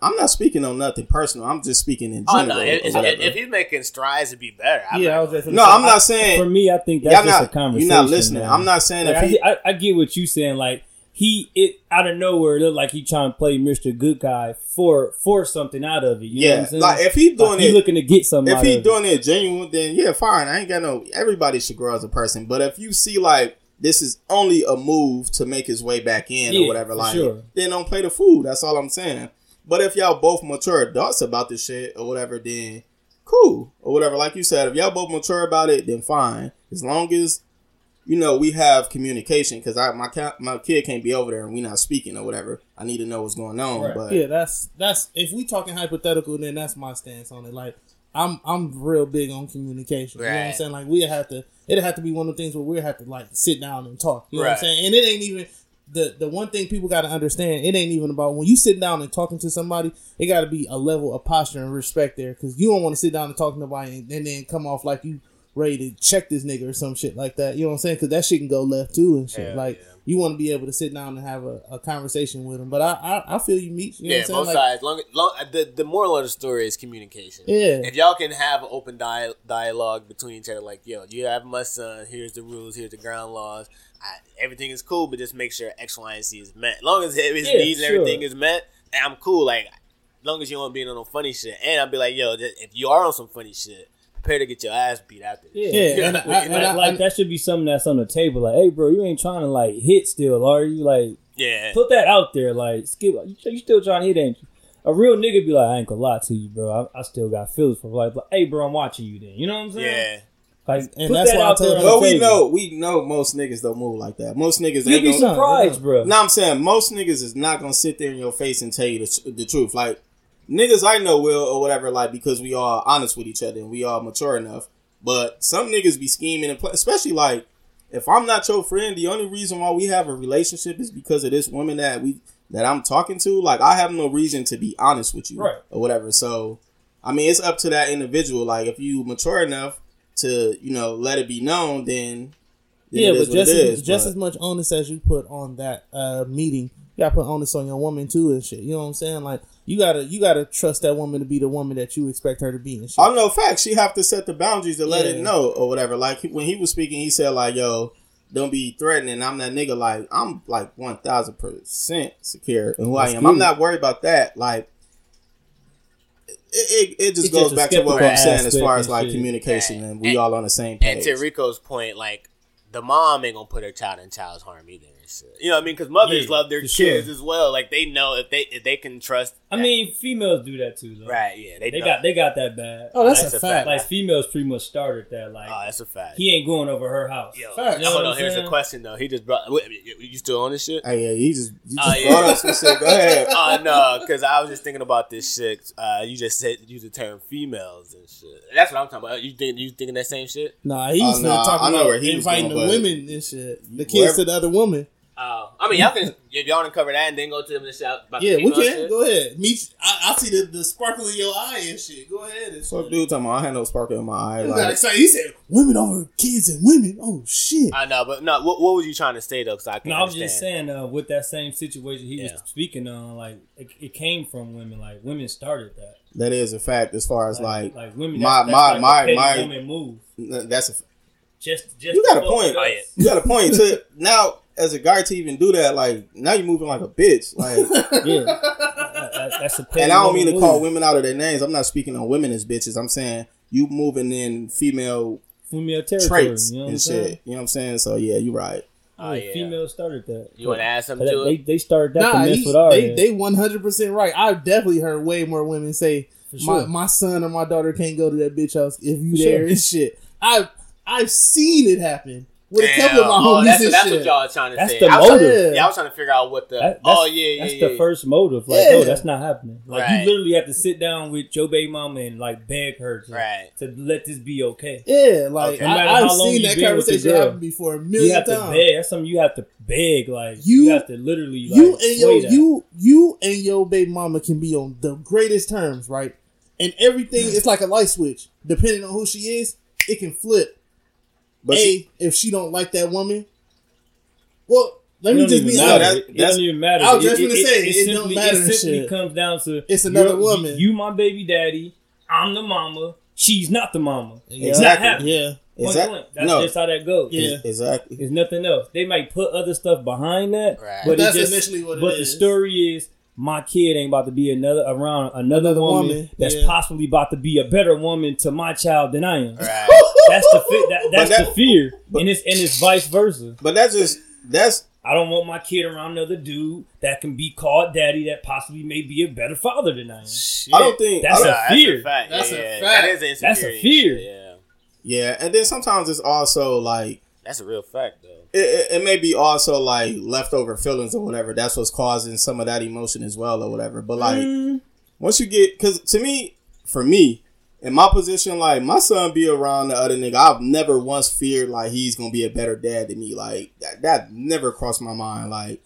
D: I'm not speaking on nothing personal. I'm just speaking in
C: oh,
D: general.
C: Oh
D: general.
C: no, if, if, he's making strides to be better, I'm
E: yeah, I
C: not-
E: was just
D: no, I'm not saying
F: For me, I think that's just a conversation.
D: You're not listening.
F: man.
D: I'm not saying
F: Like,
D: if
F: I,
D: he.
F: get- I, I get what you're saying. Like he, it out of nowhere, it looked like he trying to play Mr. Good Guy for for something out of it. You know what
D: Yeah,
F: I'm saying?
D: like if he doing
F: Like, he
D: it,
F: looking to get something.
D: if
F: out
D: he
F: of
D: doing it genuine, then yeah, fine. I ain't got no. Everybody should grow as a person. But if you see like this is only a move to make his way back in
F: Yeah,
D: or whatever, like
F: sure.
D: then don't play the fool. That's all I'm saying. But if y'all both mature adults about this shit or whatever, then cool or whatever. Like you said, if y'all both mature about it, then fine. As long as you know we have communication, because I my my kid can't be over there and we not speaking or whatever. I need to know what's going on.
F: Right.
D: But
E: Yeah, that's that's if we talking hypothetical, then that's my stance on it. Like I'm I'm real big on communication. You know what I'm saying? Like we have to it'd have to be one of the things where we have to like sit down and talk. You know what I'm saying? And it ain't even the the one thing people gotta understand, it ain't even about when you sit down and talking to somebody, it gotta be a level of posture and respect there. Cause you don't want to sit down and talk to nobody and, and then come off like you ready to check this nigga or some shit like that. You know what I'm saying? Cause that shit can go left too and shit.
C: Hell
E: like
C: yeah.
E: you want to be able to sit down and have a, a conversation with them. But I, I I feel you Meech. You know
C: yeah, both?
E: Like,
C: sides. Long, long, the the moral of the story is communication.
E: Yeah.
C: If y'all can have an open dia- dialogue between each other, like yo, you have my son. Here's the rules. Here's the ground laws. I, everything is cool, but just make sure X, Y, and Z is met. As long as his
F: Yeah,
C: needs and
F: sure.
C: everything is met, I'm cool. Like, as long as you don't be on no funny shit, and I'll be like, yo, just- if you are on some funny shit, prepare to get your ass beat after. this.
F: Yeah,
E: Yeah, and I-
F: like,
E: and I-
F: like, that should be something that's on the table. Like, hey, bro, you ain't trying to like hit still, are you? Like,
C: yeah.
F: put that out there. Like, skip. You, you still trying to hit, ain't you? A real nigga be like, I ain't gonna lie to you, bro. I, I still got feelings for like, like, hey, bro, I'm watching you. Then you know what I'm saying?
C: Yeah.
F: Like,
E: And that's
F: that
E: why I
F: out
E: tell
F: there. on
E: them-
D: we
F: table.
D: know we know most niggas don't move like that. Most niggas
F: You'd
D: ain't
F: be
D: gonna.
F: surprised, bro.
D: No, I'm saying most niggas is not gonna sit there in your face and tell you the, the truth. Like niggas I know will or whatever. Like because we all honest with each other and we all mature enough. But some niggas be scheming and play, especially like if I'm not your friend, the only reason why we have a relationship is because of this woman that we that I'm talking to. Like I have no reason to be honest with you,
F: Right.
D: or whatever. So I mean, it's up to that individual. Like if you mature enough to you know let it be known, then, then
E: yeah, but just as,
D: is.
E: just
D: but-
E: as much onus as you put on that uh, meeting, you gotta put onus on your woman too and shit. You know what I'm saying? Like you gotta you gotta trust that woman to be the woman that you expect her to be and shit.
D: I know facts. She have to set the boundaries to let
E: Yeah.
D: it know or whatever. Like when he was speaking, he said like, "Yo, don't be threatening." I'm that nigga. Like I'm like one thousand percent secure in who I
F: That's
D: am. I'm not worried about that. Like it, it, it just
F: It's
D: goes
F: just
D: back to what I'm saying as far as like
F: shit.
D: communication
C: Right.
D: and we
C: And-
D: all on the same page.
C: And to Rico's point, like the mom ain't gonna put her child in child's harm either. And shit. You know what I mean? Because mothers
F: Yeah,
C: love their kids
F: sure.
C: as well. Like they know if they if they can trust.
F: I mean, females do that too, though.
C: right? Yeah, they,
F: They got they got that bad.
E: oh, that's,
C: That's
E: a
C: a
E: fact.
C: fact.
F: like females pretty much started that. Like
C: Oh, that's a fact.
F: he ain't going over her house.
C: Yo,
E: Facts.
F: You know
C: hold
F: what
C: on. Here's
F: saying?
C: a question though. He just brought. Wait, you you still on this shit?
D: Hey, yeah, he just you just
C: Oh, yeah.
D: brought up some shit. Go ahead.
C: Oh no, because I was just thinking about this shit. Uh, you just said use the term females and shit. That's what I'm talking about. You think you thinking that same shit?
E: Nah, he's
D: Oh,
E: finna
D: nah,
E: talk
D: I
E: about
D: he was
E: inviting
D: going,
E: the women and shit, the kids to the other woman.
C: Oh, I mean, y'all can if y'all want to cover that and then go to them and shout about
E: Yeah, we can.
C: shit.
E: Go ahead. Meech. I, I see the, the sparkle in your eye and shit. Go ahead. And
D: So dude talking about I had no sparkle in my eye.
E: You got
D: Like,
E: excited. He said, "Women over kids and women." Oh shit!
C: I know, but no. What, what was you trying to say though? Because I can
F: No, I was just saying uh, with that same situation he
C: Yeah.
F: was speaking on, like it, it came from women. Like women started that.
D: that is a fact as far as like,
F: like women.
D: my-
F: That's,
D: my-
F: that's
D: my-
F: like a
D: my-
F: petty woman move.
D: that's a
F: Just, just
D: You got a point.
C: Oh, yeah.
D: you got a point. To now as a guy to even do that, like now you're moving like a bitch. Like
F: yeah. That- that's a
D: and I don't mean to
F: petty
D: call women out of their names. I'm not speaking on women as bitches. I'm saying you moving in female
F: female territory.
D: traits
F: you know what I'm
D: and
F: saying?
D: shit. You know what I'm saying? So yeah, you're right.
C: Oh,
F: Yeah, oh,
C: yeah.
F: Females started that.
C: You want to add something to
F: they,
C: it?
F: they started that
E: Nah,
F: to mess
E: he-
F: with our
E: they they one hundred percent right. I've definitely heard way more women say my
F: sure.
E: my son or my daughter can't go to that bitch house if you
F: For
E: there
F: sure.
E: and shit. I've I've seen it happen with a
C: Damn.
E: couple of my
C: oh, that's,
E: and
C: that's
E: shit.
C: what y'all are trying to
F: That's
C: say.
F: the
C: I was trying-
E: motive.
C: yeah, I was trying to figure out what the.
F: That-
C: oh
F: that's-
C: yeah, yeah,
F: That's
C: yeah.
F: the first motive. Like, oh,
E: Yeah.
F: no, that's not happening. Like,
C: Right.
F: you literally have to sit down with your baby mama and like beg her to,
C: Right.
F: to let this be okay.
E: yeah, like
C: Okay.
F: No matter
E: I, I've
F: how long
E: seen that
F: been with the
E: conversation
F: girl,
E: happen before a
F: You
E: million
F: have to
E: times.
F: beg. That's something you have to beg. Like
E: You-
F: you, have to literally like
E: you and
F: sway
E: your
F: that.
E: you you and your baby mama can be on the greatest terms, right? And everything is like a light switch. Depending on who she is, it can flip.
D: But
E: a,
D: see,
E: if she don't like that woman, well, let me just be
F: matter.
E: honest.
D: that-
F: it, it
D: that's-
F: don't even matter.
E: I was just
F: it-
E: gonna
F: it-
E: say,
F: it,
E: it don't
F: simply,
E: matter
F: It simply
E: shit.
F: comes down to
E: It's another woman.
F: You, my baby daddy. I'm the mama. She's not the mama.
E: Yeah.
F: It's
D: Exactly.
E: Yeah,
F: Point That's
D: no.
F: just how that goes.
E: Yeah.
D: exactly.
F: It's nothing else. They might put other stuff behind that,
C: Right.
F: but
E: That's
F: it just,
E: initially what it
F: But the story is, my kid ain't about to be another around another,
E: Another
F: woman,
E: woman,
F: that's
E: yeah.
F: possibly about to be a better woman to my child than I am.
C: Right.
F: That's the fi- that, that's
D: that-
F: the fear, and it's and it's vice versa.
D: But that's just that's
F: I don't want my kid around another dude that can be called daddy that possibly may be a better father than I am.
D: I don't think
F: That's
D: I
F: a
D: don't-
C: Nah,
F: fear.
C: fact.
E: That's
C: yeah,
E: a
C: yeah.
E: fact.
C: That is an
F: That's a fear.
C: Yeah,
D: yeah, and then sometimes it's also like
C: that's a real fact though.
D: it, it, it may be also like leftover feelings or whatever. That's what's causing some of that emotion as well or whatever. But like
F: Mm.
D: once you get, because to me, for me, in my position, like my son be around the other nigga, I've never once feared like he's gonna be a better dad than me. Like that, that never crossed my mind. Like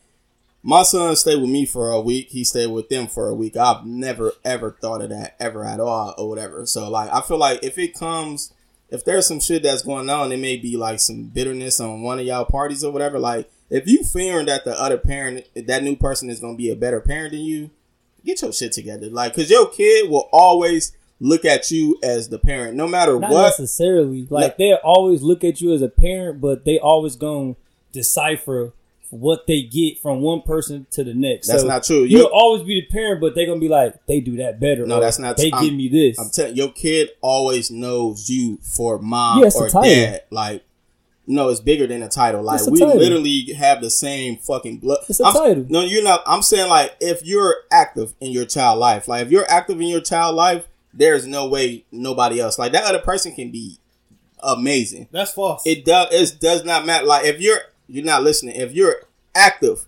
D: my son stayed with me for a week. He stayed with them for a week. I've never ever thought of that ever at all or whatever. So like I feel like if it comes if there's some shit that's going on, it may be like some bitterness on one of y'all parties or whatever. Like, if you fearing that the other parent, that new person is gonna be a better parent than you, get your shit together. Like, cause your kid will always look at you as the parent, no matter
F: Not
D: what.
F: necessarily. Like they always look at you as a parent, but they always gonna decipher what they get from one person to the next.
D: That's
F: So
D: not true.
F: You'll
D: You,
F: always be the parent, but they're gonna be like, they do that better.
D: No, that's not
F: They
D: true.
F: give
D: I'm-
F: me this.
D: I'm telling your kid always knows you for mom
F: Yeah,
D: or dad. Like, no, it's bigger than a title. Like,
F: a
D: we
F: title.
D: literally have the same fucking blood.
F: It's a
D: I'm-
F: title.
D: No, you're not. I'm saying like if you're active in your child life, like if you're active in your child life, there's no way nobody else like that other person can be amazing.
E: that's false.
D: It does. It does not matter. Like if you're you're not listening. If you're active,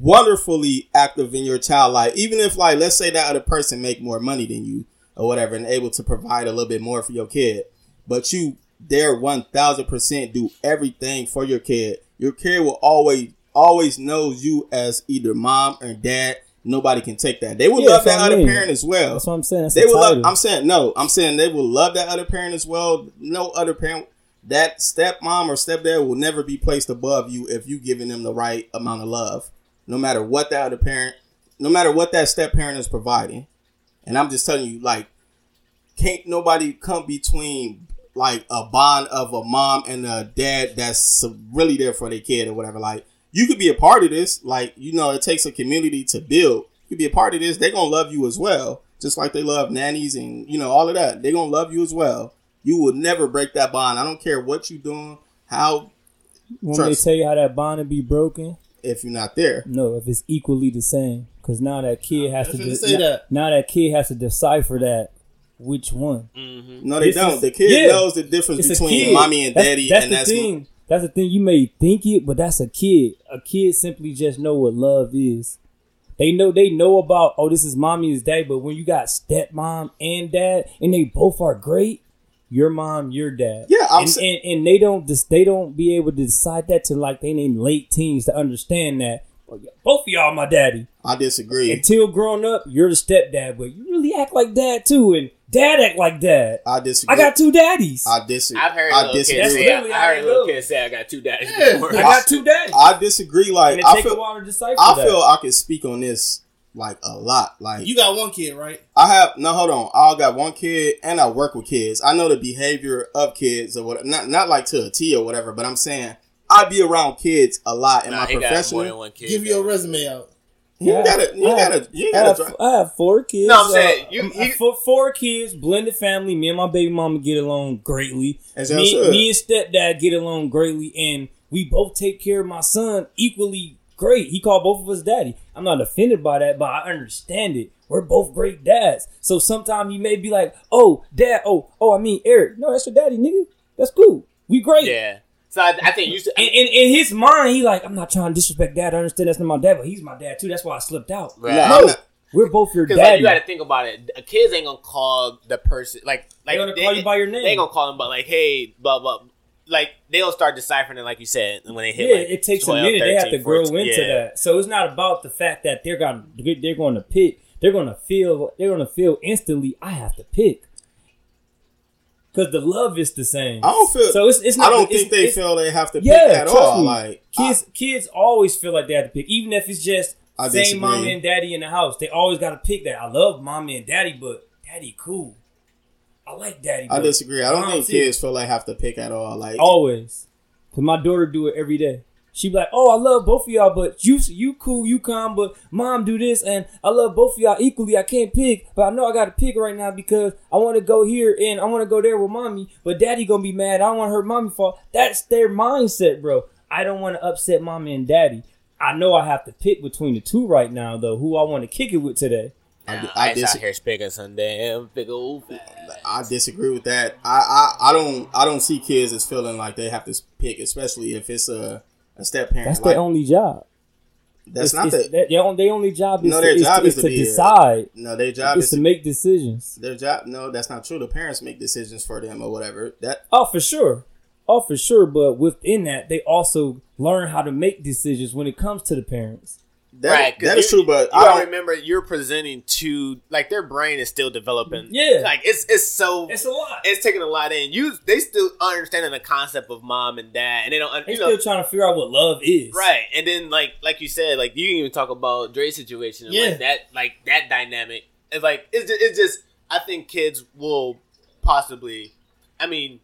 D: wonderfully active in your child life, even if like let's say that other person make more money than you or whatever, and able to provide a little bit more for your kid, but you there one thousand percent do everything for your kid. Your kid will always always knows you as either mom or dad. Nobody can take that. They will
F: Yeah,
D: love that
F: I
D: other
F: mean.
D: parent as well
F: That's what I'm saying. That's
D: they
F: the
D: will love. I'm saying no. I'm saying they will love that other parent as well. No other parent that stepmom or stepdad will never be placed above you if you giving them the right amount of love. No matter what that other parent, no matter what that step parent is providing. And I'm just telling you, like, can't nobody come between like a bond of a mom and a dad that's really there for their kid or whatever. Like, you could be a part of this. Like, you know, it takes a community to build. You could be a part of this. They're gonna love you as well, just like they love nannies and you know all of that. They're gonna love you as well. You will never break that bond. I don't care what you're doing, how
F: when they tell you how that bond will be broken,
D: if you're not there.
F: no, if it's equally the same, because now that kid has to de-
E: say that.
F: now that kid has to decipher that which one. Mm-hmm.
D: No, they
F: This
D: don't.
F: is-
D: the kid
F: yeah.
D: knows the difference
F: It's
D: between mommy and
F: That's-
D: daddy,
F: That's,
D: and
F: the
D: that's
F: thing. That's the thing. You may think it, but that's a kid. A kid simply just know what love is. They know they know about oh this is mommy is daddy, but when you got stepmom and dad and they both are great, your mom, your dad.
D: Yeah, I'm
F: and,
D: sa-
F: and and they don't just they don't be able to decide that to like they in late teens to understand that. "Oh, yeah, Both of y'all my daddy.
D: I disagree.
F: Until growing up, you're the stepdad, but you really act like dad too, and dad act like dad.
D: I disagree.
F: I got two daddies.
D: I disagree.
C: I've heard
D: I
C: little
D: disagree.
C: kids
F: That's
C: say.
F: literally
C: I heard
F: they
C: little
F: go.
C: kids say I got two daddies
E: Yeah.
C: before.
F: I got two daddies.
D: I disagree. Like
F: and it
D: I
F: take a
D: feel,
F: while to decipher
D: I
F: that.
D: feel I can speak on this like a lot. Like
E: you got one kid, right?
D: I have no. Hold on. I got one kid, and I work with kids. I know the behavior of kids or what. Not not like to a T or whatever, but I'm saying I be around kids a lot in
C: Nah,
D: my
C: he got more
D: professional.
C: than one kid.
E: Give your
C: though.
E: resume out.
D: You
F: I-
D: gotta, you
F: I
D: gotta, you gotta.
F: have,
D: Try.
F: I have four kids.
C: No, I'm uh, saying, you-
F: I'm-
C: you-
F: for four kids, blended family. Me and my baby mama get along greatly.
D: As y'all
F: Me,
D: should.
F: me and stepdad get along greatly, and we both take care of my son equally great. He called both of us daddy. I'm not offended by that, but I understand it. We're both great dads. So sometimes you may be like, "Oh, dad. Oh, oh, I mean Eric. No, that's your daddy, nigga. That's cool. We great."
C: Yeah. So I, I think you should.
F: In, in, in his mind, he like, I'm not trying to disrespect dad. I understand that's not my dad, but he's my dad too. That's why I slipped out.
C: Right.
D: Nah,
F: No,
D: not-
F: we're both your
C: Because like,
F: daddy.
C: you got to think about it. A kids ain't gonna call the person like like they're
F: gonna call you by your name.
C: They ain't gonna call them, but like, hey, blah blah. Like they'll start deciphering it, like you said, when they hit.
F: yeah,
C: like,
F: it takes
C: 12,
F: a minute. they have
C: 13,
F: to grow into
C: Yeah.
F: that. So it's not about the fact that they're gonna they're going to pick. They're going to feel. They're going to feel instantly. I have to pick because the love is the same.
D: I don't feel.
F: So it's it's not.
D: I don't
F: it's-
D: think they feel they have to pick
F: Yeah,
D: at
F: trust
D: all.
F: me.
D: Like
F: Kids, kids always feel like they have to pick, even if it's just
D: I
F: same
D: disagree.
F: mommy and daddy in the house. They always got to pick that. I love mommy and daddy, but daddy cool. I like daddy.
D: I, I disagree. I don't think kids feel like have to pick at all. Like
F: always. Cause my daughter do it every day. She be like, "Oh, I love both of y'all, but you you cool, you calm, but mom do this, and I love both of y'all equally. I can't pick, but I know I got to pick right now because I want to go here and I want to go there with mommy, but daddy gonna be mad. I don't want to hurt mommy fault. That's their mindset, bro. I don't want to upset mommy and daddy. I know I have to pick between the two right now, though. Who I want to kick it with today?
D: I,
C: Nah,
D: I,
C: I,
D: dis-
C: out here speaking some damn big old.
D: I disagree with that. I, I I don't I don't see kids as feeling like they have to pick, especially if it's a a step parent.
F: That's
D: like,
F: their only job.
D: that's
F: It's-
D: not
F: it's-
D: the
F: their, only job is,
D: No,
F: to,
D: their
F: is
D: job
F: to,
D: is
F: is
D: to
F: to
D: be a-
F: decide.
D: no their job
F: Is
D: is
F: to make decisions.
D: their job. No, that's not true. The parents make decisions for them or whatever. That
F: Oh, for sure. Oh, for sure. But within that, they also learn how to make decisions when it comes to the parents.
D: That,
C: right, 'cause
D: that is true. But
C: you
D: I don't.
C: remember you're presenting to like their brain is still developing.
F: Yeah.
C: like it's it's so
F: It's a lot.
C: it's taking a lot in. You they still understanding the concept of mom and dad, and they don't.
F: They
C: You know,
F: still trying to figure out what love is.
C: Right, and then like like you said, like you can even talk about Dre's situation and
F: Yeah.
C: like that like that dynamic. It's like it's just, it's just I think kids will possibly, I mean,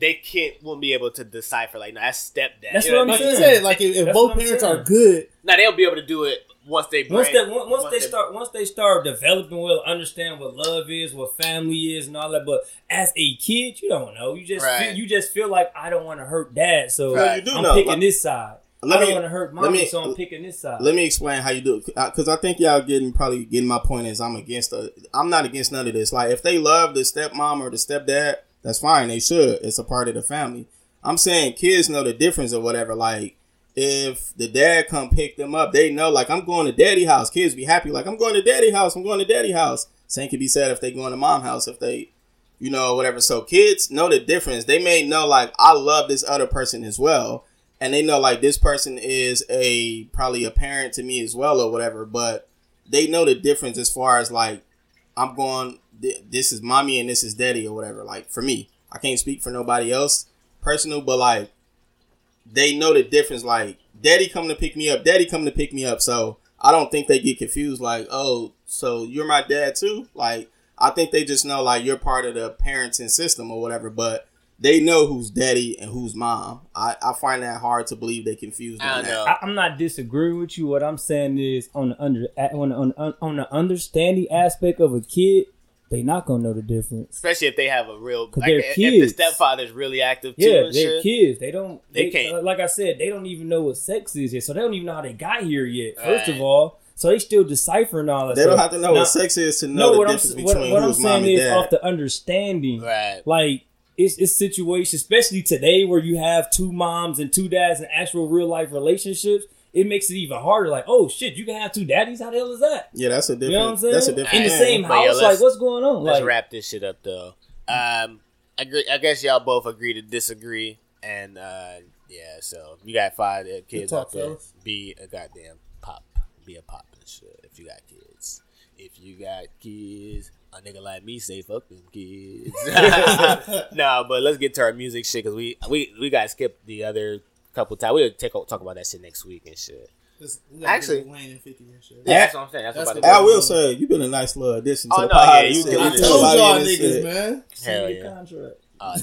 C: they can't won't be able to decipher like no, that's stepdad.
F: That's
C: You know
F: what I'm
E: Like
C: I mean?
E: you
F: saying.
E: like if, if both parents
F: saying.
E: are good,
C: Now they'll be able to do it once they
F: Once they once, once they start once they start developing well, understand what love is, what family is, and all that. But as a kid, you don't know. You just
C: Right.
F: feel, you just feel like I don't want to hurt dad, so
D: Well, you do
F: I'm
D: know.
F: picking
D: Like-
F: this side.
D: Let
F: I don't
D: me-
F: want to hurt
D: let
F: mommy,
D: me-
F: so I'm picking this side.
D: Let me explain how you do it, because I think y'all getting probably getting my point is I'm against. The, I'm not against none of this. Like if they love the stepmom or the stepdad, that's fine. They should. It's a part of the family. I'm saying kids know the difference or whatever. Like if the dad come pick them up, they know like I'm going to daddy house. Kids be happy like I'm going to daddy house. I'm going to daddy house. Same can be said if they going to mom house. If they you know, whatever. So kids know the difference. They may know like I love this other person as well, and they know like this person is a probably a parent to me as well or whatever. But they know the difference as far as like I'm going. This is mommy and this is daddy or whatever. Like for me, I can't speak for nobody else personal, but like they know the difference. Like daddy come to pick me up, daddy come to pick me up. So I don't think they get confused. Like oh, so you're my dad too? Like I think they just know like you're part of the parenting system or whatever, but they know who's daddy and who's mom. I, I find that hard to believe they confused
C: I
D: on
C: don't
D: that.
C: know.
F: I, I'm not disagreeing with you. What I'm saying is on the under on the, on, on the understanding aspect of a kid, they not gonna know the difference.
C: Especially if they have a real
F: 'Cause
C: like
F: they're
C: if
F: kids.
C: the stepfather's really active too.
F: Yeah,
C: and
F: they're
C: shit.
F: kids. They don't.
C: They
F: They,
C: can't.
F: uh, like I said, they don't even know what sex is yet, so they don't even know how they got here yet. First of all, so they still deciphering all that.
D: They
F: stuff.
D: don't have to know
F: Now-
D: what sex is to know
F: No,
D: the
F: what I'm
D: difference
F: s- what,
D: between
F: what I'm
D: who's mom
F: saying
D: and
F: is
D: dad.
F: off the understanding.
C: Right.
F: Like it's it's situations, especially today where you have two moms and two dads in actual real life relationships. It makes it even harder. Like, oh shit, you can have two daddies. How the hell is that?
D: yeah, that's a different.
F: You know what I'm saying?
D: That's a different.
F: in the same
C: But
F: house.
C: let's-
F: like, what's going on?
C: Let's
F: Like,
C: wrap this shit up though. Um, I agree. I guess y'all both agree to disagree, and uh, yeah. So you got five uh, kids out there. Be a goddamn pop. Be a pop and shit. If you got kids, if you got kids, a nigga like me say fuck them kids. no, but let's get to our music shit because we we we got skipped the other couple times. We'll take talk about that shit next week and shit.
E: Just- we gotta
C: Actually-
E: get Wayne and 50 and shit.
C: Yeah, that's what I'm saying. That's,
E: That's
C: what I'm about
D: I
C: to
D: will say you've been a nice little addition to
C: Oh,
D: the
C: no,
D: pod.
C: yeah, you
D: shit.
C: did.
E: I
C: I
D: You
E: told y'all niggas,
D: shit.
E: man.
C: Hell
F: Send your
C: yeah.
F: contract.
C: Oh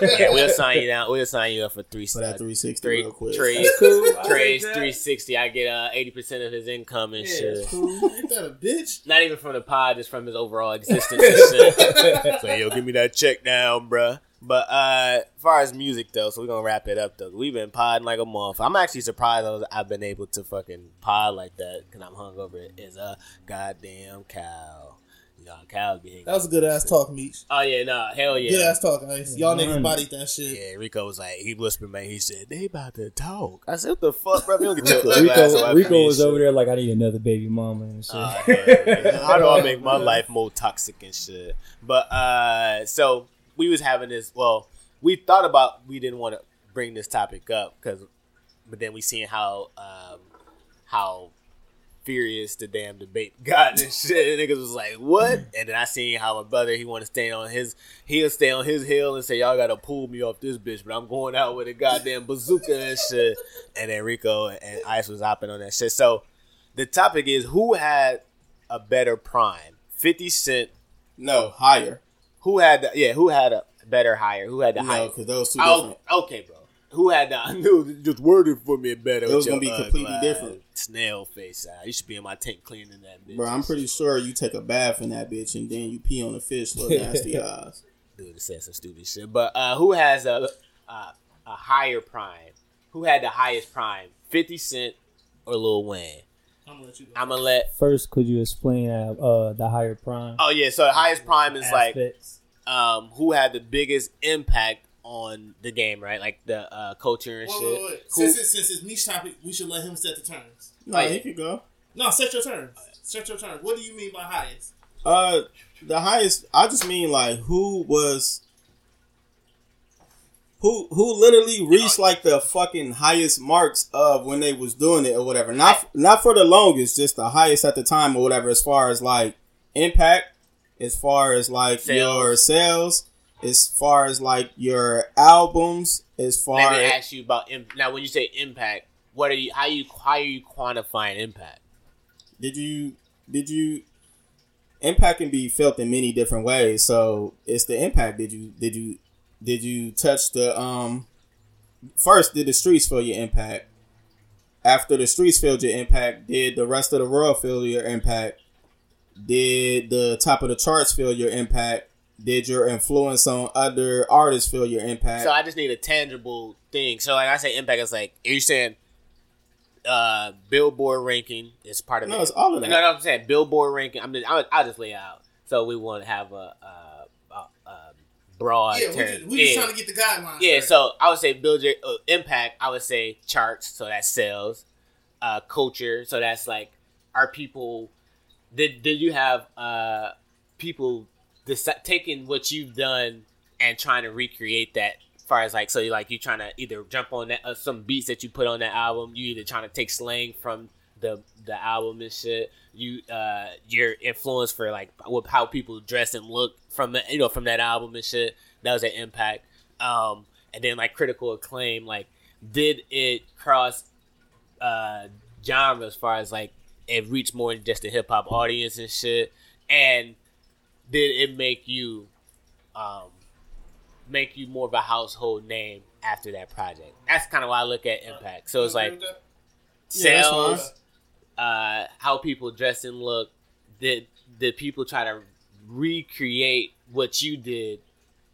C: no. yeah, we'll sign you down. We'll sign you up for three.
D: For that
C: uh,
D: 360 real quick.
C: trades.
F: cool. I'll
C: Trades three sixty. I get uh eighty percent of his income and
E: Yeah,
C: shit.
E: cool. Ain't that a bitch?
C: Not even from the pod, just from his overall existence and shit. so yo, give me that check down, bruh. But uh, as far as music though, so we're gonna wrap it up though. We've been podding like a month. I'm actually surprised I was, I've been able to fucking pod like that because I'm hungover. Is a goddamn cow. You know, cows be.
E: That was a good ass talk, Meech.
C: Oh yeah, no, hell yeah.
E: Good ass talk, Ice. Y'all
F: Man.
E: niggas bodied that shit.
C: Yeah, Rico was like, he whispered, man. He said, they about to talk. I said, what the fuck, bro? You don't get your ugly ass away
F: Rico, Rico was over there like I need another baby mama and shit.
C: Uh, yeah. How do I make my life more toxic and shit? But uh, so we was having this. Well, we thought about we didn't want to bring this topic up because, but then we seen how um, how furious the damn debate got and shit. And niggas was like, "What?" And then I seen how my brother he want to stay on his he'll stay on his hill and say, "Y'all got to pull me off this bitch," but I'm going out with a goddamn bazooka and shit. And then Rico and Ice was hopping on that shit. So the topic is who had a better prime, Fifty Cent.
D: No, higher.
C: Who had the, yeah? Who had a better hire? Who had the
D: No,
C: higher?
D: because those two
C: Oh,
D: different.
C: okay, bro. Who had the? I knew just worded for me better.
D: It was gonna be
C: ugly
D: completely different.
C: Snail face. Uh, you should be in my tank cleaning that bitch.
D: Bro, I'm pretty sure you take a bath in that bitch and then you pee on the fish, little nasty eyes.
C: dude said some stupid shit. But uh, who has a uh, a higher prime? Who had the highest prime? Fifty Cent or Lil Wayne?
E: I'm gonna let you go.
C: I'm gonna let.
F: First, could you explain uh, uh, the higher prime?
C: Oh yeah, so the highest prime is like um, who had the biggest impact on the game, right? Like the uh, culture and
E: Wait,
C: shit.
E: wait, wait.
C: Who-
E: Since, it's, since it's Meech topic, we should let him set the terms.
D: No,
C: Right.
D: he could go.
E: No, set your terms. Set your terms. What do you mean by highest?
D: Uh, the highest. I just mean like who was. Who, who literally reached like the fucking highest marks of when they was doing it or whatever. Not not for the longest, just the highest at the time or whatever. As far as like impact, as far as like
C: Sales.
D: your sales, as far as like your albums, as far
C: Let me
D: as
C: ask you about im- now. When you say impact, what are you? How you? How are you quantifying impact?
D: did you did you impact can be felt in many different ways so it's the impact did you did you did you touch the um first did the streets feel your impact after the streets felt your impact did the rest of the world feel your impact did the top of the charts feel your impact did your influence on other artists feel your impact
C: So I just need a tangible thing. So like I say impact, it's like are you saying uh Billboard ranking is part of
D: no
C: it?
D: it's all of that
C: no, no, I'm saying Billboard ranking. I'm just, I'll, I'll just lay out. So we won't have a, a broad
E: yeah, we
C: term.
E: just, we just
C: yeah.
E: trying to get the guidelines.
C: Yeah,
E: straight.
C: so I would say build your uh, impact. I would say charts, so that's sales, uh, culture, so that's like are people did did you have uh people deci- taking what you've done and trying to recreate that? As far as like so, you like you're trying to either jump on that uh, some beats that you put on that album. You either trying to take slang from the the album and shit. You uh your influence for like what how people dress and look from the you know from that album and shit. That was an impact. Um, and then like critical acclaim, like did it cross uh genre as far as like it reached more than just the hip hop audience and shit? And did it make you um make you more of a household name after that project? That's kind of why I look at impact. So it's like
E: agree?
D: Yeah,
C: sales,
D: fine.
C: Uh, how people dress and look. Did did people try to recreate what you did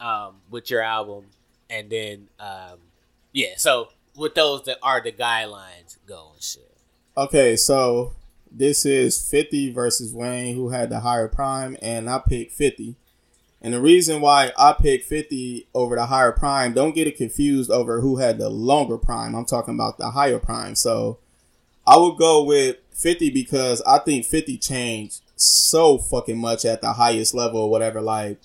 C: um, with your album? And then, um, yeah. So with those that are the guidelines go and shit.
D: Okay, so this is 50 versus Wayne, who had the higher prime, and I picked 50. And the reason why I picked 50 over the higher prime, don't get it confused over who had the longer prime. I'm talking about the higher prime. So I would go with 50 because I think 50 changed so fucking much at the highest level or whatever. Like,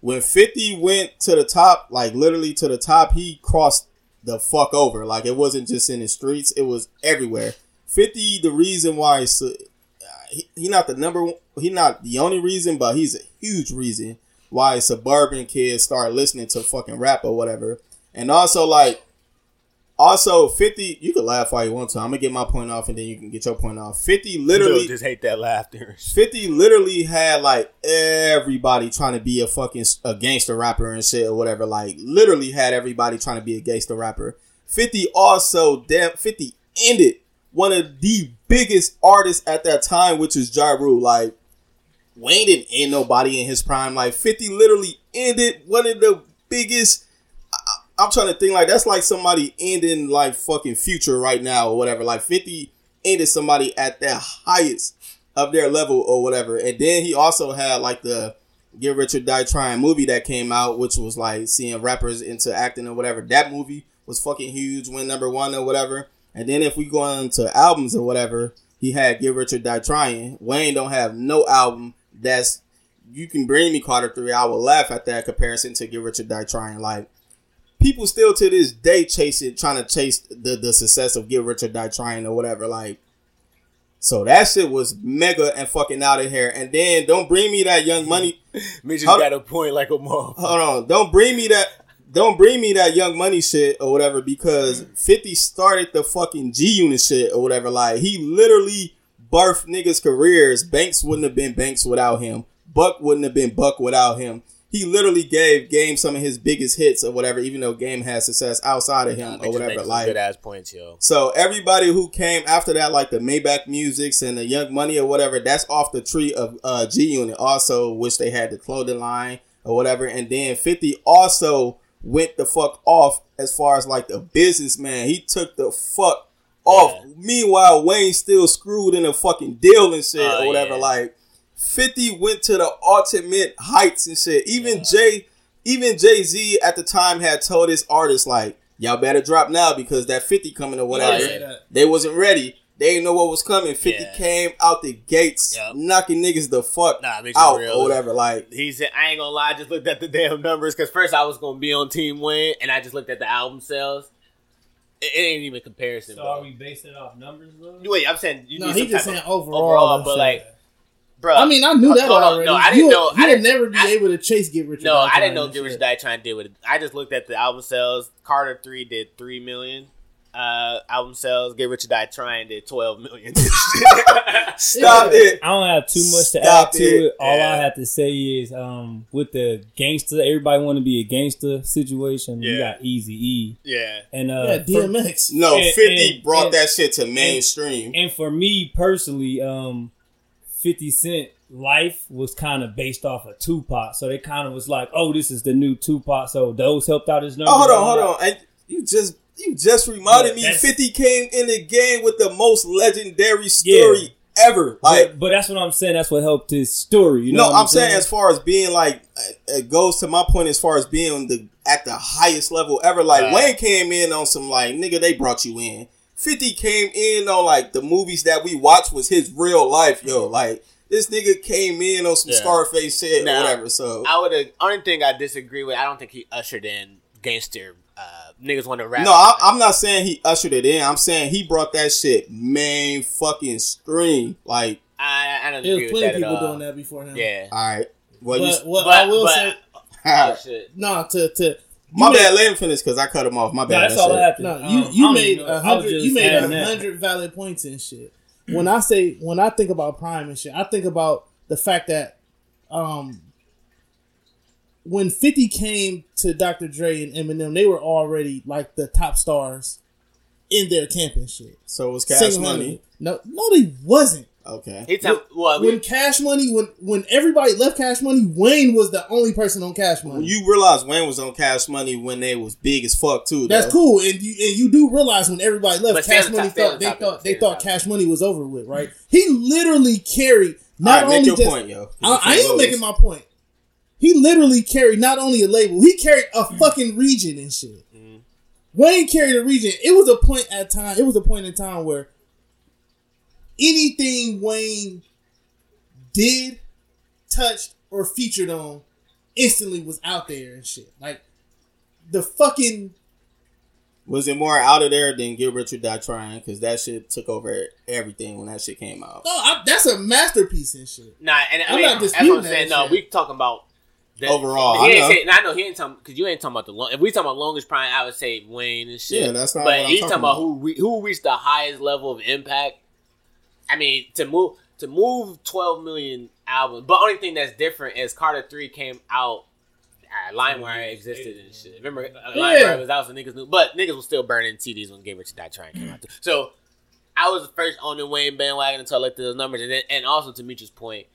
D: when 50 went to the top, like literally to the top, he crossed the fuck over. Like, it wasn't just in the streets, it was everywhere. 50 the reason why uh, he, he not the number one not the only reason but he's a huge reason why suburban kids start listening to fucking rap or whatever and also like Also, 50, you can laugh all you want to. I'm going to get my point off and then you can get your point off. 50 literally,
C: just hate that laughter.
D: 50 literally had like everybody trying to be a fucking a gangster rapper and shit or whatever. Like, literally had everybody trying to be a gangster rapper. 50 also, damn, 50 ended one of the biggest artists at that time, which is Ja Rule. Like, Wayne didn't end nobody in his prime. Like, 50 literally ended one of the biggest. I'm trying to think like that's like somebody ending like fucking Future right now or whatever. Like 50 ended somebody at their highest of their level or whatever. And then he also had like the Get Rich or Die Trying movie that came out, which was like seeing rappers into acting or whatever. That movie was fucking huge, went number one or whatever. And then if we go into albums or whatever, he had Get Rich or Die Trying. Wayne don't have no album that's you can bring me Carter three. I will laugh at that comparison to Get Rich or Die Trying. Like people still to this day chasing, trying to chase the the success of Get Rich or Die Trying or whatever. Like so that shit was mega and fucking out of here. And then don't bring me that Young Money.
C: Mitch
D: Hold-
C: got a point like a mom.
D: Hold on, don't bring me that. Don't bring me that Young Money shit or whatever because Fifty started the fucking G Unit shit or whatever. Like he literally birthed niggas' careers. Banks wouldn't have been Banks without him. Buck wouldn't have been Buck without him. He literally gave Game some of his biggest hits or whatever, even though Game had success outside of him or whatever. Like
C: good ass points, yo.
D: so everybody who came after that, like the Maybach Musics and the Young Money or whatever, that's off the tree of uh, G Unit. Also, which they had the clothing line or whatever, and then Fifty also went the fuck off as far as like the businessman. He took the fuck off.
C: Yeah.
D: Meanwhile, Wayne still screwed in a fucking deal and shit
C: Oh,
D: or whatever.
C: yeah.
D: Like Fifty went to the ultimate heights and shit. Even Jay, even Jay Z at the time had told his artists like, "Y'all better drop now because that Fifty coming or whatever."
E: say that.
D: They wasn't ready. They didn't know what was coming. Fifty
C: Yeah.
D: came out the gates,
C: Yup.
D: knocking niggas the fuck
C: Nah, makes
D: out
C: real.
D: or whatever. Like,
C: He said, I ain't gonna lie, I just looked at the damn numbers because first I was gonna be on Team Wayne and I just looked at the album sales. It, it ain't even comparison,
F: So are we basing it off numbers though?
C: Wait, I'm saying you
E: No,
C: need
E: he
C: some
E: just saying
C: of-
E: overall.
C: overall, but
E: shit.
C: like, bro.
E: I mean, I knew that
C: Hold on,
E: already.
C: no, I didn't
E: you,
C: know- I
E: You'd
C: didn't-
E: never be
C: I-
E: able to chase Get Rich. or
C: no,
E: Die
C: I didn't know Get Rich
E: shit.
C: Die trying to deal with it. I just looked at the album sales. Carter three did three million. Uh, album sales. Get Rich or Die Trying did twelve million.
D: stop
E: Yeah.
D: it.
F: I don't have too much to
D: Stop
F: add to
D: it.
F: it. All
C: Yeah.
F: I have to say is, um, with the gangster, everybody want to be a gangster situation. You
C: Yeah.
F: got Easy E,
C: yeah,
F: and uh,
E: Yeah,
F: for-
E: DMX.
D: No,
F: And-
D: Fifty
F: and-
D: brought
F: and-
D: that shit to mainstream.
F: and for me personally, um, Fifty Cent life was kind of based off of Tupac, so they kind of was like, "Oh, this is the new Tupac." So those helped out his numbers.
D: oh, hold on, hold on. And you just you just reminded
F: Yeah,
D: me. Fifty came in the game with the most legendary story ever. Like,
F: But, but that's what I'm saying. That's what helped his story. You know
D: no, I'm saying as far as being like, uh, it goes to my point as far as being the at the highest level ever. Like
C: Right.
D: Wayne came in on some like nigga, they brought you in. Fifty came in on like the movies that we watched was his real life, yo. Like this nigga came in on some
C: Yeah.
D: Scarface shit
C: Nah,
D: or whatever. So
C: I would have. Only thing I disagree with, I don't think he ushered in gangster. Uh, niggas want to rap.
D: no, I, I'm not saying he ushered it in. I'm saying he brought that shit main fucking stream. Like,
C: I, I don't
E: There
C: agree
E: was
C: with
E: plenty
C: that
E: of
C: at
E: people
C: all.
E: doing that before him.
C: Yeah,
D: all right, well,
E: But
D: you,
E: what
C: but,
E: I will
C: but,
E: say,
C: oh shit.
E: no, to to
D: my
E: you
D: bad. Let him finish because I cut him off. My
F: No,
D: bad.
F: that's all
D: it.
F: I have.
E: No, you
F: I
E: you made
F: even know.
E: a
F: I was
E: hundred. You made a hundred valid points and shit. When I say when I think about Prime and shit, I think about the fact that um when Fifty came to Dr. Dre and Eminem, they were already like the top stars in their camp and shit.
D: So it was Cash
E: Single-handedly.
D: Money.
E: No, no, they wasn't.
D: Okay.
C: He tell, well, we,
E: When Cash Money, when when everybody left Cash Money, Wayne was the only person on Cash Money.
D: You realize Wayne was on Cash Money when they was big as fuck too.
E: That's
D: though.
E: cool, and you and you do realize when everybody left, Cash Money
C: top-
E: thought they
C: topic,
E: thought they thought
C: topic.
E: Cash Money was over with, right? He literally carried not
D: right, make
E: only
D: your
E: just
D: point, yo.
E: I, I am making my point. He literally carried not only a label, he carried a fucking region and shit.
C: Mm-hmm.
E: Wayne carried a region. It was a point at time. It was a point in time where anything Wayne did, touched, or featured on instantly was out there and shit. Like the fucking
D: Was it more out of there than Get Rich or Die Trying? Because that shit took over everything when that shit came out.
E: no, I, that's a masterpiece and shit.
C: nah, and I
E: I'm
C: mean,
E: not
C: that's what
E: disputing
C: I'm saying.
E: that
C: No, we talking about That-
D: Overall,
C: he
D: I
C: ain't
D: know.
C: say, I know he ain't talking because you ain't talking about the long. If we talking about longest prime, I would say Wayne and shit.
D: Yeah, that's not
C: But
D: what I'm
C: he's
D: talking
C: talking about
D: about.
C: who re, who reached the highest level of impact. I mean, to move to move twelve million albums, but only thing that's different is Carter Three came out. Uh, LimeWire existed and shit. Remember, uh,
E: Yeah.
C: LimeWire was out, so niggas knew, but niggas was still burning CDs when Rich or Die Trying came out. Too. So I was the first on the Wayne bandwagon until I looked at those numbers, and then, and also to Mitch's point,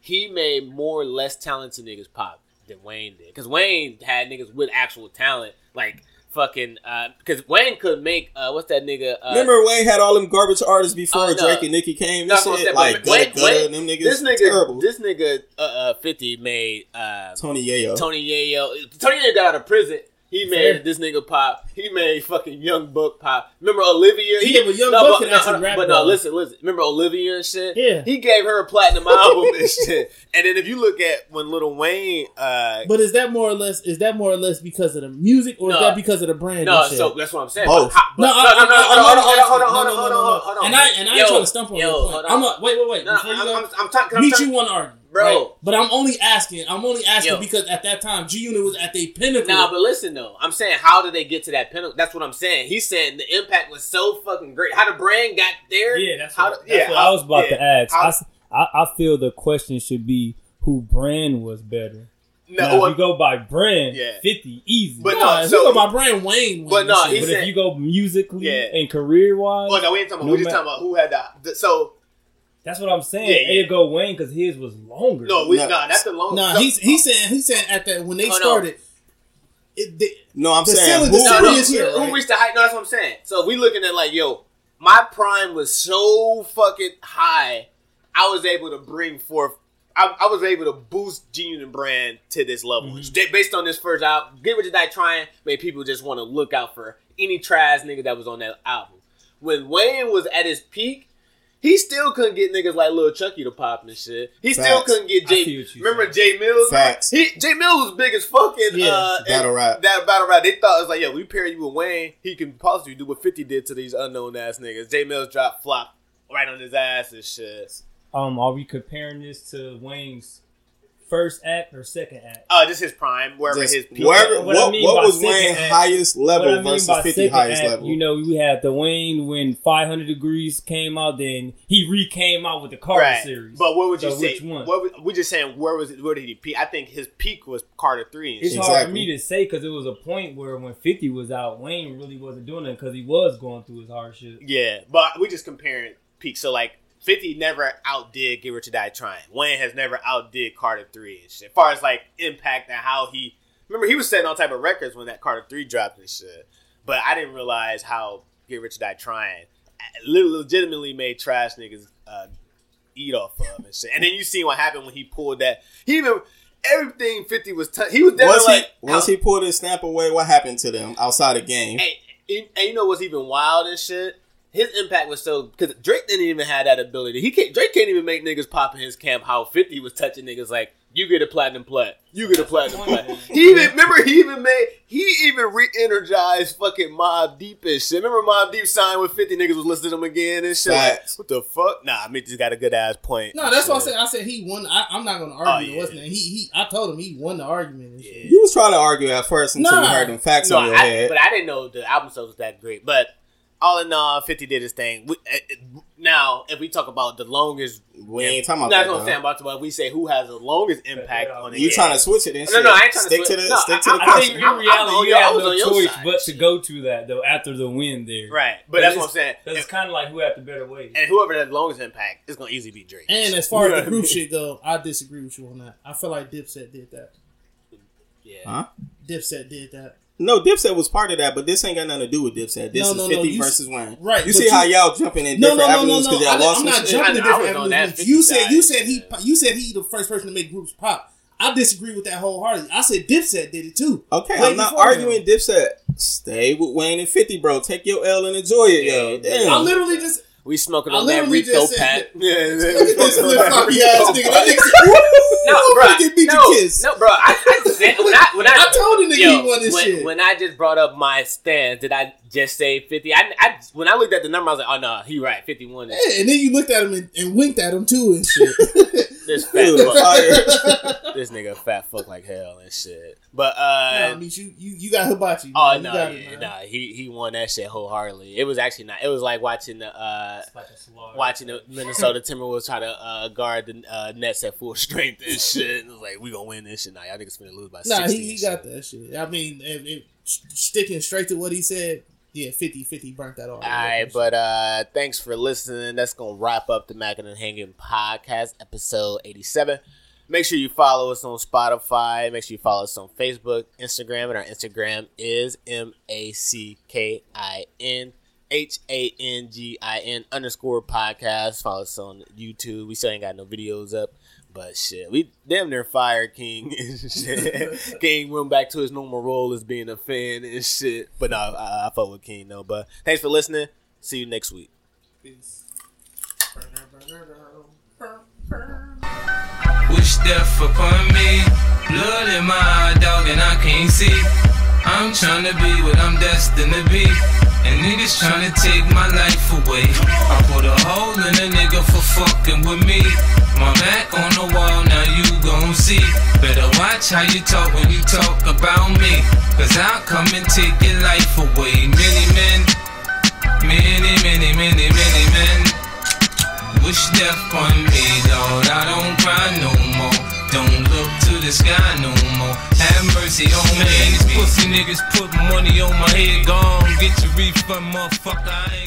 C: he made more less talented niggas pop than Wayne did. Because Wayne had niggas with actual talent, like fucking. Because Wayne could make uh, what's that nigga? Uh,
D: Remember Wayne had all them garbage artists before
C: Oh, no.
D: Drake and Nicki came.
C: No,
D: This shit,
C: saying,
D: like
C: Wayne-
D: Gudda Gudda,
C: Wayne-
D: them niggas
C: this nigga,
D: terrible.
C: this nigga, uh, uh, Fifty made uh,
D: Tony Yayo.
C: Tony Yayo. Tony Yayo got out of prison. He made
E: Fair.
C: this nigga pop. He made fucking Young Buck pop. Remember Olivia?
E: He, yeah, but Young
C: no,
E: Buck
C: but,
E: can
C: no,
E: actually
C: hold on,
E: rap
C: But no,
E: though.
C: listen, listen. Remember Olivia and shit?
E: Yeah.
C: He gave her a platinum album and shit. And then if you look at when Little Wayne, uh,
E: But is that more or less? Is that more or less because of the music, or
C: No.
E: is that because of the brand?
C: no,
E: shit?
C: so that's what I'm saying.
D: Both.
C: But how- but-
E: No,
C: no,
E: I-
C: no,
E: I-
C: no, no,
E: I'm
C: hold on,
E: only
C: hold on, hold on,
E: asking-
C: hold on,
E: no, no,
C: hold
E: no,
C: on,
E: no.
C: hold on.
E: And I and I ain't
C: Yo,
E: trying to stump on
C: yo,
E: your
C: hold
E: point.
C: on.
E: I'm a, wait, wait, wait.
C: No,
E: Before you
C: I'm,
E: go,
C: I'm, I'm talking. I'm
E: meet
C: talking-
E: you one argument,
C: Bro.
E: right? But I'm only asking. I'm only asking
C: Yo.
E: because at that time, G Unit was at their pinnacle.
C: Nah, but listen though, I'm saying how did they get to that pinnacle? That's what I'm saying. He's saying the impact was so fucking great. How the brand got there?
F: Yeah, that's
C: how.
F: what,
C: the-
F: that's
C: yeah,
F: what
C: how-
F: I was about
C: yeah.
F: to ask.
C: How-
F: I I, feel the question should be who brand was better.
C: no,
F: now, you go by brand,
C: Yeah.
F: 50 easy.
C: But
F: but,
C: no,
E: if
C: so-
E: you go by brand Wayne,
C: But no,
E: he
F: if you go musically
C: Yeah.
F: and career wise,
C: Oh no, we ain't talking about.
F: No
C: we just talking about who had the so
F: that's what I'm saying.
C: Yeah, yeah.
F: It'd go Wayne because his was longer.
C: no, we
D: No.
C: no, that's the long.
E: Nah,
C: no,
E: he's he's saying he's saying at that when they
C: Oh, no.
E: started. It, they,
D: No, I'm
E: The
D: saying
E: ceiling-
D: who,
E: the
C: no,
E: ceiling
C: no,
E: is here,
C: who
E: right?
C: reached the height? No, that's what I'm saying. So if we looking at like, yo, my prime was so fucking high, I was able to bring forth. I, I was able to boost G Unit brand to this level
E: Mm-hmm.
C: Based on this first album. Get Rich or Die Trying made people just want to look out for any trash nigga that was on that album. When Wayne was at his peak, he still couldn't get niggas like Lil Chucky to pop and shit. He still couldn't get
F: I
C: Jay.
F: see what you
C: Remember
F: saying.
C: Jae Millz?
D: Facts.
C: He Jae Millz was big as fucking
E: Yeah,
C: uh,
D: battle
C: and
D: rap.
C: That battle rap. They thought it was like, yeah, we pair you with Wayne. He can possibly do what Fifty did to these unknown ass niggas. Jae Millz dropped flop right on his ass and shit.
F: Um, are we comparing this to Wayne's first act or second act?
C: Uh, this is his prime, wherever
D: just
C: his peak.
D: wherever,
F: What
D: what,
F: I mean
D: what was
F: second
D: Wayne's
F: act-
D: highest level
F: I mean
D: versus
F: fifty
D: highest
F: act,
D: level?
F: You know, we had the Wayne when 500 Degreez came out, then he re came out with the Carter
C: Right.
F: series.
C: But what would you
F: So
C: say?
F: which one?
C: What would- we just saying where was it? Where did he peak? I think his peak was Carter three. And
F: it's
C: shit.
F: hard for me to say because it was a point where when 50 was out, Wayne really wasn't doing it because he was going through his hardship.
C: Yeah, but we just comparing peaks. So like. 50 never outdid Get Rich or Die Trying. Wayne has never outdid Carter 3 and shit. As far as like impact and how he remember he was setting all type of records when that Carter 3 dropped and shit. But I didn't realize how Get Rich or Die Trying legitimately made trash niggas uh, eat off of and shit. And then you see what happened when he pulled that. He even everything 50 was t- he was definitely
D: once
C: like
D: he once he pulled his snap away, what happened to them outside the game?
C: and, and, and you know what's even wild and shit? His impact was so because Drake didn't even have that ability. He can't Drake can't even make niggas pop in his camp. How Fifty was touching niggas like you get a platinum plat, you get a platinum plat. He even remember he even made he even re-energized fucking Mobb Deep and shit. Remember Mobb Deep signed with Fifty niggas was listing him again and shit. Like, what the fuck? Nah, I mean just got a good ass point.
E: no, that's what I said. I said he won. I, I'm not going to
C: Oh,
E: argue.
C: yeah.
E: What's name? He he. I told him he won the argument. And shit.
D: You was trying to argue at first until you heard them facts
C: No,
D: on your
C: I,
D: head.
C: but I didn't know the album sales was that great. But all in all, Fifty did his thing. We, uh, uh, now, if we talk about the longest,
D: we ain't talking about
C: that's
D: that.
C: what I'm saying
D: though.
C: about. But we say who has the longest impact on it.
D: You trying to switch it and
C: No,
D: shit.
C: no, I ain't trying to
D: stick
C: switch-
D: to the
C: no,
D: stick to
C: I-
D: the
C: I
F: I
D: question.
F: think in
C: I'm- I'm
F: reality,
C: on
F: you
C: your-
F: have no choice
C: side.
F: but to go to that though after the win there.
C: right? But that's what I'm
F: it's-
C: saying.
F: It's kind of like who had the better way.
C: and whoever has the longest impact is gonna easily be Drake.
E: And as far as
C: what
E: the group shit go, I disagree with you on that. I feel like Dipset did that.
C: yeah.
D: Huh?
E: Dipset did that.
D: No, Dipset was part of that, but this ain't got nothing to do with Dipset. This
E: No,
D: is
E: no, no,
D: 50
E: you-
D: versus Wayne.
E: right,
D: You see
E: you-
D: how y'all jumping in
E: No,
D: different
E: no, no, no,
D: avenues
E: no.
D: because
E: I,
D: y'all lost
E: am not jumping
C: I
E: to
C: know, I was
E: different
C: on that
E: avenues.
C: 50
E: You said you said he you said he the first person to make groups pop. I disagree with that wholeheartedly. I said Dipset did it too.
D: Okay,
E: Way
D: I'm not arguing
E: him.
D: Dipset. Stay with Wayne and 50, bro. Take your L and enjoy it, yo. Damn.
E: I literally just
C: We smoking
E: I
C: on that Rico
E: just
C: pat.
E: said
C: Yeah,
E: this floppy ass nigga. That nigga
C: No, bro.
E: nigga beat
C: no,
E: kiss."
C: no, bro. I, I said when I when I,
E: I told the nigga
C: yo,
E: he won this
C: when,
E: shit.
C: When I just brought up my stance, did I just say fifty? I, I when I looked at the number, I was like, oh no, he right, fifty one.
E: Yeah, and then you looked at him and, and winked at him too and shit.
C: this fat fuck, this nigga fat fuck like hell and shit. But
E: Nah,
C: uh,
E: I mean, you, you, you got hibachi.
C: oh
E: man. You
C: no,
E: got it,
C: yeah,
E: man.
C: nah, he he won that shit wholeheartedly. It was actually not. It was like watching the uh, watching the Minnesota Timberwolves try to uh, guard the uh, Nets at full strength and shit. It was like we gonna win this shit. Nah, y'all niggas finna lose by
E: Nah,
C: sixty.
E: he, he got that shit. I mean, if, if, sticking straight to what he said, yeah, 50-50 burnt that off.
C: All right, but uh thanks for listening. That's gonna wrap up the Mackin and Hangin podcast, episode eighty-seven. Make sure you follow us on Spotify. Make sure you follow us on Facebook, Instagram, and our Instagram is M A C K I N H A N G I N underscore podcast. Follow us on YouTube. We still ain't got no videos up. But shit, we damn near fired King. King went back to his normal role as being a fan and shit. But no, I, I fuck with King though. But thanks for listening. See you next week.
E: Peace.
B: Wish death upon me. Blood in my eye, dog, and I can't see. I'm tryna be what I'm destined to be. And niggas tryna take my life away. I put a hole in a nigga for fucking with me. My back on the wall, now you gon' see. Better watch how you talk when you talk about me. Cause I'll come and take your life away. Many men, many, many, many, many Wish death on me, Lord. I don't cry no more. Don't look to the sky no more. Have mercy on me. These pussy niggas put money on my head. Gone, get your refund, motherfucker. I ain't.